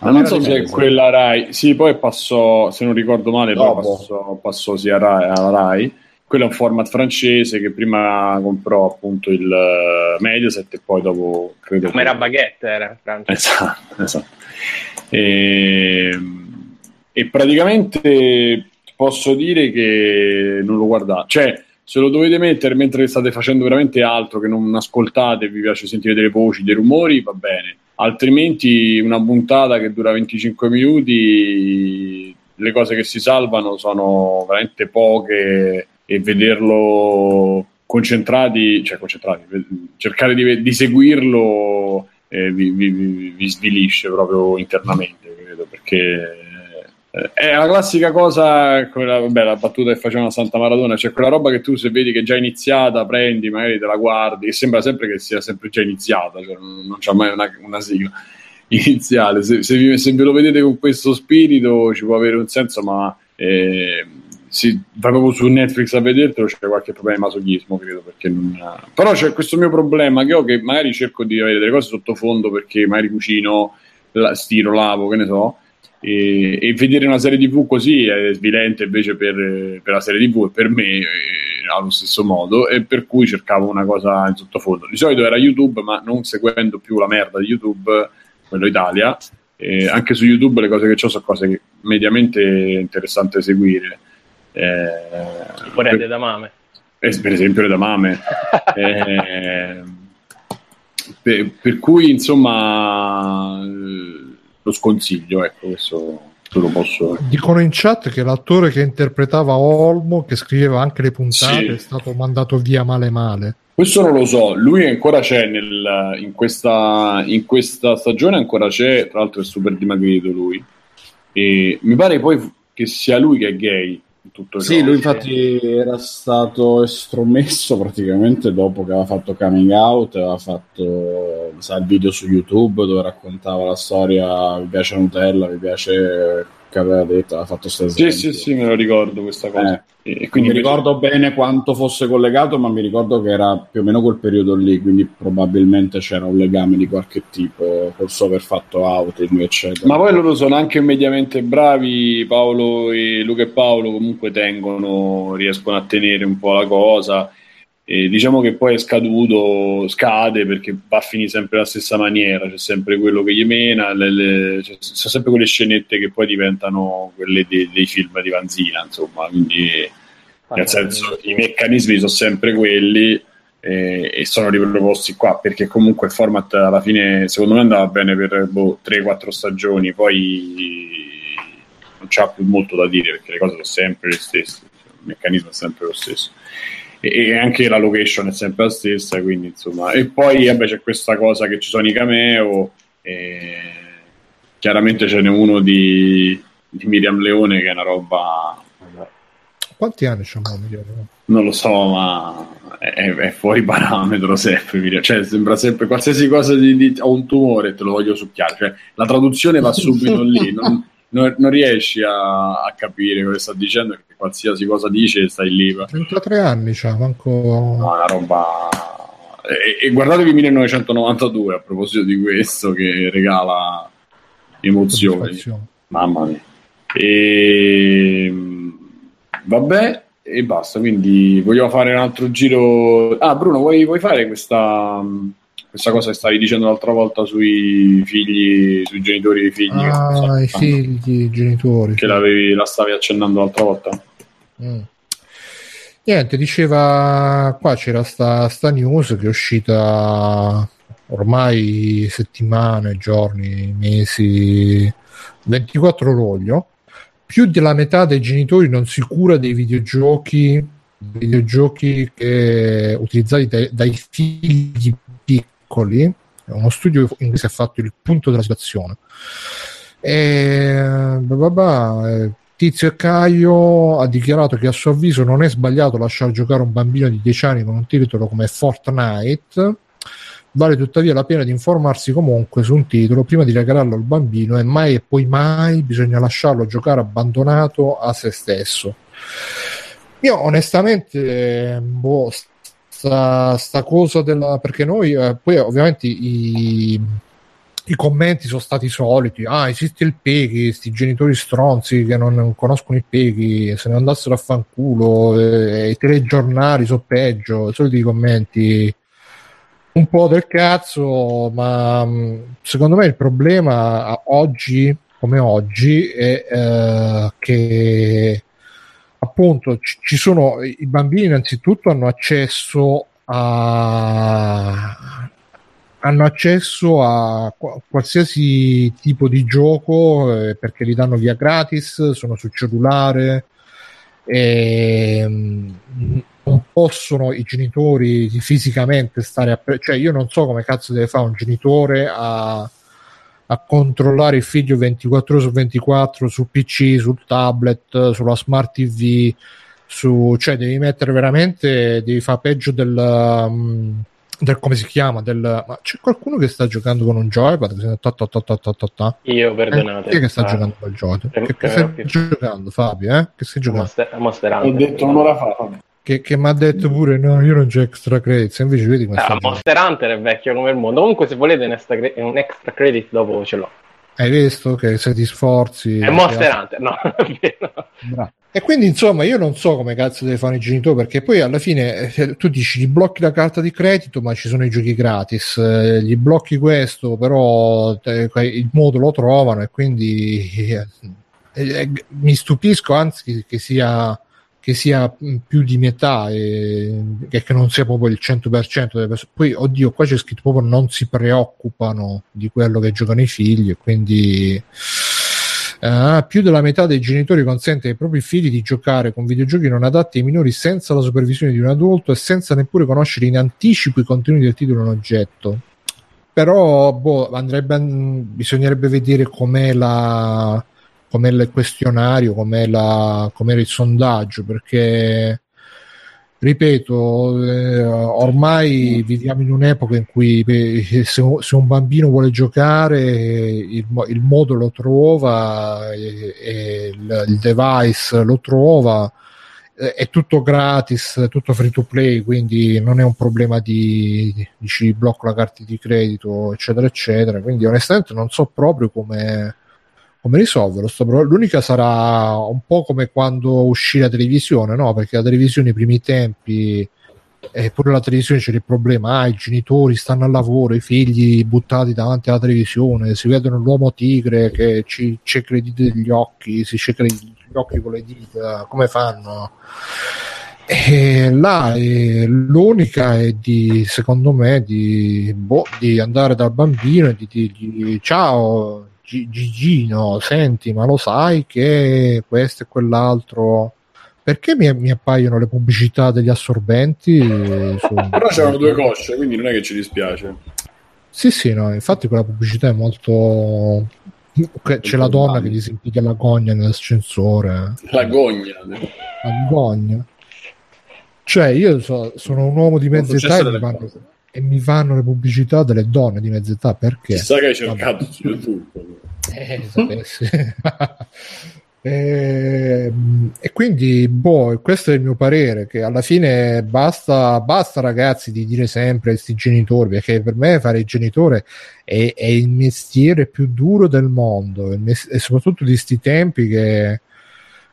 Ma non so se è quella Rai, sì, poi passò, se non ricordo male, passò, passò sia Rai, alla Rai. Quello è un format francese che prima comprò appunto il uh, Mediaset e poi dopo credo come era Baguette era in Francia. Esatto, esatto. E, e, praticamente posso dire che non lo guardate cioè se lo dovete mettere mentre state facendo veramente altro che non ascoltate e vi piace sentire delle voci, dei rumori va bene altrimenti una puntata che dura 25 minuti le cose che si salvano sono veramente poche e vederlo concentrati, cioè concentrati, cercare di, di seguirlo eh, vi, vi, vi, svilisce proprio internamente, credo, perché è la classica cosa, quella, vabbè, la battuta che faceva Santa Maradona, cioè quella roba che tu se vedi che è già iniziata, prendi, magari te la guardi, e sembra sempre che sia sempre già iniziata, cioè non, c'è mai una, una sigla iniziale. Se, se, se, ve lo vedete con questo spirito ci può avere un senso, ma... Eh, sì, proprio su Netflix a vedertelo c'è qualche problema di masochismo credo perché non... però c'è questo mio problema che ho che magari cerco di avere delle cose sottofondo perché magari cucino stiro, lavo, che ne so e, e, vedere una serie tv così è svilente invece per, per la serie tv e per me eh, allo stesso modo e per cui cercavo una cosa in sottofondo di solito era youtube ma non seguendo più la merda di youtube quello Italia eh, anche su youtube le cose che ho sono cose che mediamente interessanti seguire eh, per, da mame. Eh, per esempio le da mame. eh, per, per, cui insomma lo sconsiglio, ecco, questo lo posso... Dicono in chat che l'attore che interpretava Olmo, che scriveva anche le puntate, sì. è stato mandato via male male. Questo non lo so, lui ancora c'è nel, in, questa, in, questa, stagione, ancora c'è, tra l'altro è super dimagrito lui. E mi pare poi che sia lui che è gay, tutto sì, lui infatti era stato estromesso praticamente dopo che aveva fatto coming out, aveva fatto sa, il video su YouTube dove raccontava la storia, mi piace Nutella, mi piace che aveva detto, aveva fatto questo esempio. Sì, sì, sì, me lo ricordo questa cosa. Eh. E quindi mi ricordo bene quanto fosse collegato, ma mi ricordo che era più o meno quel periodo lì, quindi probabilmente c'era un legame di qualche tipo col suo aver fatto outing, eccetera. Ma poi loro sono anche mediamente bravi, Paolo e Luca e Paolo comunque tengono, riescono a tenere un po' la cosa e diciamo che poi è scaduto, scade perché va a finire sempre la stessa maniera, c'è sempre quello che gli mena, le, le, c'è, sono sempre quelle scenette che poi diventano quelle dei, dei film di Vanzina, insomma, quindi nel senso i meccanismi sono sempre quelli e, e, sono riproposti qua perché comunque il format alla fine secondo me andava bene per boh, 3-4 stagioni, poi non c'ha più molto da dire perché le cose sono sempre le stesse, il meccanismo è sempre lo stesso e anche la location è sempre la stessa, quindi insomma. E poi vabbè, c'è questa cosa che ci sono i cameo, e chiaramente ce n'è uno di, di Miriam Leone che è una roba... Quanti anni c'è Miriam? Non lo so, ma è, è, fuori parametro sempre, cioè sembra sempre qualsiasi cosa di, di, ho un tumore te lo voglio succhiare, cioè, la traduzione va subito lì, non, non, non riesci a, a, capire cosa sta dicendo perché qualsiasi cosa dice stai lì. 33 anni c'ha, manco... No, una roba... E, e, guardatevi 1992 a proposito di questo che regala emozioni. Mamma mia. E... Vabbè, e basta. Quindi vogliamo fare un altro giro. Ah, Bruno, vuoi, vuoi fare questa questa cosa che stavi dicendo l'altra volta sui figli, sui genitori dei figli. Ah, i figli, i genitori. Che la stavi accennando l'altra volta. Mm. Niente, diceva qua c'era sta, sta news che è uscita ormai settimane, giorni, mesi, 24 luglio. Più della metà dei genitori non si cura dei videogiochi, videogiochi che, utilizzati dai, dai figli piccoli, uno studio in cui si è fatto il punto della situazione. E, bah bah, Tizio e Caio ha dichiarato che a suo avviso non è sbagliato lasciare giocare un bambino di 10 anni con un titolo come Fortnite. Vale tuttavia la pena di informarsi comunque su un titolo prima di regalarlo al bambino e mai e poi mai bisogna lasciarlo giocare abbandonato a se stesso. Io onestamente, boh, sta, sta cosa della perché noi eh, poi ovviamente i, i commenti sono stati soliti ah esiste il Peggy questi genitori stronzi che non, conoscono i Peggy se ne andassero a fanculo eh, i telegiornali sono peggio soliti commenti. Un po' del cazzo ma mm, secondo me il problema oggi come oggi è eh, che appunto ci, sono i bambini innanzitutto hanno accesso a hanno accesso a qualsiasi tipo di gioco eh, perché li danno via gratis, sono sul cellulare e mm, non possono i genitori fisicamente stare a pre- cioè io non so come cazzo deve fare un genitore a a controllare il figlio 24 ore su 24 su PC, sul tablet, sulla smart TV, su, cioè devi mettere veramente, devi fare peggio del, um, del come si chiama, del, ma c'è qualcuno che sta giocando con un joypad? Ta, ta, ta, Io, perdonate. Eh, chi è che sta ah. giocando col joypad? Che, che stai giocando Fabio? Eh? Che stai giocando? Monster, detto un'ora fa Fabio che, che mi ha detto pure no io non c'ho extra credits invece vedi come ah, Monster Hunter è vecchio come il mondo. Comunque se volete un extra, cre- un extra credit dopo ce l'ho. Hai visto che se ti sforzi è Monster Hunter no, no. e quindi insomma io non so come cazzo deve fare i genitori perché poi alla fine eh, tu dici gli blocchi la carta di credito ma ci sono i giochi gratis. Eh, gli blocchi questo però eh, il modo lo trovano e quindi eh, mi stupisco anzi che sia che sia più di metà e, che non sia proprio il 100% delle persone. Poi, oddio, qua c'è scritto proprio non si preoccupano di quello che giocano i figli e quindi uh, più della metà dei genitori consente ai propri figli di giocare con videogiochi non adatti ai minori senza la supervisione di un adulto e senza neppure conoscere in anticipo i contenuti del titolo in oggetto. Però boh, andrebbe, bisognerebbe vedere com'è la com'è il questionario, com'è la, com'era il sondaggio, perché ripeto, eh, ormai viviamo in un'epoca in cui eh, se, se, un bambino vuole giocare il, il modo lo trova e, e il, il, device lo trova eh, è tutto gratis, è tutto free to play, quindi non è un problema di dici blocco la carta di credito, eccetera, eccetera. Quindi onestamente non so proprio come come risolverlo. L'unica sarà un po' come quando uscì la televisione, no? Perché la televisione, i primi tempi, e pure la televisione c'era il problema: ah, i genitori stanno al lavoro, i figli buttati davanti alla televisione, si vedono l'uomo tigre che ci cerca le degli occhi, si cerca gli occhi con le dita, come fanno? E là è, l'unica è di, secondo me, di, boh, di andare dal bambino e di dirgli ciao, Gigino, senti, ma lo sai che questo e quell'altro perché mi, mi, appaiono le pubblicità degli assorbenti? Su... Però c'erano due cosce, quindi non è che ci dispiace. Sì, sì, no, infatti quella pubblicità è molto... C'è la donna che gli si impicca la gogna nell'ascensore. La gogna. La gogna. Cioè, io so, sono un uomo di mezza età e mi, fanno, e mi fanno le pubblicità delle donne di mezza età perché? Chissà che hai cercato su YouTube. Eh, E, ehm, e, quindi, boh, questo è il mio parere, che alla fine basta, basta ragazzi di dire sempre questi genitori, perché per me fare il genitore è, è il mestiere più duro del mondo, e soprattutto di questi tempi che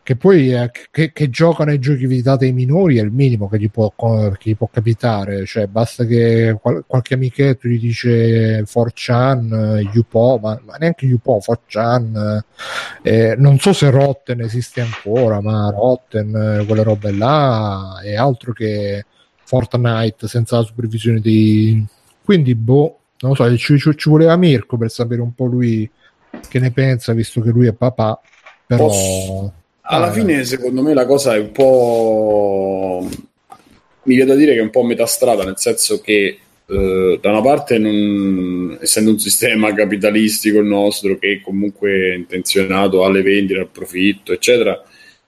che poi eh, che, che, giocano ai giochi visitati ai minori è il minimo che gli può, che gli può capitare. Cioè basta che qual, qualche amichetto gli dice 4chan Yupo ma, ma neanche Yupo 4chan eh, non so se Rotten esiste ancora ma Rotten quelle robe là è altro che Fortnite senza la supervisione di quindi boh non lo so ci, ci, ci voleva Mirko per sapere un po' lui che ne pensa visto che lui è papà però Posso alla fine, secondo me, la cosa è un po'. Mi viene da dire che è un po' metà strada, nel senso che Uh, da una parte, non, essendo un sistema capitalistico il nostro che comunque è intenzionato alle vendite, al profitto, eccetera,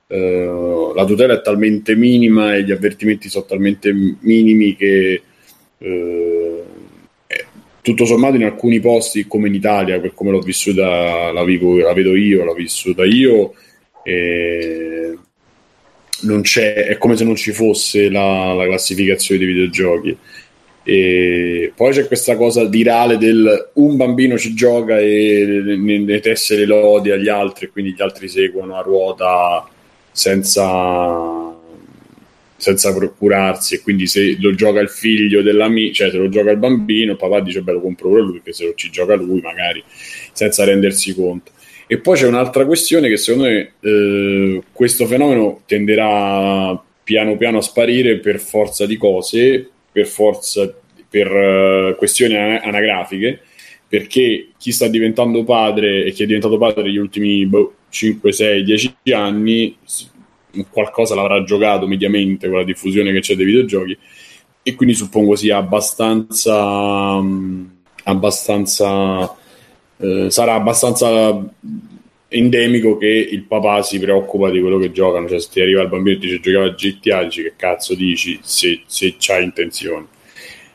uh, la tutela è talmente minima e gli avvertimenti sono talmente minimi che uh, tutto sommato in alcuni posti, come in Italia, per come l'ho vissuta, la, vivo, la vedo io, l'ho vissuta io, e c'è, è come se non ci fosse la, la classificazione dei videogiochi. E poi c'è questa cosa virale del un bambino ci gioca e ne, ne tesse le lodi agli altri, quindi gli altri seguono a ruota senza, senza procurarsi. E quindi se lo gioca il figlio dell'amico, cioè se lo gioca il bambino, il papà dice: Beh, lo compro pure lui, perché se lo ci gioca lui, magari senza rendersi conto. E poi c'è un'altra questione che secondo me eh, questo fenomeno tenderà piano piano a sparire per forza di cose, per forza per uh, questioni anagrafiche, perché chi sta diventando padre e chi è diventato padre negli ultimi boh, 5, 6, 10 anni qualcosa l'avrà giocato mediamente con la diffusione che c'è dei videogiochi. E quindi suppongo sia abbastanza um, abbastanza eh, sarà abbastanza endemico che il papà si preoccupa di quello che giocano. Cioè, se ti arriva il bambino e ti dice giocava a GTA, dici che cazzo dici se, se c'hai intenzione.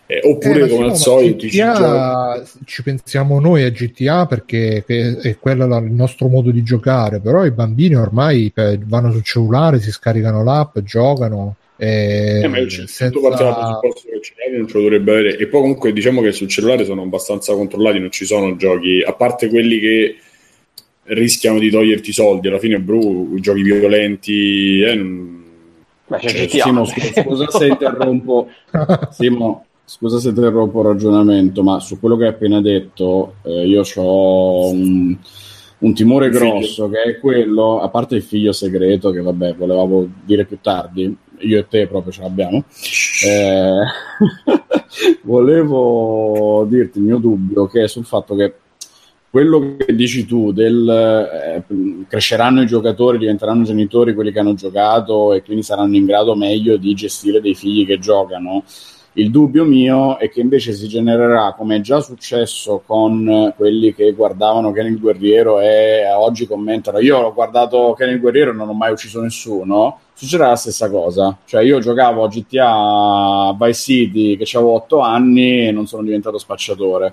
Eh, oppure eh, come al solito GTA, ci, ci, pensiamo noi a GTA perché è quello il nostro modo di giocare, però i bambini ormai vanno sul cellulare, si scaricano l'app, giocano. Eh, ma il senza... che ce non ce lo dovrebbe avere. E poi comunque diciamo che sul cellulare sono abbastanza controllati, non ci sono giochi, a parte quelli che rischiano di toglierti i soldi. Alla fine, bru, giochi violenti. Eh, Ma c'è cioè, Simo, scusa, scusa se interrompo. Simo, scusa se interrompo il ragionamento, ma su quello che hai appena detto, eh, io ho un, un timore grosso che è quello, a parte il figlio segreto, che vabbè, volevamo dire più tardi, io e te proprio ce l'abbiamo. Eh, volevo dirti il mio dubbio che è sul fatto che quello che dici tu del eh, cresceranno i giocatori, diventeranno genitori quelli che hanno giocato e quindi saranno in grado meglio di gestire dei figli che giocano. Il dubbio mio è che invece si genererà, come è già successo con quelli che guardavano Ken il Guerriero e oggi commentano io ho guardato Ken il Guerriero e non ho mai ucciso nessuno, succederà la stessa cosa. Cioè io giocavo a GTA Vice City che avevo 8 anni e non sono diventato spacciatore.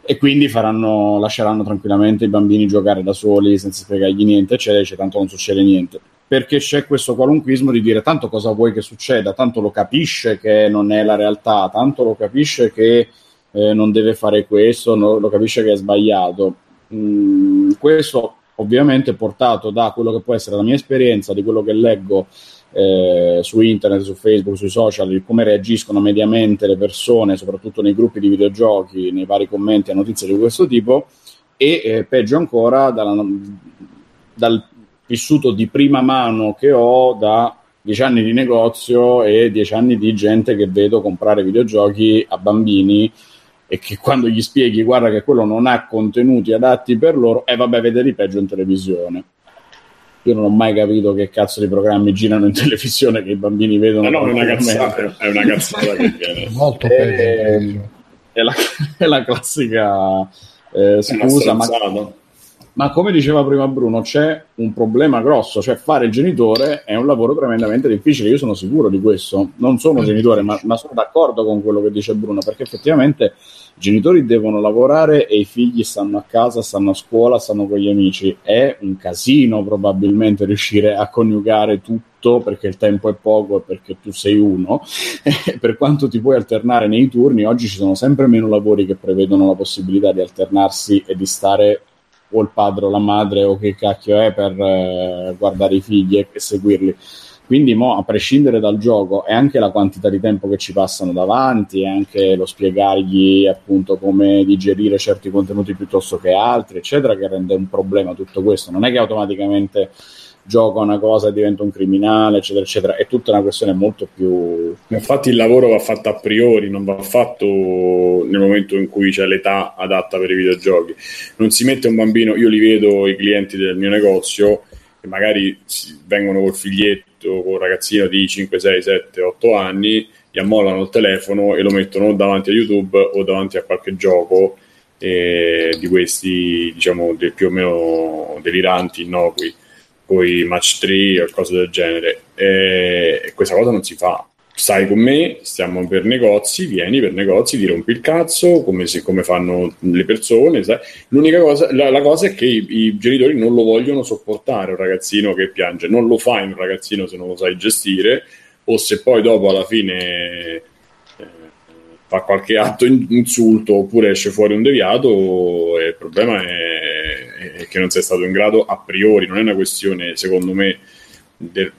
E quindi faranno, lasceranno tranquillamente i bambini giocare da soli senza spiegargli niente, eccetera, tanto non succede niente perché c'è questo qualunquismo di dire tanto cosa vuoi che succeda, tanto lo capisce che non è la realtà, tanto lo capisce che eh, non deve fare questo, no, lo capisce che è sbagliato. Mm, questo ovviamente portato da quello che può essere la mia esperienza, di quello che leggo eh, su internet, su Facebook, sui social, di come reagiscono mediamente le persone, soprattutto nei gruppi di videogiochi, nei vari commenti a notizie di questo tipo, e eh, peggio ancora dalla, dal vissuto di prima mano che ho da dieci anni di negozio e dieci anni di gente che vedo comprare videogiochi a bambini e che quando gli spieghi guarda che quello non ha contenuti adatti per loro, e eh, vabbè, vedi peggio in televisione. Io non ho mai capito che cazzo di programmi girano in televisione che i bambini vedono. No, no, è una cazzata, è una cazzata che viene. Molto è, è, è, la, è la classica eh, scusa, ma ma come diceva prima Bruno, c'è un problema grosso, cioè fare il genitore è un lavoro tremendamente difficile, io sono sicuro di questo, non sono genitore, ma, ma sono d'accordo con quello che dice Bruno, perché effettivamente I genitori devono lavorare e i figli stanno a casa, stanno a scuola, stanno con gli amici. È un casino probabilmente riuscire a coniugare tutto perché il tempo è poco e perché tu sei uno. per quanto ti puoi alternare nei turni, oggi ci sono sempre meno lavori che prevedono la possibilità di alternarsi e di stare o il padre o la madre o che cacchio è per eh, guardare i figli e, e seguirli. Quindi, mo, a prescindere dal gioco, è anche la quantità di tempo che ci passano davanti, è anche lo spiegargli appunto come digerire certi contenuti piuttosto che altri, eccetera, che rende un problema tutto questo. Non è che automaticamente gioca una cosa e diventa un criminale, eccetera, eccetera. È tutta una questione molto più. Infatti, il lavoro va fatto a priori, non va fatto nel momento in cui c'è l'età adatta per i videogiochi. Non si mette un bambino, io li vedo i clienti del mio negozio che magari vengono col figlietto con un ragazzino di 5, 6, 7, 8 anni, gli ammollano il telefono e lo mettono davanti a YouTube o davanti a qualche gioco eh, di questi, diciamo, de- più o meno deliranti, innocui, poi match 3 o cose del genere. E questa cosa non si fa stai con me, stiamo per negozi, vieni per negozi, ti rompi il cazzo, come, se, come fanno le persone. Sai? L'unica cosa, la, la, cosa è che i, i, genitori non lo vogliono sopportare un ragazzino che piange, non lo fai un ragazzino se non lo sai gestire, o se poi dopo alla fine eh, fa qualche atto in, insulto oppure esce fuori un deviato, il problema è, che non sei stato in grado a priori, non è una questione secondo me del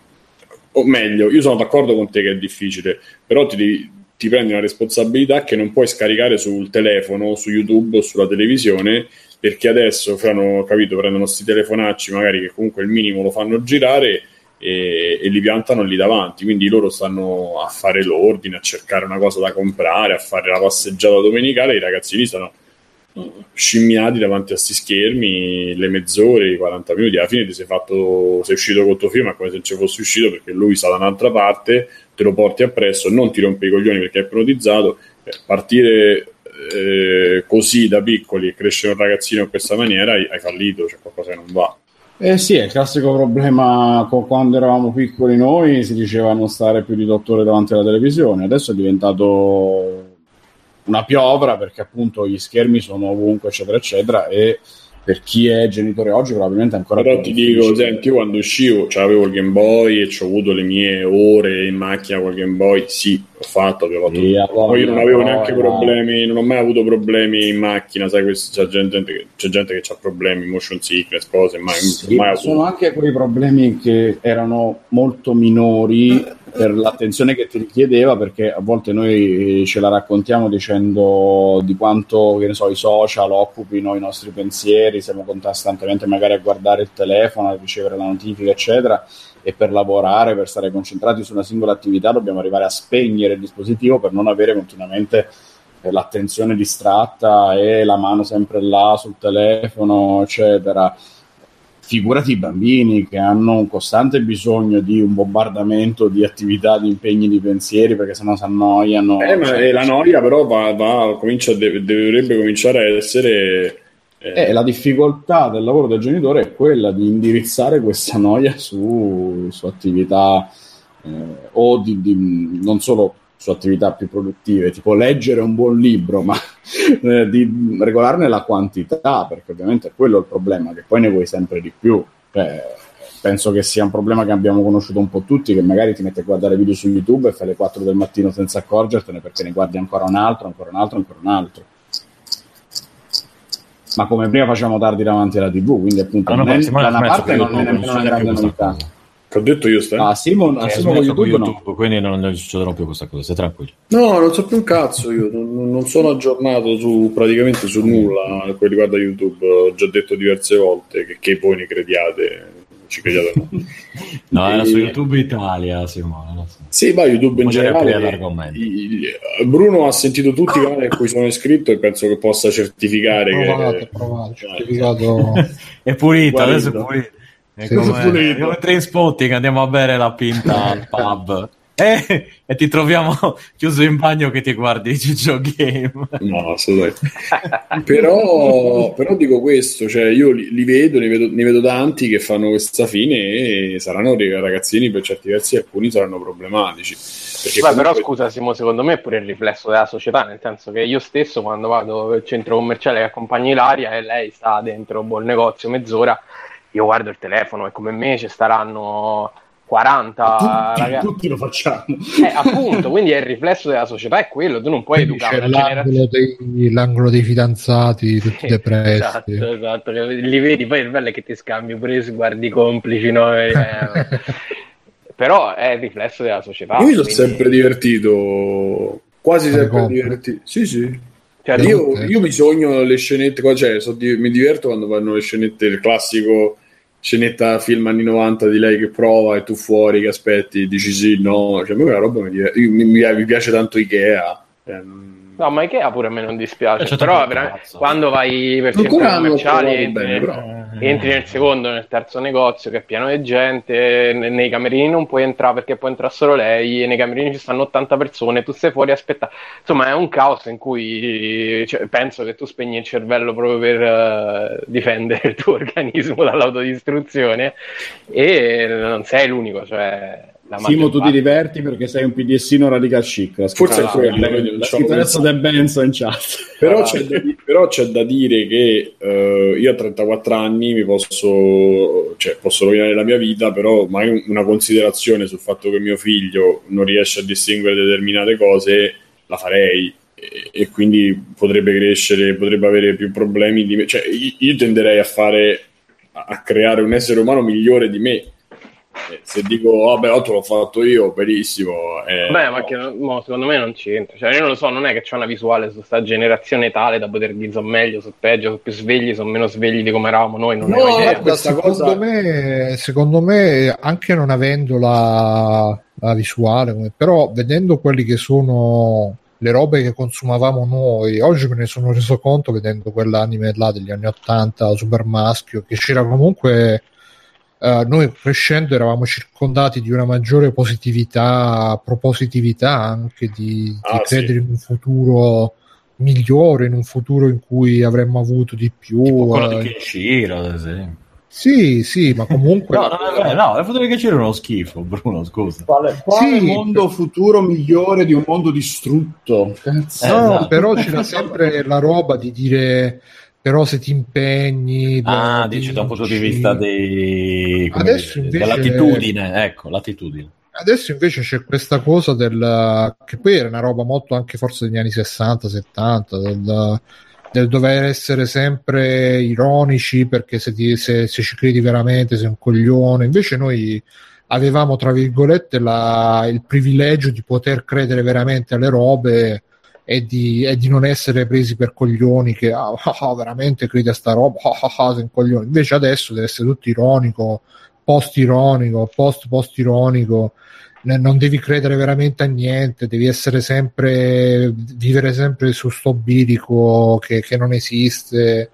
o meglio, io sono d'accordo con te che è difficile, però ti, devi, ti prendi una responsabilità che non puoi scaricare sul telefono, su YouTube o sulla televisione, perché adesso fanno, capito, prendono questi telefonacci magari che comunque il minimo lo fanno girare e, e, li piantano lì davanti. Quindi loro stanno a fare l'ordine, a cercare una cosa da comprare, a fare la passeggiata domenicale. I ragazzini stanno scimmiati davanti a questi schermi le mezz'ore, i 40 minuti. Alla fine ti sei fatto, sei uscito col tuo film, è come se non ci fossi uscito perché lui sta da un'altra parte, te lo porti appresso, non ti rompe i coglioni perché è ipnotizzato. Eh, partire eh, così da piccoli e crescere un ragazzino in questa maniera hai, fallito, c'è qualcosa che non va. Eh sì, è il classico problema quando eravamo piccoli noi si diceva non stare più di dottore davanti alla televisione, adesso è diventato una piovra perché appunto gli schermi sono ovunque, eccetera, eccetera, e per chi è genitore oggi probabilmente ancora però ti dico senti io quando uscivo cioè, avevo il Game Boy e ci ho avuto le mie ore in macchina con il Game Boy. Sì ho fatto, avevo fatto sì, poi io non avevo neanche no. problemi non ho mai avuto problemi in macchina sai c'è gente, che, c'è gente che ha problemi motion sickness cose mai, sì, mai sono anche quei problemi che erano molto minori per l'attenzione che ti richiedeva perché a volte noi ce la raccontiamo dicendo di quanto che ne so, i social occupino i nostri pensieri siamo costantemente magari a guardare il telefono a ricevere la notifica eccetera e per lavorare, per stare concentrati su una singola attività dobbiamo arrivare a spegnere il dispositivo per non avere continuamente l'attenzione distratta e la mano sempre là sul telefono eccetera figurati i bambini che hanno un costante bisogno di un bombardamento di attività, di impegni, di pensieri, perché sennò si annoiano. Eh, ma cioè, la noia però va, va, comincia, deve, dovrebbe cominciare a essere... Eh. Eh, la difficoltà del lavoro del genitore è quella di indirizzare questa noia su, su attività eh, o di, di, non solo su attività più produttive, tipo leggere un buon libro, ma eh, di regolarne la quantità, perché ovviamente è quello il problema, che poi ne vuoi sempre di più. Cioè, penso che sia un problema che abbiamo conosciuto un po' tutti, che magari ti metti a guardare video su YouTube e fai le 4 del mattino senza accorgertene perché ne guardi ancora un altro, ancora un altro, ancora un altro. Ma come prima facciamo tardi davanti alla TV, quindi appunto no, no, è, da una parte non è nemmeno una grande novità. Che ho detto io, stai? Ah, Simon, ah, Simon con YouTube, YouTube no. quindi non, non succederà più questa cosa, stai tranquillo. No, non so più un cazzo io, non, non sono aggiornato su praticamente su nulla per quel riguarda YouTube, ho già detto diverse volte che, che voi ne crediate, ci crediate no. no, era su YouTube Italia, Simone. Sì, ma YouTube in generale. Bruno ha sentito tutti i canali a cui sono iscritto e penso che possa certificare provato, che... Provato, certificato... è pulito, adesso è pulito. È come, come train spotting, andiamo a bere la pinta al pub. eh, e ti troviamo chiuso in bagno che ti guardi i Gigio Game. No, assolutamente. però, però dico questo, cioè io li, li vedo, ne vedo, ne vedo, tanti che fanno questa fine e saranno dei ragazzini per certi versi alcuni saranno problematici. Beh, comunque... però scusa Simo, secondo me è pure il riflesso della società, nel senso che io stesso quando vado al centro commerciale che accompagni Ilaria e lei sta dentro un buon negozio mezz'ora, io guardo il telefono e come me ci staranno 40 tutti, ragazzi. Tutti lo facciamo. Eh, appunto, quindi è il riflesso della società, è quello, tu non puoi quindi educare l'angolo dei, l'angolo dei fidanzati, tutti depressi. Esatto, esatto, li vedi, poi il bello è che ti scambi pure sguardi complici, no? Eh, però è il riflesso della società. Io mi sono quindi... sempre divertito, quasi sempre divertito. Sì, sì. Cioè, io, io, mi sogno le scenette, cioè, so, mi diverto quando vanno le scenette, il classico scenetta film anni 90 di lei che prova e tu fuori che aspetti dici sì no cioè a me quella roba mi, mi, mi, mi piace tanto Ikea eh, No, ma Ikea pure a me non dispiace. Però quando vai per centri commerciali entri, bene, entri, nel secondo, nel terzo negozio che è pieno di gente, nei camerini non puoi entrare perché può entrare solo lei, e nei camerini ci stanno 80 persone, tu sei fuori a aspettare. Insomma, è un caos in cui cioè, penso che tu spegni il cervello proprio per uh, difendere il tuo organismo dall'autodistruzione e non sei l'unico, cioè Simo, tu ti diverti perché sei un PDSino radical chic. Forse è quello. La scritturezza del Benzo in chat. Però, c'è da, però c'è da dire che uh, io a 34 anni mi posso, cioè, posso rovinare la mia vita, però mai una considerazione sul fatto che mio figlio non riesce a distinguere determinate cose la farei. E, e quindi potrebbe crescere, potrebbe avere più problemi di me. Cioè, io, tenderei a fare a creare un essere umano migliore di me se dico vabbè oh, l'ho fatto io benissimo eh, beh ma che, no, secondo me non c'entra cioè io non lo so non è che c'è una visuale su questa generazione tale da poter dire sono meglio sono peggio sono più svegli sono meno svegli di come eravamo noi non no, idea. Questa secondo, cosa... me, secondo me anche non avendo la, la visuale però vedendo quelli che sono le robe che consumavamo noi. Oggi me ne sono reso conto vedendo quell'anime là degli anni 80, Super Maschio, che c'era comunque Uh, noi crescendo eravamo circondati di una maggiore positività, propositività anche di, ah, di credere sì. in un futuro migliore, in un futuro in cui avremmo avuto di più. Tipo quello uh, di Kenshiro, ad esempio. Sì, sì, ma comunque. no, no, no, no, il futuro di Kenshiro è uno schifo, Bruno, scusa. Quale, quale sì, mondo per... futuro migliore di un mondo distrutto? Cazzo. Eh, no, esatto. però c'era sempre la roba di dire però se ti impegni ah dici da un punto di vista dei, invece, dell'attitudine ecco l'attitudine. Adesso invece c'è questa cosa del che poi era una roba molto anche forse degli anni 60 70 del, del dover essere sempre ironici perché se, ti, se, se, ci credi veramente sei un coglione. Invece noi avevamo tra virgolette la, il privilegio di poter credere veramente alle robe e di, e di, non essere presi per coglioni che ah, ah, ah veramente credi a sta roba, ah, ah, ah, sei un. Invece adesso deve essere tutto ironico, post-ironico, post-post-ironico, non devi credere veramente a niente, devi essere sempre, vivere sempre su sto bilico che, che non esiste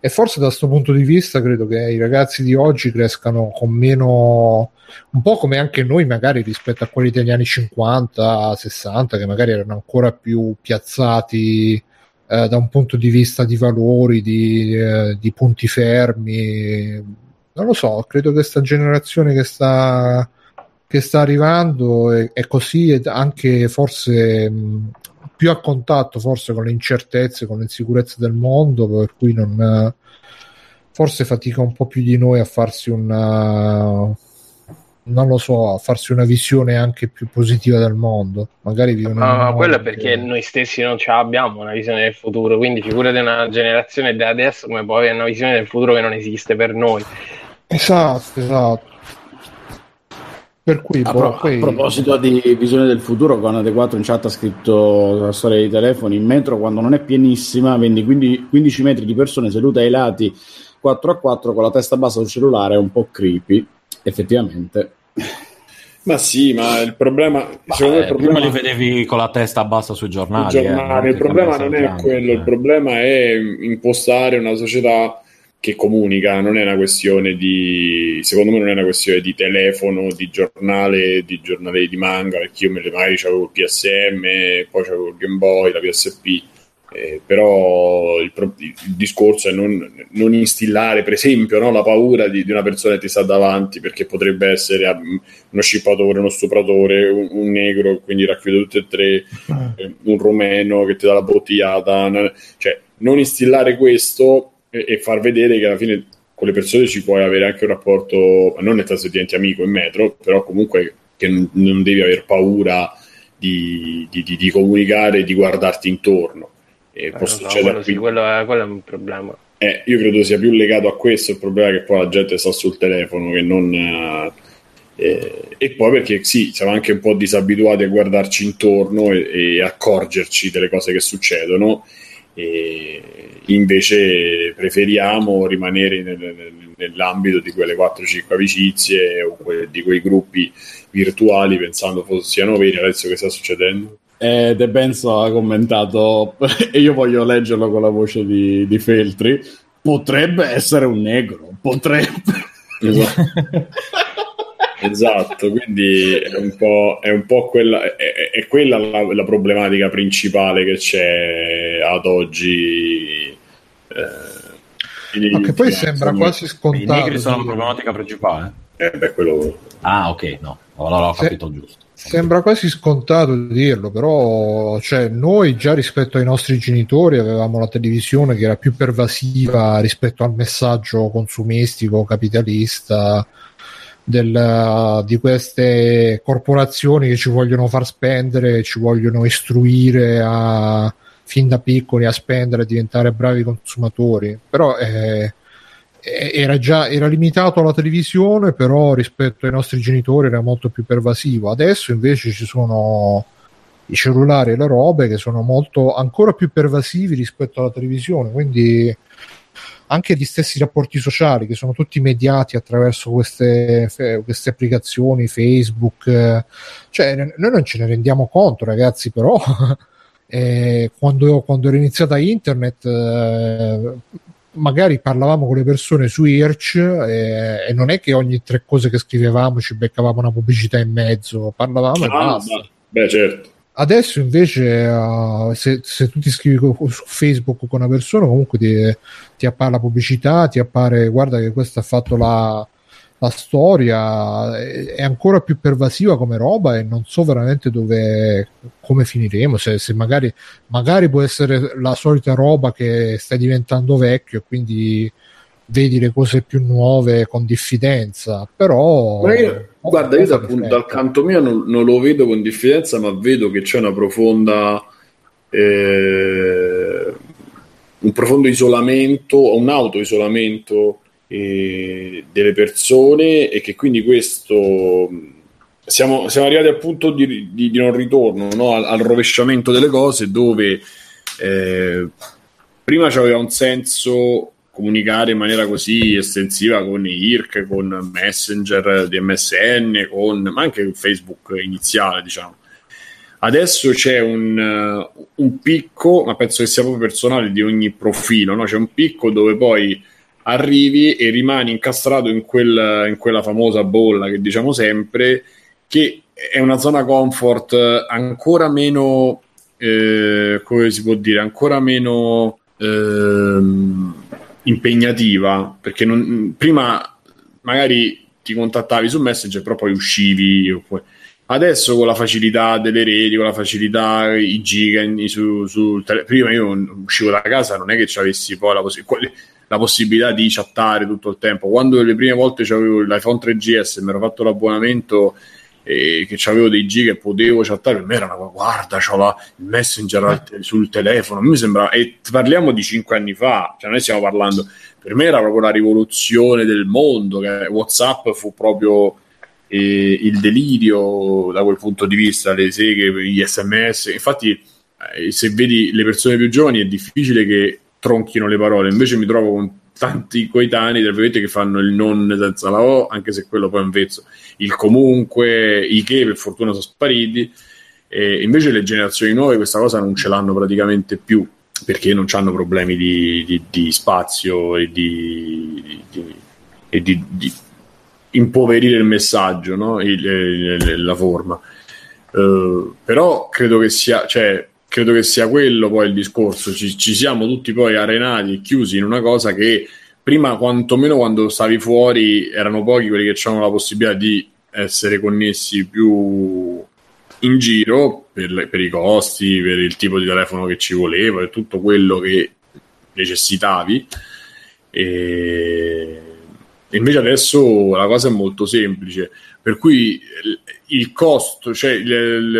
e forse da questo punto di vista credo che i ragazzi di oggi crescano con meno un po' come anche noi magari rispetto a quelli degli anni 50 60 che magari erano ancora più piazzati eh, da un punto di vista di valori di, eh, di punti fermi. Non lo so credo che questa generazione che sta che sta arrivando è, è così ed anche forse mh, più a contatto forse con le incertezze, con le insicurezze del mondo, per cui non, forse fatica un po' più di noi a farsi una non lo so, a farsi una visione anche più positiva del mondo. Magari vivono. No, no, quello è perché noi stessi non ce l'abbiamo una visione del futuro. Quindi, figurati una generazione da adesso come può avere una visione del futuro che non esiste per noi. Esatto, esatto. Per cui, a, boh, pro- poi... a, proposito di visione del futuro, Conate 4 in chat ha scritto la storia dei telefoni. In metro, quando non è pienissima, vendi 15, 15 metri di persone sedute ai lati 4 a 4 con la testa bassa sul cellulare, è un po' creepy, effettivamente. Ma sì, ma il problema. Bah, il problema... Prima li vedevi con la testa bassa sui giornali. giornali. Eh, il problema non è quello, il problema è impostare una società che comunica, non è una questione di, secondo me non è una questione di telefono, di giornale, di giornale di manga, perché io me le magari avevo il PSM, poi avevo il Game Boy, la PSP, eh, però il, il, discorso è non, non instillare, per esempio, no, la paura di, di, una persona che ti sta davanti perché potrebbe essere uno scippatore, uno stupratore, un, un negro, quindi racchiude tutte e tre, eh, un romeno che ti dà la bottigliata, cioè non instillare questo e, e, far vedere che alla fine con le persone ci puoi avere anche un rapporto, non nel senso diventi amico in metro, però comunque che non, non devi aver paura di, di, di, di comunicare e di guardarti intorno. E può no, quello, sì, quello, è, quello, è, un problema. Eh, io credo sia più legato a questo il problema che poi la gente sta sul telefono che non... Eh, e poi perché sì, siamo anche un po' disabituati a guardarci intorno e, e accorgerci delle cose che succedono e invece preferiamo rimanere nel, nel, nell'ambito di quelle 4-5 amicizie o que- di quei gruppi virtuali pensando siano veri. Adesso che sta succedendo? Eh, De Benzo ha commentato e io voglio leggerlo con la voce di, di Feltri potrebbe essere un negro potrebbe esatto, esatto quindi è un po', è un po quella, è, è quella la, la, problematica principale che c'è ad oggi eh, ma che poi sembra quasi scontato i negri sono la problematica principale eh, beh, quello... ah ok no. Allora ho capito Se... giusto. Sembra quasi scontato dirlo, però cioè, noi già rispetto ai nostri genitori avevamo la televisione che era più pervasiva rispetto al messaggio consumistico, capitalista del, di queste corporazioni che ci vogliono far spendere, ci vogliono istruire a, fin da piccoli a spendere, a diventare bravi consumatori. Però eh, era già era limitato alla televisione, però rispetto ai nostri genitori era molto più pervasivo. Adesso invece ci sono i cellulari e le robe che sono molto ancora più pervasivi rispetto alla televisione, quindi anche gli stessi rapporti sociali che sono tutti mediati attraverso queste, queste applicazioni, Facebook, cioè noi non ce ne rendiamo conto ragazzi, però eh, quando, quando era iniziata internet eh, magari parlavamo con le persone su Irch e, e, non è che ogni tre cose che scrivevamo ci beccavamo una pubblicità in mezzo, parlavamo ah, e basta. Beh, certo. Adesso invece uh, se, se, tu ti scrivi su Facebook con una persona comunque ti, ti appare la pubblicità, ti appare guarda che questo ha fatto la, la storia è ancora più pervasiva come roba e non so veramente dove come finiremo se, se magari, magari può essere la solita roba che stai diventando vecchio e quindi vedi le cose più nuove con diffidenza però io, guarda io dal, dal, canto mio non, non, lo vedo con diffidenza ma vedo che c'è una profonda eh, un profondo isolamento un auto-isolamento eh, delle persone e che quindi questo siamo, siamo arrivati al punto di, di, di non ritorno no? al, al, rovesciamento delle cose dove eh, prima aveva un senso comunicare in maniera così estensiva con IRC, con Messenger di MSN, con, ma anche Facebook iniziale, diciamo. Adesso c'è un, un, picco, ma penso che sia proprio personale di ogni profilo, no? c'è un picco dove poi arrivi e rimani incastrato in, quel, in quella famosa bolla che diciamo sempre, che è una zona comfort ancora meno, eh, come si può dire, ancora meno eh, impegnativa, perché non, prima magari ti contattavi su Messenger, però poi uscivi. Oppure... Adesso con la facilità delle reti, con la facilità, i giga su, su tele... prima io uscivo da casa, non è che ci avessi poi la possibilità la possibilità di chattare tutto il tempo. Quando le prime volte avevo l'iPhone 3GS e mi ero fatto l'abbonamento e che avevo dei giga e potevo chattare, per me era una guarda, c'ho il messenger sul telefono, mi sembrava, e parliamo di cinque anni fa, cioè noi stiamo parlando, per me era proprio la rivoluzione del mondo, Whatsapp fu proprio eh, il delirio da quel punto di vista, le seghe, gli sms, infatti eh, se vedi le persone più giovani è difficile che tronchino le parole, invece mi trovo con tanti coetanei, tra virgolette, che fanno il non senza la O, anche se quello poi è un vezzo, il comunque, i che per fortuna sono spariti, e invece le generazioni nuove questa cosa non ce l'hanno praticamente più. perché non hanno problemi di, di, di spazio e di, e di, impoverire il messaggio, no? il, il, la forma. Uh, però credo che sia, cioè, credo che sia quello poi il discorso. Ci, ci siamo tutti poi arenati e chiusi in una cosa che prima, quantomeno quando stavi fuori, erano pochi quelli che avevano la possibilità di essere connessi più in giro per, per, i costi, per il tipo di telefono che ci voleva, per tutto quello che necessitavi. E invece adesso la cosa è molto semplice, per cui il costo, cioè il, il,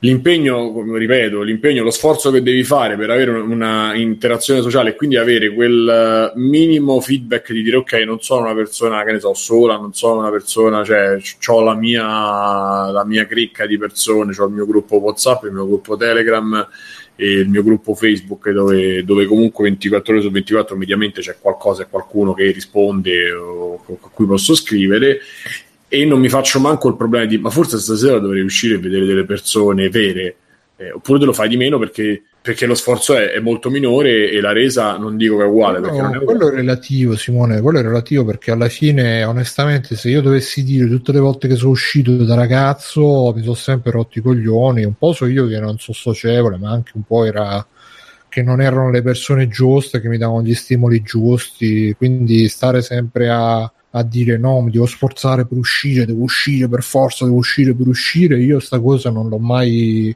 l'impegno, ripeto, l'impegno, lo sforzo che devi fare per avere una interazione sociale e quindi avere quel minimo feedback di dire ok, non sono una persona che ne so sola, non sono una persona, cioè ho la mia, la mia cricca di persone, ho il mio gruppo WhatsApp, il mio gruppo Telegram e il mio gruppo Facebook dove, dove comunque 24 ore su 24 mediamente c'è qualcosa e qualcuno che risponde o a cui posso scrivere e non mi faccio manco il problema di ma forse stasera dovrei uscire e vedere delle persone vere eh, oppure te lo fai di meno perché, perché lo sforzo è, è, molto minore e la resa non dico che è uguale no, è quello è relativo Simone quello è relativo perché alla fine onestamente se io dovessi dire tutte le volte che sono uscito da ragazzo mi sono sempre rotti i coglioni un po' so io che non sono socievole ma anche un po' era che non erano le persone giuste che mi davano gli stimoli giusti quindi stare sempre a a dire no, mi devo sforzare per uscire, devo uscire per forza, devo uscire per uscire. Io sta cosa non l'ho mai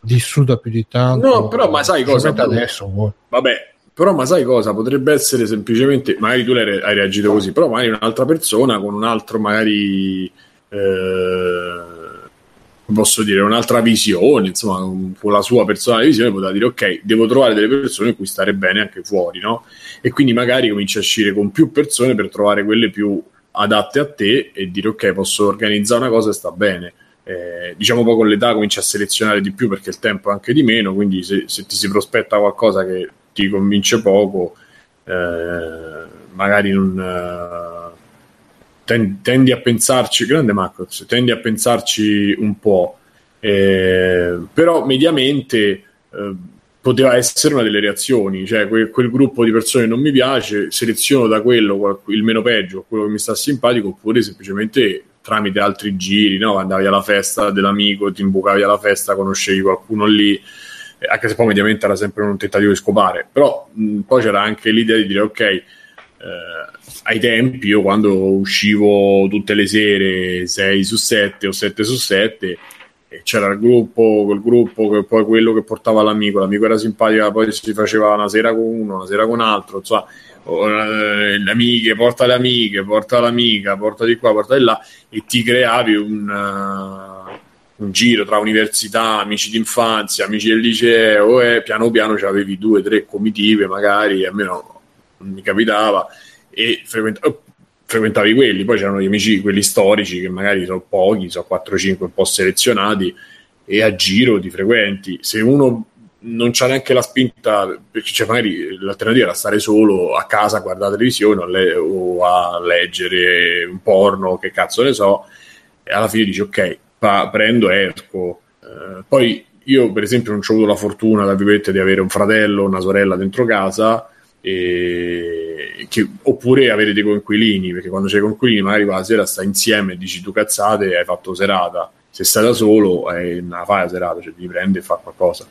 vissuta più di tanto. No, però ma sai cosa? Adesso, poi. Vabbè, però ma sai cosa? Potrebbe essere semplicemente, magari tu hai reagito così, però magari un'altra persona con un altro magari... Eh, posso dire, un'altra visione, insomma, con la sua personale visione, poteva dire ok, devo trovare delle persone in cui stare bene anche fuori, no? E quindi magari cominci a uscire con più persone per trovare quelle più adatte a te e dire ok, posso organizzare una cosa e sta bene. Eh, diciamo poi con l'età cominci a selezionare di più perché il tempo è anche di meno, quindi se, se ti si prospetta qualcosa che ti convince poco, eh, magari non... Eh, tendi a pensarci, grande Macroz, tendi a pensarci un po', eh, però mediamente eh, poteva essere una delle reazioni, cioè quel, quel, gruppo di persone non mi piace, seleziono da quello il meno peggio, quello che mi sta simpatico, oppure semplicemente tramite altri giri, no? andavi alla festa dell'amico, ti imbucavi alla festa, conoscevi qualcuno lì, eh, anche se poi mediamente era sempre un tentativo di scopare, però mh, poi c'era anche l'idea di dire ok, eh, ai tempi io quando uscivo tutte le sere 6 su 7 o 7 su 7 c'era il gruppo, quel gruppo che poi quello che portava l'amico, l'amico era simpatico, poi si faceva una sera con uno, una sera con altro, insomma, eh, le amiche, porta le amiche, porta l'amica, porta di qua, porta di là e ti creavi un, uh, un giro tra università, amici d'infanzia, amici del liceo e piano piano avevi due, tre comitive magari, almeno mi capitava e frequent- oh, frequentavi quelli, poi c'erano gli amici, quelli storici che magari sono pochi, sono 4-5 un po' selezionati e a giro ti frequenti. Se uno non c'ha neanche la spinta, perché cioè magari l'alternativa era stare solo a casa a guardare la televisione o, le- o a leggere un porno, che cazzo ne so, e alla fine dici ok, pa- prendo esco. Eh, poi io per esempio non ho avuto la fortuna, di avere un fratello una sorella dentro casa, e che, oppure avere dei coinquilini, perché quando c'è coinquilini magari la sera stai insieme e dici tu cazzate hai fatto serata, se stai da solo eh, non fai la serata, cioè ti prendi e fa qualcosa.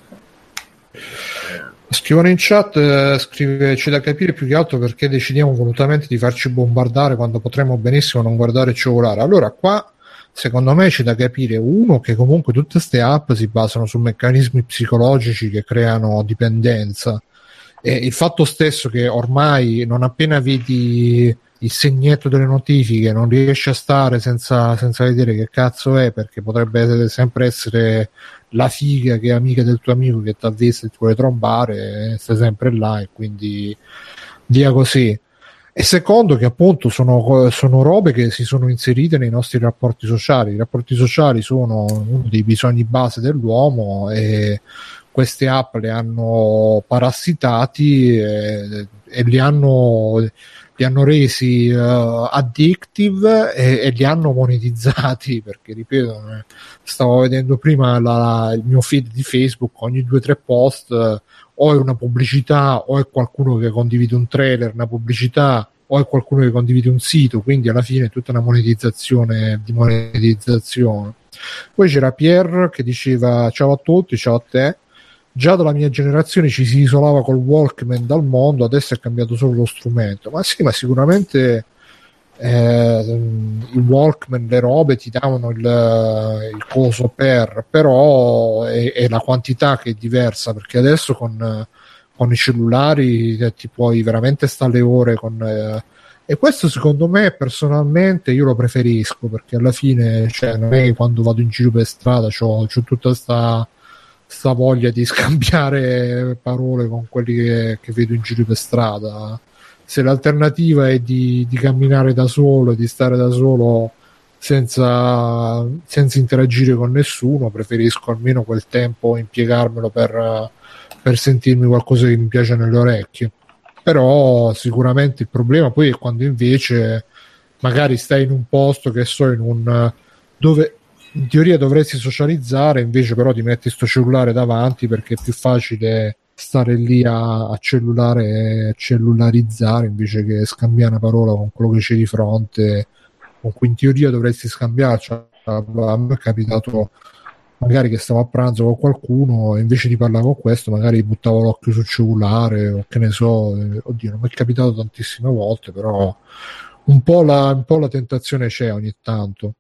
Scrivono in chat, eh, scrive, c'è da capire più che altro perché decidiamo volutamente di farci bombardare quando potremmo benissimo non guardare e cellulare. Allora qua secondo me c'è da capire uno che comunque tutte queste app si basano su meccanismi psicologici che creano dipendenza e il fatto stesso che ormai non appena vedi il segnetto delle notifiche non riesci a stare senza, senza vedere che cazzo è perché potrebbe sempre essere la figa che è amica del tuo amico che ti ha visto e ti vuole trombare e stai sempre là e quindi via così. E secondo che appunto sono, sono robe che si sono inserite nei nostri rapporti sociali. I rapporti sociali sono uno dei bisogni base dell'uomo e queste app le hanno parassitati e, e li hanno li hanno resi uh, addictive e, e, li hanno monetizzati perché ripeto eh, stavo vedendo prima la, il mio feed di Facebook ogni due o tre post uh, o è una pubblicità o è qualcuno che condivide un trailer una pubblicità o è qualcuno che condivide un sito quindi alla fine è tutta una monetizzazione di monetizzazione. Poi c'era Pierre che diceva ciao a tutti ciao a te già dalla mia generazione ci si isolava col Walkman dal mondo, adesso è cambiato solo lo strumento. Ma sì, ma sicuramente eh, il Walkman, le robe ti davano il, il coso per, però è, è, la quantità che è diversa perché adesso con, con i cellulari eh, ti puoi veramente stare le ore con. Eh, e questo secondo me personalmente io lo preferisco perché alla fine cioè, non è che quando vado in giro per strada ho tutta questa sta voglia di scambiare parole con quelli che, che, vedo in giro per strada. Se l'alternativa è di, di camminare da solo, di stare da solo senza, senza, interagire con nessuno, preferisco almeno quel tempo impiegarmelo per, per sentirmi qualcosa che mi piace nelle orecchie. Però sicuramente il problema poi è quando invece magari stai in un posto che so in un dove in teoria dovresti socializzare, invece però ti metti sto cellulare davanti perché è più facile stare lì a, a cellulare, cellularizzare invece che scambiare una parola con quello che c'è di fronte, con in teoria dovresti scambiarci. A me è capitato magari che stavo a pranzo con qualcuno e invece di parlare con questo magari buttavo l'occhio sul cellulare o che ne so, oddio non mi è capitato tantissime volte però un po' la, un po' la tentazione c'è ogni tanto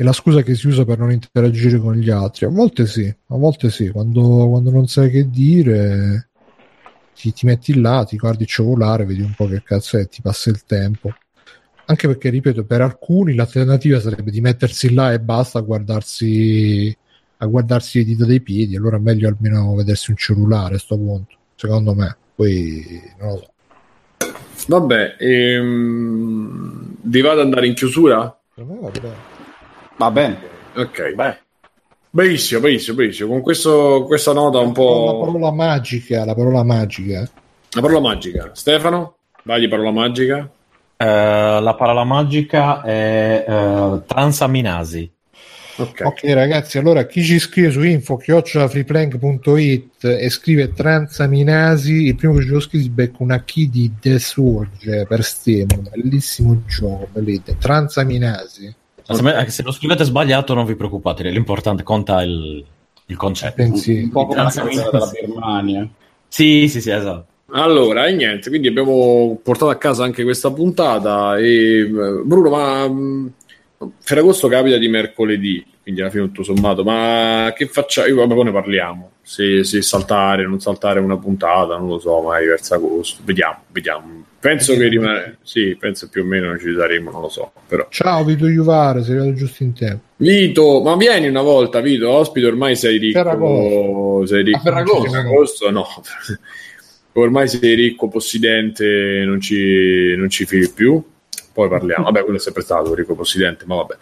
è la scusa che si usa per non interagire con gli altri. A volte sì, a volte sì, quando, quando non sai che dire ti, ti, metti là, ti guardi ciavolare, vedi un po' che cazzo è, ti passa il tempo. Anche perché, ripeto, per alcuni l'alternativa sarebbe di mettersi là e basta a guardarsi, a guardarsi le dita dei piedi, allora è meglio almeno vedersi un cellulare a sto punto, secondo me. Poi non lo so. Vabbè, ehm, vi vado ad andare in chiusura? Per me va bene. Va bene. Ok. Beh. Benissimo, benissimo, benissimo. Con questo, questa nota un po'. La parola magica, la parola magica. La parola magica. Stefano, vai di parola magica. Uh, la parola magica è uh, transaminasi. Okay. ok, ragazzi, allora chi ci scrive su info chiocciolafreeplank.it e scrive transaminasi, il primo che ce lo scrive becca una key di The Surge per Steam, bellissimo gioco, bellissimo. transaminasi. Se, se lo scrivete sbagliato non vi preoccupate, l'importante conta il, il concetto. Pensi, un po' come la della Birmania. Sì, sì, sì, esatto. Allora, e niente, quindi abbiamo portato a casa anche questa puntata e Bruno, ma Ferragosto capita di mercoledì, quindi alla fine tutto sommato, ma che facciamo? Io, poi ne parliamo, se, se saltare, non saltare una puntata, non lo so, magari verso agosto, vediamo, vediamo Penso che rimane, sì, penso più o meno ci saremo, non lo so. Però. Ciao Vito Juvare, sei arrivato giusto in tempo. Vito, ma vieni una volta, Vito, ospite, ormai sei ricco. Ferragosto. Sei ricco. Ferragosto. Ferragosto, no. ormai sei ricco, possidente, non ci, non ci fili più. Poi parliamo. Vabbè, quello è sempre stato ricco, possidente, ma vabbè.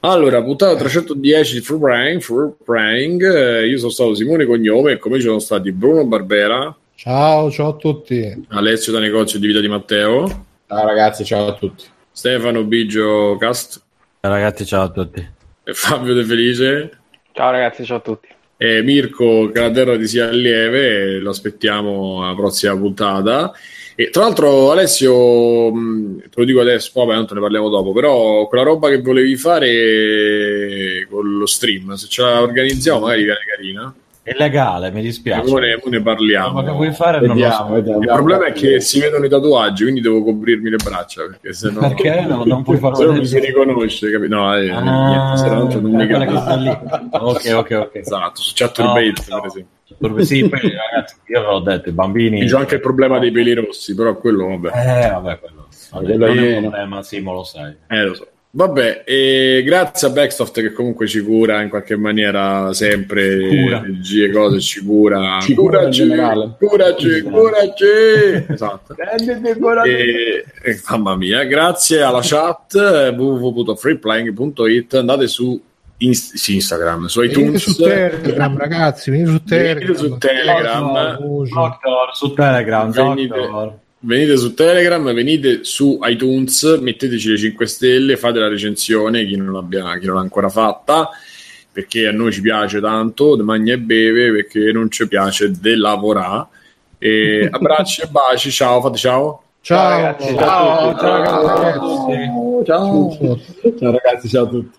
Allora, puntata 310 di Free Brain, Free Brain. Io sono stato Simone Cognome e come ci sono stati Bruno Barbera. Ciao, ciao a tutti. Alessio da negozio di vita di Matteo. Ciao ragazzi, ciao a tutti. Stefano Biggio Cast. Ciao ragazzi, ciao a tutti. E Fabio De Felice. Ciao ragazzi, ciao a tutti. E Mirko Calaterra di Sia Lieve, lo aspettiamo alla prossima puntata. E tra l'altro, Alessio, te lo dico adesso, poi tanto ne parliamo dopo. Però quella roba che volevi fare con lo stream, se ce la organizziamo, magari viene carina. È legale, mi dispiace. Ora ne, ne parliamo. Ma che vuoi fare? Vediamo, so. vediamo, Il problema è che si vedono i tatuaggi, quindi devo coprirmi le braccia. Perché se no, perché no, non puoi farlo? Se non mi si riconosce, capito? No, eh, ah, niente, se no non mi capisco. Ok, ok, ok. Esatto, su Chaturbate, no, per esempio. Sì, poi ragazzi, io ve l'ho detto, i bambini. C'è anche il problema dei peli rossi, però quello, vabbè. Eh, vabbè, quello. Vabbè, quello non è un problema, Simo, lo sai. Eh, lo so. Vabbè, e grazie a Backsoft che comunque ci cura in qualche maniera sempre cura. e cose, ci cura. Ci cura generale. Curaci, curaci. esatto. e, e, mamma mia, grazie alla chat www.freeplaying.it andate su Inst- sì, Instagram, su iTunes. su Telegram, ragazzi, venite su Telegram. su Telegram. Doctor, su Telegram, venite, venite su Telegram, venite su iTunes, metteteci le 5 stelle, fate la recensione, chi non, abbia, chi non l'ha ancora fatta, perché a noi ci piace tanto, magna e beve, perché non ci piace de lavorare. E abbracci e baci, ciao, fate ciao. Ciao, ragazzi, ciao, ciao, ciao, ciao, ciao, ciao ragazzi, ciao a tutti.